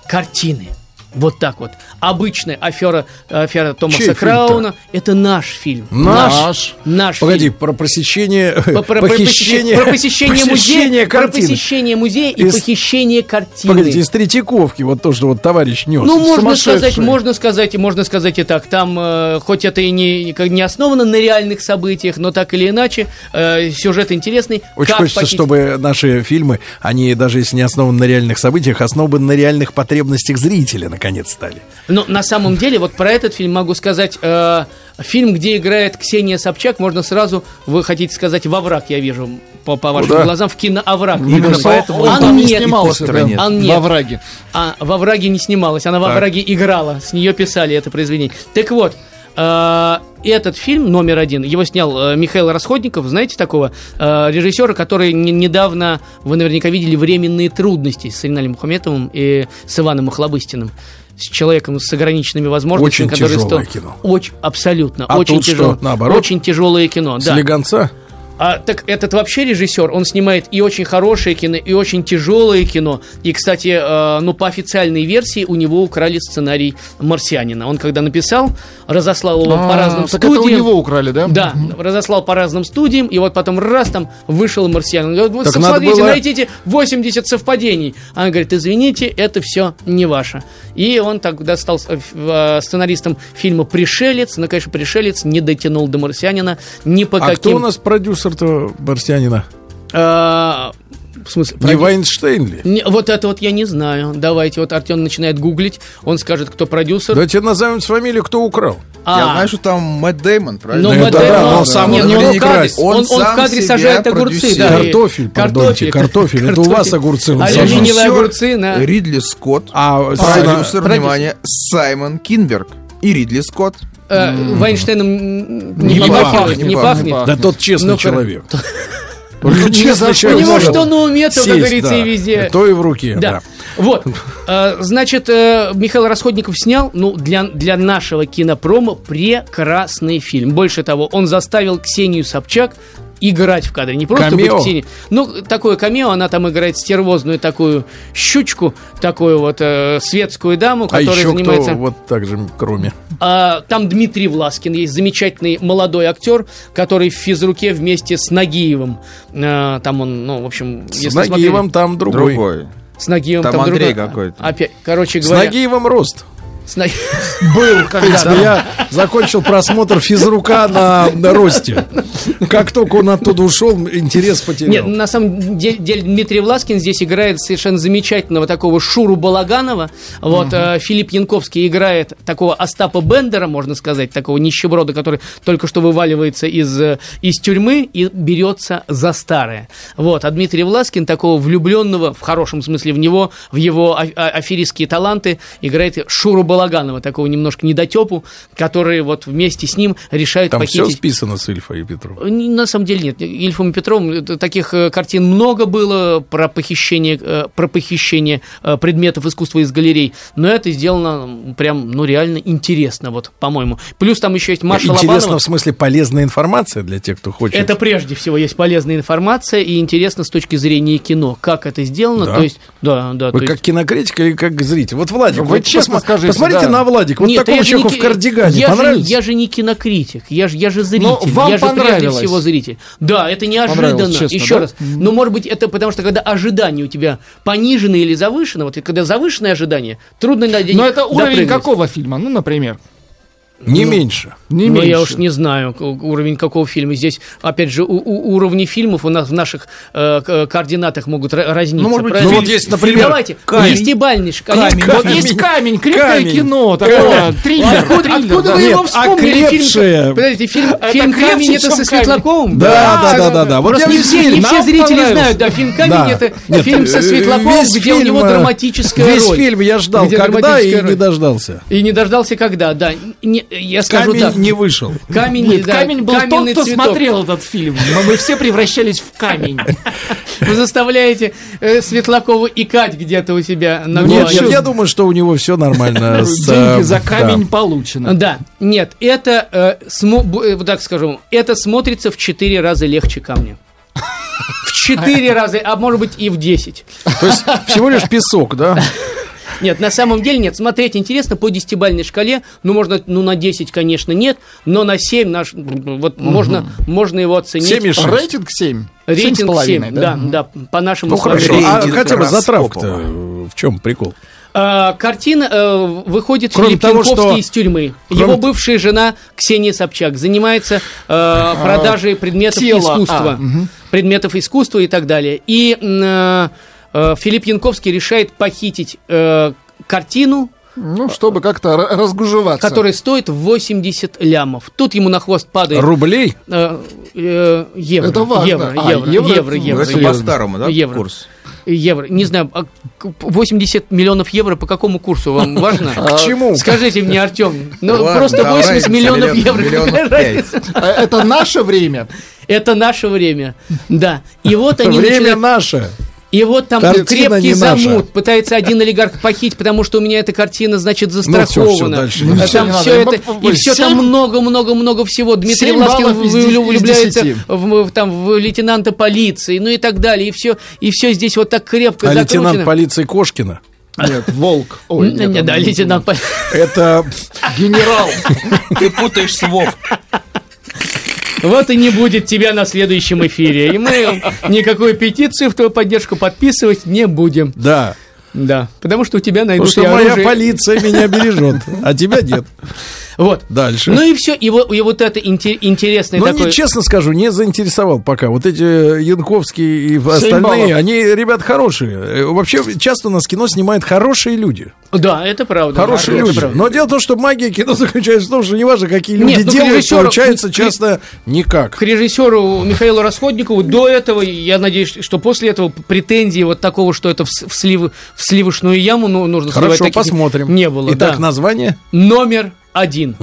картины. Вот так вот. Обычная афера, афера Томаса Чей? Крауна. Это наш фильм. Наш? Наш Погоди, фильм. про посещение... Про, похищение... посещение, про посещение музея, про посещение музея и Из- похищение картины. Погодите, из Третьяковки, вот то, что вот товарищ нес. Ну, можно сказать, можно сказать, и можно сказать и так. Там, э, хоть это и не, не основано на реальных событиях, но так или иначе, э, сюжет интересный. Очень Как хочется, похитить- чтобы наши фильмы, они даже если не основаны на реальных событиях, основаны на реальных потребностях зрителя, наконец, стали. Но на самом деле, вот про этот фильм могу сказать, э, фильм, где играет Ксения Собчак, можно сразу, вы хотите сказать, во враг, я вижу по, по вашим да. глазам, в киноовраг. Ну, Именно поэтому он а там не нет, снимался, постера да, нет. А нет. во враге. А во враге не снималась, она во Так. враге играла, с нее писали это произведение. Так вот, этот фильм номер один, его снял э, Михаил Расходников, знаете такого э, режиссера, который не- недавно, вы наверняка видели «Временные трудности» с Риналем Мухаметовым и с Иваном Охлобыстиным. С человеком с ограниченными возможностями, Очень который тяжелое стал- кино. Очень, абсолютно, А очень тут что, тяжелое. наоборот? Очень тяжелое кино, да. Слегонца? А, так этот вообще режиссер, он снимает и очень хорошее кино, и очень тяжелое кино. И, кстати, э, ну, по официальной версии у него украли сценарий «Марсианина». Он когда написал, разослал его по А, разным так студиям. это у него украли, да? Да, разослал по разным студиям, и вот потом раз там вышел «Марсианин». Он говорит, вот Так смотрите, было- найдите 80 совпадений. Она говорит, извините, это все не ваше. И он тогда стал э, э, сценаристом фильма «Пришелец», но, конечно, «Пришелец» не дотянул до «Марсианина» ни по А каким... кто у нас продюсер-то «Марсианина»? А, в смысле? Не Вайнштейн ли? Не, вот это вот я не знаю. Давайте, вот Артем начинает гуглить, он скажет, кто продюсер. Давайте назовем с фамилию, кто украл. А, Я знаю, что там Мэтт Дэймон, правильно? ну, это Мэтт да, Дэймон, но сам нет, он ну, не в кадре-. Он, Он он в сам кадре сажает огурцы, да. и- Картофель, пардоньте, картофель. Это у вас огурцы он. Алюминиевые огурцы, да. Ридли Скотт. А, Продюсер, Продюсер. внимание, Саймон Кинберг. И Ридли Скотт. Э, Вайнштейном не, Не попахивает, пахнет, не не пахнет. пахнет. Да тот честный Ну, человек. Ну, Честный У человек него может что на уме, то, как говорится, да. и везде. То и в руке, Да. да. Вот. Э, Значит, э, Михаил Расходников снял, ну, для, для нашего кинопрома прекрасный фильм. Больше того, он заставил Ксению Собчак играть в кадре. Не просто Камео? быть Ксенией. Ну, такое камео, она там играет стервозную такую щучку, такую вот э, светскую даму, А которая еще занимается... кто вот так же, кроме? А, там Дмитрий Власкин есть, замечательный молодой актер, который в физруке вместе с Нагиевым. А, там он, ну, в общем, С если Нагиевым смотрели- там другой. Другой. С Нагиевым Там там, Андрей другой- какой-то. Опять, короче С говоря... Нагиевым рост. С Наги- Был принципе, я закончил просмотр физрука на, на росте. Как только он оттуда ушел, интерес потерял. Нет, на самом де- деле Дмитрий Власкин здесь играет совершенно замечательного такого Шуру Балаганова. Вот э, Филипп Янковский играет такого Остапа Бендера, можно сказать, такого нищеброда, который только что вываливается из, э, из тюрьмы и берется за старое. Вот, а Дмитрий Власкин такого влюбленного, в хорошем смысле в него, в его а- а- аферистские таланты, играет Шуру Балаганова. Балаганова, такого немножко недотепу, который вот вместе с ним решает Там все похитить... списано с Ильфой и Петровым. На самом деле нет. Ильфом и Петром э, таких э, картин много было про похищение, э, про похищение предметов искусства из галерей, но это сделано прям, ну, реально интересно, вот, по-моему. Плюс там еще есть Маша Интересно Лобанова. в смысле полезная информация для тех, кто хочет. Это прежде всего есть полезная информация и интересно с точки зрения кино, как это сделано. Да? То есть, да, да. Вы как есть- кинокритик или как зритель? Вот, Владик, Вы вот честно посма- скажите, посмотрите да. на Владик. Вот Нет, такого я же человека не в кардигане. я же, не- Понравится? я же не кинокритик, я же, я же зритель. Но вам я же прежде понравилось. всего зритель. Да, это неожиданно. Понравилось, честно, Еще да? раз. Но может быть это потому, что когда ожидания у тебя понижены или завышены, вот когда завышенное ожидание, трудно на день Но это уровень допрыгнуть. какого фильма? Ну, например. Не меньше. Не ну, я меньше. уж не знаю, уровень какого фильма. Здесь, опять же, у- у- уровни фильмов у нас в наших э, к- координатах могут ра- разниться. Ну, может быть, правильно? ну, вот есть, например, Давайте, камень. десятибальный. Камень. Вот есть камень, крепкое Камень. кино, такое, триллер. Откуда, триллер, откуда да. вы его вспомнили? Фильм, подождите, фильм, Это фильм крепче, «Камень» это со Светлаковым? Да, да, да, да, да. Вот Просто я не весь все, не фильм- все зрители знают, да, фильм «Камень» Да. это Нет, фильм со э, Светлаковым, весь где у фильм, него э, драматическая Весь роль. фильм я ждал, когда, и не дождался. И не дождался, когда, да. Не- я скажу Камень так. не вышел. Камень, Нет, да, камень был тот, кто цветок. смотрел этот фильм. Мы, мы все превращались в камень. Вы заставляете э, Светлакова икать где-то у себя на Нет, нет, я думаю, что у него все нормально. с, Деньги э, за камень да. получено. Да, нет, это, э, смо- э, вот так скажу, это смотрится в 4 раза легче камня. В 4 раза, а может быть и в 10. То есть всего лишь песок, да? Нет, на самом деле нет. Смотреть интересно по десятибальной шкале. Ну, можно, ну, на 10, конечно, нет, но на 7 наш, вот можно, можно его оценить. Семь и шесть. Рейтинг 7. Рейтинг 7, да, да, по нашему Ну хорошо, а хотя бы затравка-то в чем прикол? А, картина э, выходит Кроме Филипп того, что- из тюрьмы. кроме Его бывшая жена Ксения Собчак занимается э, продажей предметов тело, искусства, а, мгм. предметов искусства и так далее. И э, Филипп Янковский решает похитить э, картину, Ну, чтобы как-то ра- разгужеваться. которая стоит 80 лямов. Тут ему на хвост падает Рублей? э, э, евро. Это важно. Евро, А, евро, евро евро, это- евро, Это евро. по-старому, да, Евро. курс? Евро. Не знаю, а к- 80 миллионов евро по какому курсу вам важно? К чему? Скажите мне, Артем, ну Ладно, просто там 80 разница, миллионов миллион- евро. А Это наше время. Это наше время. Да. И вот они Время наше. И вот там Картина крепкий замут. Пытается один олигарх похитить, потому что у меня эта картина, значит, всё, застрахована. дальше А не там надо. все это, и все там много-много-много всего. Дмитрий семь Ласкин баллов из влю- десяти- из влюбляется в, в- там, в лейтенанта полиции, ну и так далее. И все, и все здесь вот так крепко А закручено. лейтенант полиции Кошкина? Нет, волк. Ой, нет, не, он- да, лейтенант полиции. Это Генерал. Ты путаешь слов. Вот и не будет тебя на следующем эфире. И мы никакую петицию в твою поддержку подписывать не будем. да. Да, потому что у тебя Потому найдут что и моя оружие. полиция меня бережет, а тебя нет. Вот. Дальше. Ну и все, и вот, и вот это инте- интересный Ну, такой... не, честно скажу, не заинтересовал пока. Вот эти Янковские и остальные, они, ребят, хорошие. Э, Вообще, часто у нас кино снимают хорошие люди. Да, это правда. Хорошие Это люди. правда. Но дело в том, что магия кино заключается в том, что неважно, какие люди Нет, ну, делают, режиссеру- получается часто никак. К режиссеру Михаилу Расходникову до этого, я надеюсь, что после этого претензий вот такого, что это в, в, слив- в сливочную яму ну, нужно сливать, Хорошо, таких посмотрим. Не было, Итак, да. название? Номер один.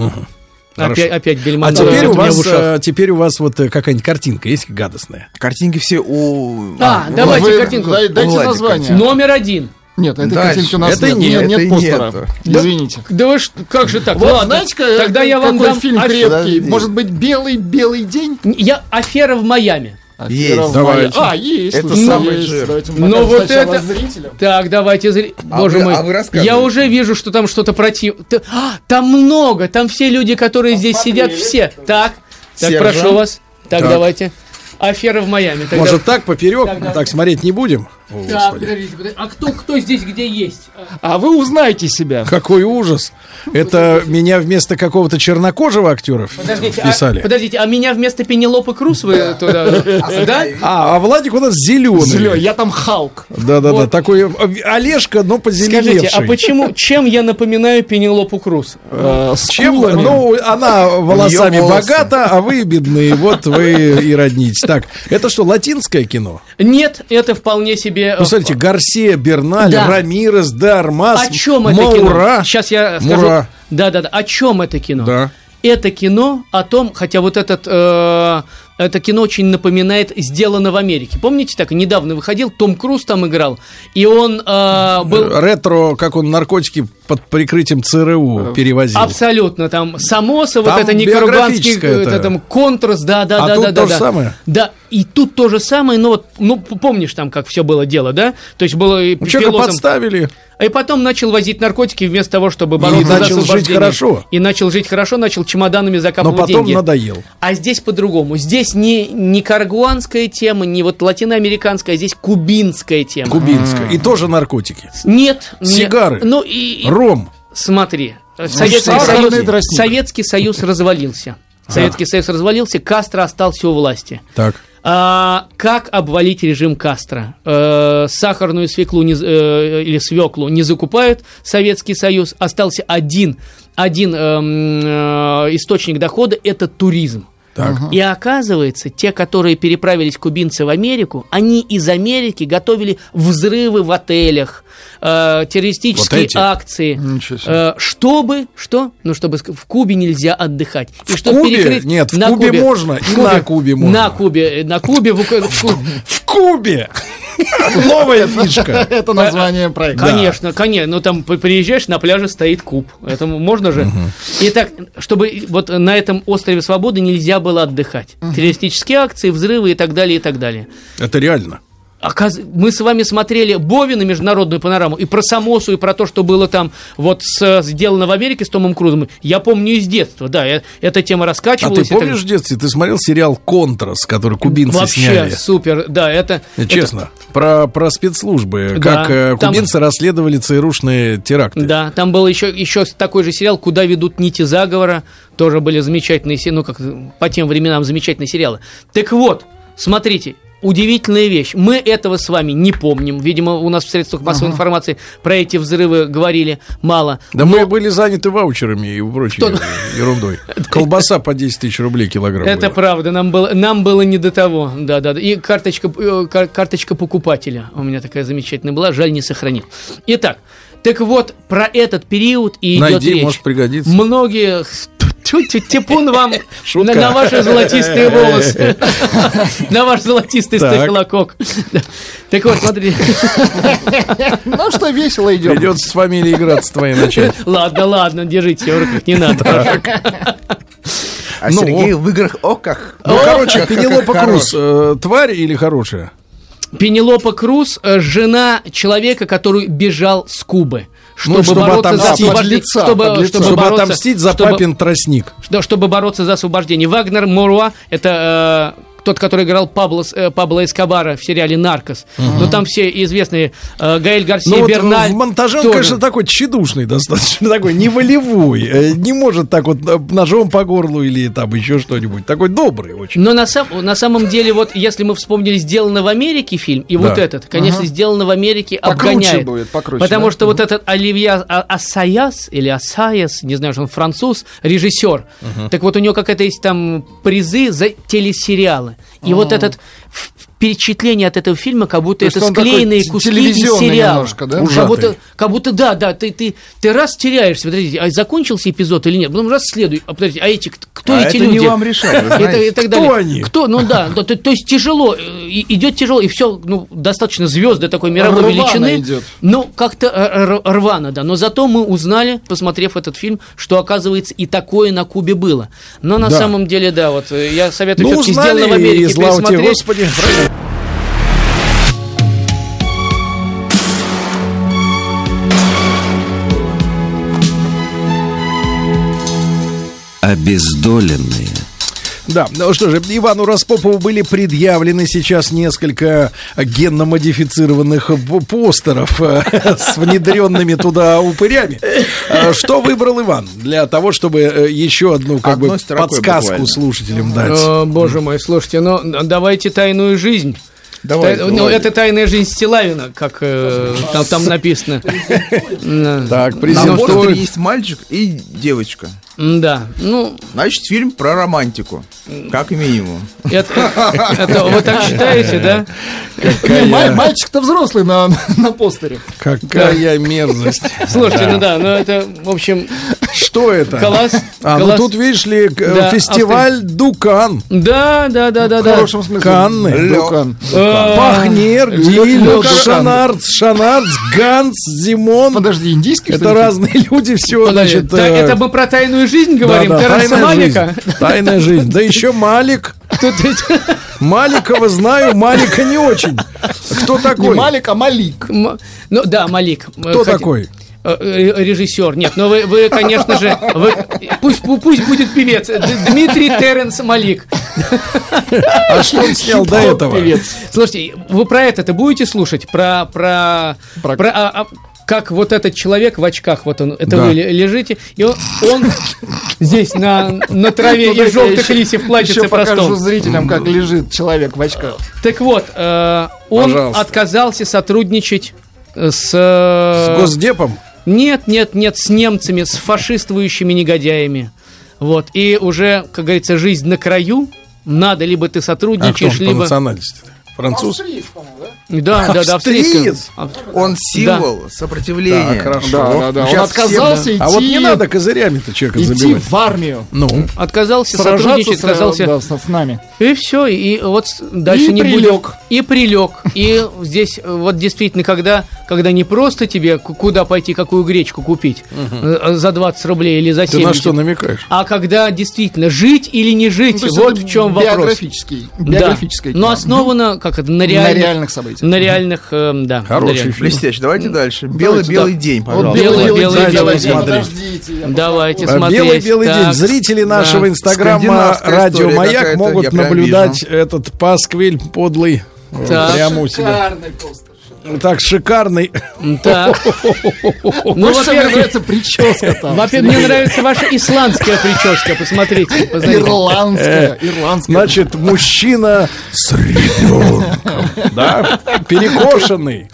Хорошо. Опять, опять А Бельмондо. теперь у, вас, э, теперь у вас вот э, какая-нибудь картинка есть гадостная? Картинки все у... А, давайте Вы картинку. дай- Дайте Владик, название. Номер один. Нет, этой Дальше. картинки у нас Это нет. нет, Нет, нет это постера. нету. Извините. Да вы ж, как же так? Вот Ладно, знаете, тогда я вам какой дам фильм крепкий? Подожди. Может быть, «Белый, белый день»? Я афера в Майами. Есть. В Давайте. Майами. А, есть. Это слушай, самый есть. жир. Давайте Ну, вот это- зрителям. Так, давайте, зри- А боже вы- мой, а вы я уже вижу, что там что-то против. А, там много, там все люди, которые здесь сидят, все. Так, так, Сержант. прошу вас. Так, Так. давайте. Афера в Майами. Тогда- Может, так, поперек? Так, да. Так, смотреть не будем? О, Так, Господи. подождите, подождите. А кто, кто здесь где есть? А вы узнаете себя. Какой ужас. Это меня вместо какого-то чернокожего актера Подождите, а, подождите, а меня вместо Пенелопы Круз вы туда? Да? А, а Владик у нас зеленый. Зелё, я там Халк. Да-да-да, такой э, Олежка, но позеленевший. Скажите, а почему, чем я напоминаю Пенелопу Круз? Э, с Чем? Ну, она волосами богата, а вы бедные. Вот вы и роднитесь. Так, это что, латинское кино? Нет, это вполне себе тебе... Ну, смотрите, Гарсия, Берналь, Да. Рамирес, Дармас, О чем это Маура. кино? Сейчас я скажу. Да-да-да. О чем это кино? Да. Это кино о том, хотя вот этот, э, это кино очень напоминает «Сделано в Америке». Помните, так недавно выходил, Том Круз там играл, и он э, был... Ретро, как он наркотики под прикрытием ЦРУ перевозил. Абсолютно, там Самоса, вот Там это никарагуанский, биографическое это. там контрас, да, да, А да, тут да, то да, же да. самое? Да, и тут то же самое, но вот, ну, помнишь там, как все было дело, да? То есть было и Ну, пилотом- подставили. И потом начал возить наркотики вместо того, чтобы бороться за начал жить хорошо. И начал жить хорошо, начал чемоданами Но закапывать потом деньги. надоел. А здесь по-другому. Здесь не никарагуанская тема, не вот латиноамериканская, а здесь кубинская тема. Кубинская. И тоже наркотики. Нет. нет. Сигары. Ну и... Ром. Смотри. Советский сахарный Союз, тростник. Советский Союз развалился. Советский Союз развалился, Кастро остался у власти. Так. А, как обвалить режим Кастро? Э, сахарную свеклу не, э, или свеклу не закупают Советский Союз. Остался один, один эм, э, источник дохода – это туризм. И оказывается, те, которые переправились кубинцы в Америку, они из Америки готовили взрывы в отелях, э, террористические Вот эти? акции, э, чтобы что? Ну чтобы в Кубе нельзя отдыхать. И В чтобы Кубе? перекрыть- Нет, в на Кубе можно, и на Кубе можно. На Кубе, на Кубе, в, в В Кубе! Новая фишка. Это название проекта. Конечно, конечно. Ну там при- приезжаешь, на пляже стоит куб. Это можно же. Итак, чтобы вот на этом острове Свободы нельзя было отдыхать. Террористические акции, взрывы и так далее, и так далее. Это реально. Мы с вами смотрели Бовина международную панораму и про Самосу, и про то, что было там вот с- сделано в Америке с Томом Крузом. Я помню из детства, да, я- эта тема А раскачивалась. ты и так- помнишь в детстве, ты смотрел сериал «Контрас», который кубинцы Вообще сняли? супер, да, это... Не, это- Честно, про, про спецслужбы, Да, как э, там- кубинцы расследовали ЦРУшные теракты. Да, там был еще, еще такой же сериал «Куда ведут нити заговора». Тоже были замечательные, ну, как по тем временам замечательные сериалы. Так вот, смотрите, удивительная вещь. Мы этого с вами не помним. Видимо, у нас в средствах массовой информации про эти взрывы говорили мало. Да мы были заняты ваучерами и прочей ерундой. Колбаса по 10 тысяч рублей килограмм. Это была. правда, нам было, нам было не до того. Да, да, да. И карточка, э, кар- карточка покупателя у меня такая замечательная была, жаль, не сохранил. Итак, так вот, про этот период и идет Найди, речь. может пригодится. Многие... Тьфу, Типун вам на, на ваши золотистые волосы. На ваш золотистый стафилокок. Так вот, смотри. Ну что, весело идем. Придется с фамилией играться твоей начать. Ладно, ладно, держите себя в руках, не надо. А Ну, Сергей в играх о как. Ну, короче, Пенелопа. Круз, э, тварь или хорошая? Пенелопа Круз, э, жена человека, который бежал с Кубы. Ну, чтобы бороться за отомстить. освобождение- Подлеца, чтобы, подлеца. чтобы Чтобы бороться- отомстить за чтобы- папин тростник. что- чтобы бороться за освобождение. Вагнер Моруа – это э, тот, который играл Пабло, э, Пабло Эскобара в сериале «Наркос». Но там все известные э, Гаэль Гарсия Ну, вот Берналь. в монтаже он, тоже. конечно, такой тщедушный достаточно, такой неволевой. э, Не может так вот э, ножом по горлу или там еще что-нибудь. Такой добрый очень. Но на, сам- на самом деле, вот если мы вспомнили «Сделано в Америке» фильм, и вот Да. этот, конечно, «Сделано в Америке» Покруче обгоняет. будет, покруче, потому да? что вот этот Оливье А- Ассаяс, или Ассаяс, не знаю, что он француз, режиссер. Так вот, у него какая-то есть там призы за телесериалы. И вот этот впечатление от этого фильма, как будто То это склеенные куски из сериала. немножко, да? Как будто, как будто, да, да, ты, ты, ты раз теряешься, подождите, а закончился эпизод или нет? Потом раз следует, а подождите, а эти, кто А эти это не люди? вам решать, вы И так- Кто они? Кто? Ну да, да, то, то есть тяжело, э, идет тяжело, и все, ну, достаточно звезды такой мировой Рвано величины. идет. Ну, как-то э, р- рвано, да. Но зато мы узнали, посмотрев этот фильм, что, оказывается, и такое на Кубе было. Но на Да. самом деле, да, вот э, я советую Ну, все-таки сделано в Америке пересмотреть. Господи. Обездоленные. Да, ну что же, Ивану Распопову были предъявлены сейчас несколько генно-модифицированных постеров э, с внедренными туда упырями. Э, Что выбрал Иван для того, чтобы э, еще одну как бы подсказку буквально. слушателям дать? О, боже мой, слушайте, ну давайте тайную жизнь. Давай, Та- ну, это тайная жизнь Стилавина, как э, там, там написано. Так, постере есть мальчик и девочка. Да, ну... Значит, фильм про романтику, как минимум. Это, это вы так считаете, да? Не, май- Мальчик-то взрослый на, на постере. Какая мерзость. Слушайте, ну да, ну это, в общем... Что это? Класс. А, ну класс. тут, видишь ли, Да, фестиваль Дукан. Да, да, да, да, В да. хорошем смысле. Канны. Дукан. А, Пахнер, Лё- Лёка Шанарц, Шанарц, Ганс, Зимон. Подожди, индийский, Это разные люди, все, значит... Это мы про тайную жизнь говорим, да, да, Терренса тайная Малика. жизнь. Тайная жизнь. Да еще Малик. Маликова знаю, Малика не очень. Кто Не такой? Малик, а Малик. М- Ну да, Малик. Кто такой? Э, э, Режиссер. Нет, ну вы, вы, конечно же, вы- пусть, пу- пусть будет певец. Дмитрий Теренс Малик. А что он снял до этого? Слушайте, вы про это-то будете слушать? Про... Про... Про- про- а- а как вот этот человек в очках, вот он, это Да. вы ле- лежите, и он, он здесь на, на траве Ну, я желтых еще- листьев плачется еще покажу простом. зрителям, как лежит человек в очках. Так вот, э, он Пожалуйста. отказался сотрудничать э, с... С Госдепом? Нет, нет, нет, с немцами, с фашиствующими негодяями. Вот. И уже, как говорится, жизнь на краю. Надо, либо ты А кто он сотрудничаешь, по либо... национальности? Француз? Да, да, да, Австриец. австрийская. Он символ сопротивления. Так, хорошо. Да, да, да. Он Сейчас отказался всем, идти, А вот не надо козырями-то человека идти забивать. в армию. Ну, Отказался Сражаться сотрудничать, с, отказался... да, с, с нами. И все, и вот дальше И не прилег. будет. И прилег. И здесь вот действительно, когда, когда не просто тебе ку- куда пойти, какую гречку купить э, за 20 рублей или за ты 70, на что намекаешь? а когда действительно жить или не жить, Ну, вот в чем вопрос. Биографический. Да. Биографическое Но основано, как это, на на реальных... реальных событиях. На реальных, эм, да. Хороший реальных. Блестяще. Давайте дальше. Давайте, Белый-белый да. день, Вот пожалуйста. белый, белый, белый, день. Подождите, Давайте смотреть. Белый-белый день. Зрители Да. нашего инстаграма Радио Маяк могут наблюдать этот пасквиль подлый. э, Так. Прямо у себя. Шикарный постер. Так, шикарный. Так. Ну, Больше всего мне нравится прическа там. во-первых, мне нравится ваша исландская прическа. Посмотрите. посмотрите. Ирландская, ирландская. Значит, мужчина с ребенком, да, перекошенный.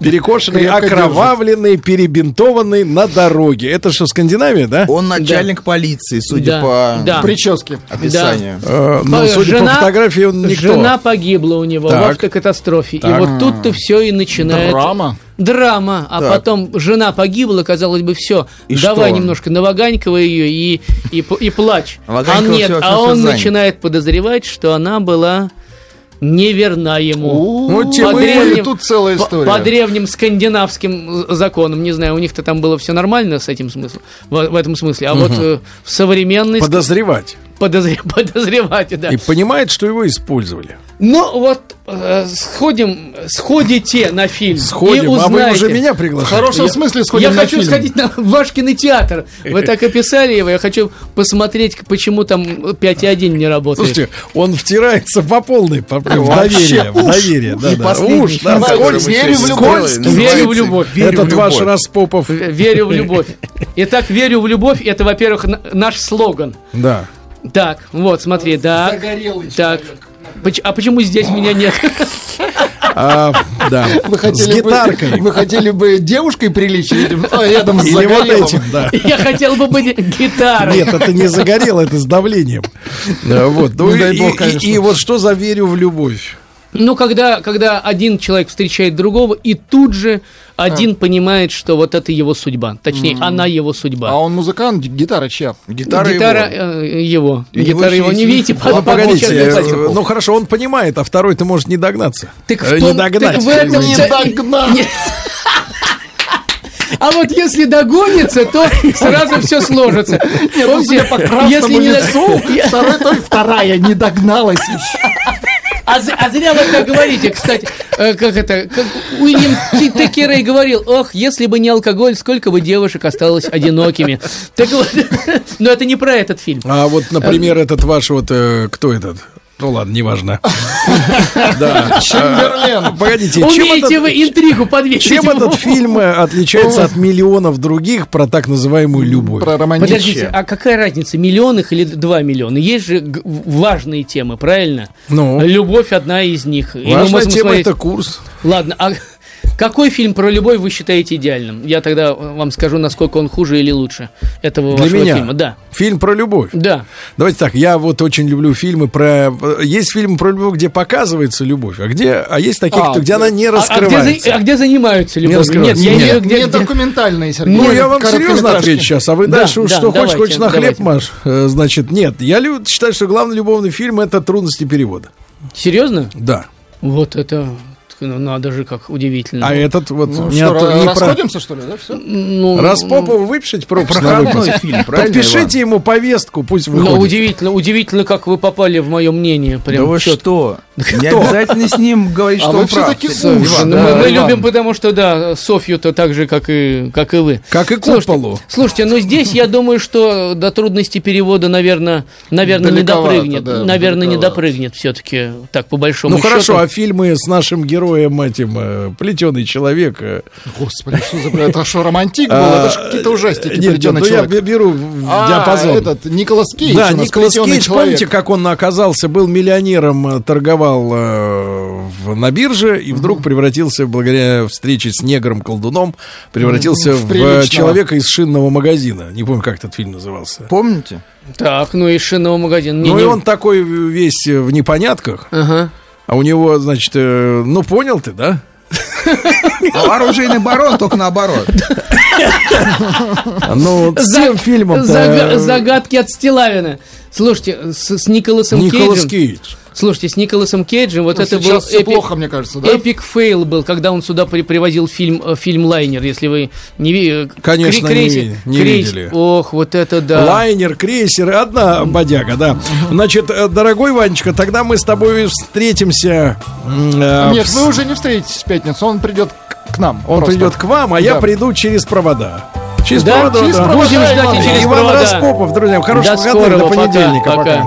Перекошенный, окровавленный, перебинтованный на дороге. Это что, Скандинавия, да? Он начальник полиции, судя Да, по да. Прически. описанию. Э, ну, Э, судя по жена- фотографии, он никто. Жена погибла у него Так. в автокатастрофе. И Так. вот тут-то все и начинает. Драма. Драма. А Так. потом жена погибла, казалось бы, все. И Давай что? немножко наваганьковай ее и, и, и плачь. А нет, а он начинает подозревать, что она была неверна ему. Ну, тем По более, древним- тут целая по- история. По, древним скандинавским э, законам, не знаю, у них-то там было все нормально с этим смыслом, в, в этом смысле, а вот э, в современной Подозревать. подозре- подозревать, да. И понимает, что его использовали. Ну вот сходим, сходите на фильм Сходим. и А вы узнаете. уже меня В приглашаете. хорошем Я- смысле сходим я на хочу фильм. сходить на ваш кинотеатр. Вы так описали его. Я хочу посмотреть, почему там 5.1 не работает. Слушайте, он втирается по полной, по, в доверие, в доверие, да, да. Уж, да, верю в любовь, верю в любовь. «Верю в Этот ваш любовь». Распопов. В- Верю в любовь. Итак, верю в любовь. Это, во-первых, наш слоган. Да. Так, вот, смотри, да. Загорелый Так. Поч- А почему здесь меня нет? А, да. Вы С хотели бы- гитаркой. вы хотели бы девушкой приличить рядом с Или вот этим, да. Я хотел бы быть гитарой. Нет, это не загорело, это с давлением. Да, Вот. Ну, Не и, дай бог, и- и вот что за верю в любовь? Ну, когда, когда один человек встречает другого, и тут же один понимает, что вот это его судьба. Точнее, она его судьба. А он музыкант, гитара чья? Гитара, Гитара его. э, его. И не Гитара его. Не вычислить. видите, Ну, по- Ну, по погодите, э, пластиков. ну хорошо, он понимает, а второй-то может не догнаться. Так Э, в том- не догнать. так в этом Не догнать. А вот если догонится, то сразу все сложится. Нет, ну, судя по красному если не лицу, Я- второй, вторая не догналась еще. А, а зря вы так говорите, кстати, э, как это, как Уильям Текерей говорил, ох, если бы не алкоголь, сколько бы девушек осталось одинокими. Так вот, но это не про этот фильм. А вот, например, этот ваш вот, э, кто этот? Ну ладно, неважно. Да. Чемберлен. А, Погодите, чем Умеете вы интригу подвесить? чем этот фильм э, отличается от миллионов других про так называемую любовь? Про романтичное. Подождите, а какая разница, миллион их или два миллиона? Есть же важные темы, правильно? Ну, Любовь одна из них. Мы важная тема это курс. Ладно, а Какой фильм про любовь вы считаете идеальным? Я тогда вам скажу, насколько он хуже или лучше этого Для вашего меня фильма. Да. фильм про любовь. Да. Давайте так, я вот очень люблю фильмы про... Есть фильмы про любовь, где показывается любовь, а где... А есть такие, А, кто, где она не А- А, где, раскрывается. за- а где занимаются Не любовью? Нет, раскрывается. я Нет, имею где, Не где- документальные, Сергей. Ну, я вам серьезно отвечу сейчас, а вы Да, дальше уж да, что хочешь, давайте, хочешь на хлеб. Маш. Э, Значит, нет, я считаю, что главный любовный фильм это трудности перевода. Серьезно? Да. Вот это... Ну, надо же, как удивительно. А этот вот Ну не что, от- не про- расходимся, что ли, да, все? Ну, Распопову выпишите про Проходной выпуск. фильм, Подпишите ему повестку, пусть Ну, выходит. удивительно, удивительно, как вы попали в мое мнение. Прям Да вы чётко. что? Не обязательно с ним говорить, А что он прав. Ну, мы, любим, потому что, да, Софью-то так же, как и, как и вы. Как и куполу. Слушайте, но здесь я думаю, что до трудности перевода, наверное, наверное, не допрыгнет. наверное, не допрыгнет все-таки, так, по большому Ну хорошо, счету. а фильмы с нашим героем этим плетеный человек. э, Господи, что за... Это что, романтик был? а, Это ж какие-то ужастики, Нет, нет, «Плетёный ну я человек». бе- беру в А, диапазон. этот, Николас Кейдж Да, Николас «Плетёный Кейдж, человек». помните, как он оказался, был миллионером, э, торговал э, в- на бирже и вдруг превратился, благодаря встрече с негром-колдуном, превратился В в, приличного. человека из шинного магазина. Не помню, как этот фильм назывался. Помните? Так, ну из шинного магазина. Не, ну не- и он такой весь в непонятках, Ага. А у него, значит, э, ну понял ты, да? А оружейный барон только наоборот. Ну, с тем фильмом зага- Загадки от Стилавина. Слушайте, с, Николасом Николас. Кейдж. Слушайте, с Николасом Кейджем вот Ну, это был сейчас всё эпи- плохо, мне кажется, да? epic fail был, когда он сюда при- привозил фильм, э, фильм «Лайнер», если вы не видели. Конечно, не ви- не видели. Ох, вот это да. Лайнер, крейсер, одна бодяга, да. Значит, э, дорогой Ванечка, тогда мы с тобой встретимся. э, Нет, в- вы уже не встретитесь в пятницу, он придет к- нам. Он просто. придет к вам, а я Да. приду через провода. Через Да, провода. через да. провода, Будем ждать Иван. и через Иван провода. Распопов, друзья, хороших До выходных, до понедельника. пока. пока.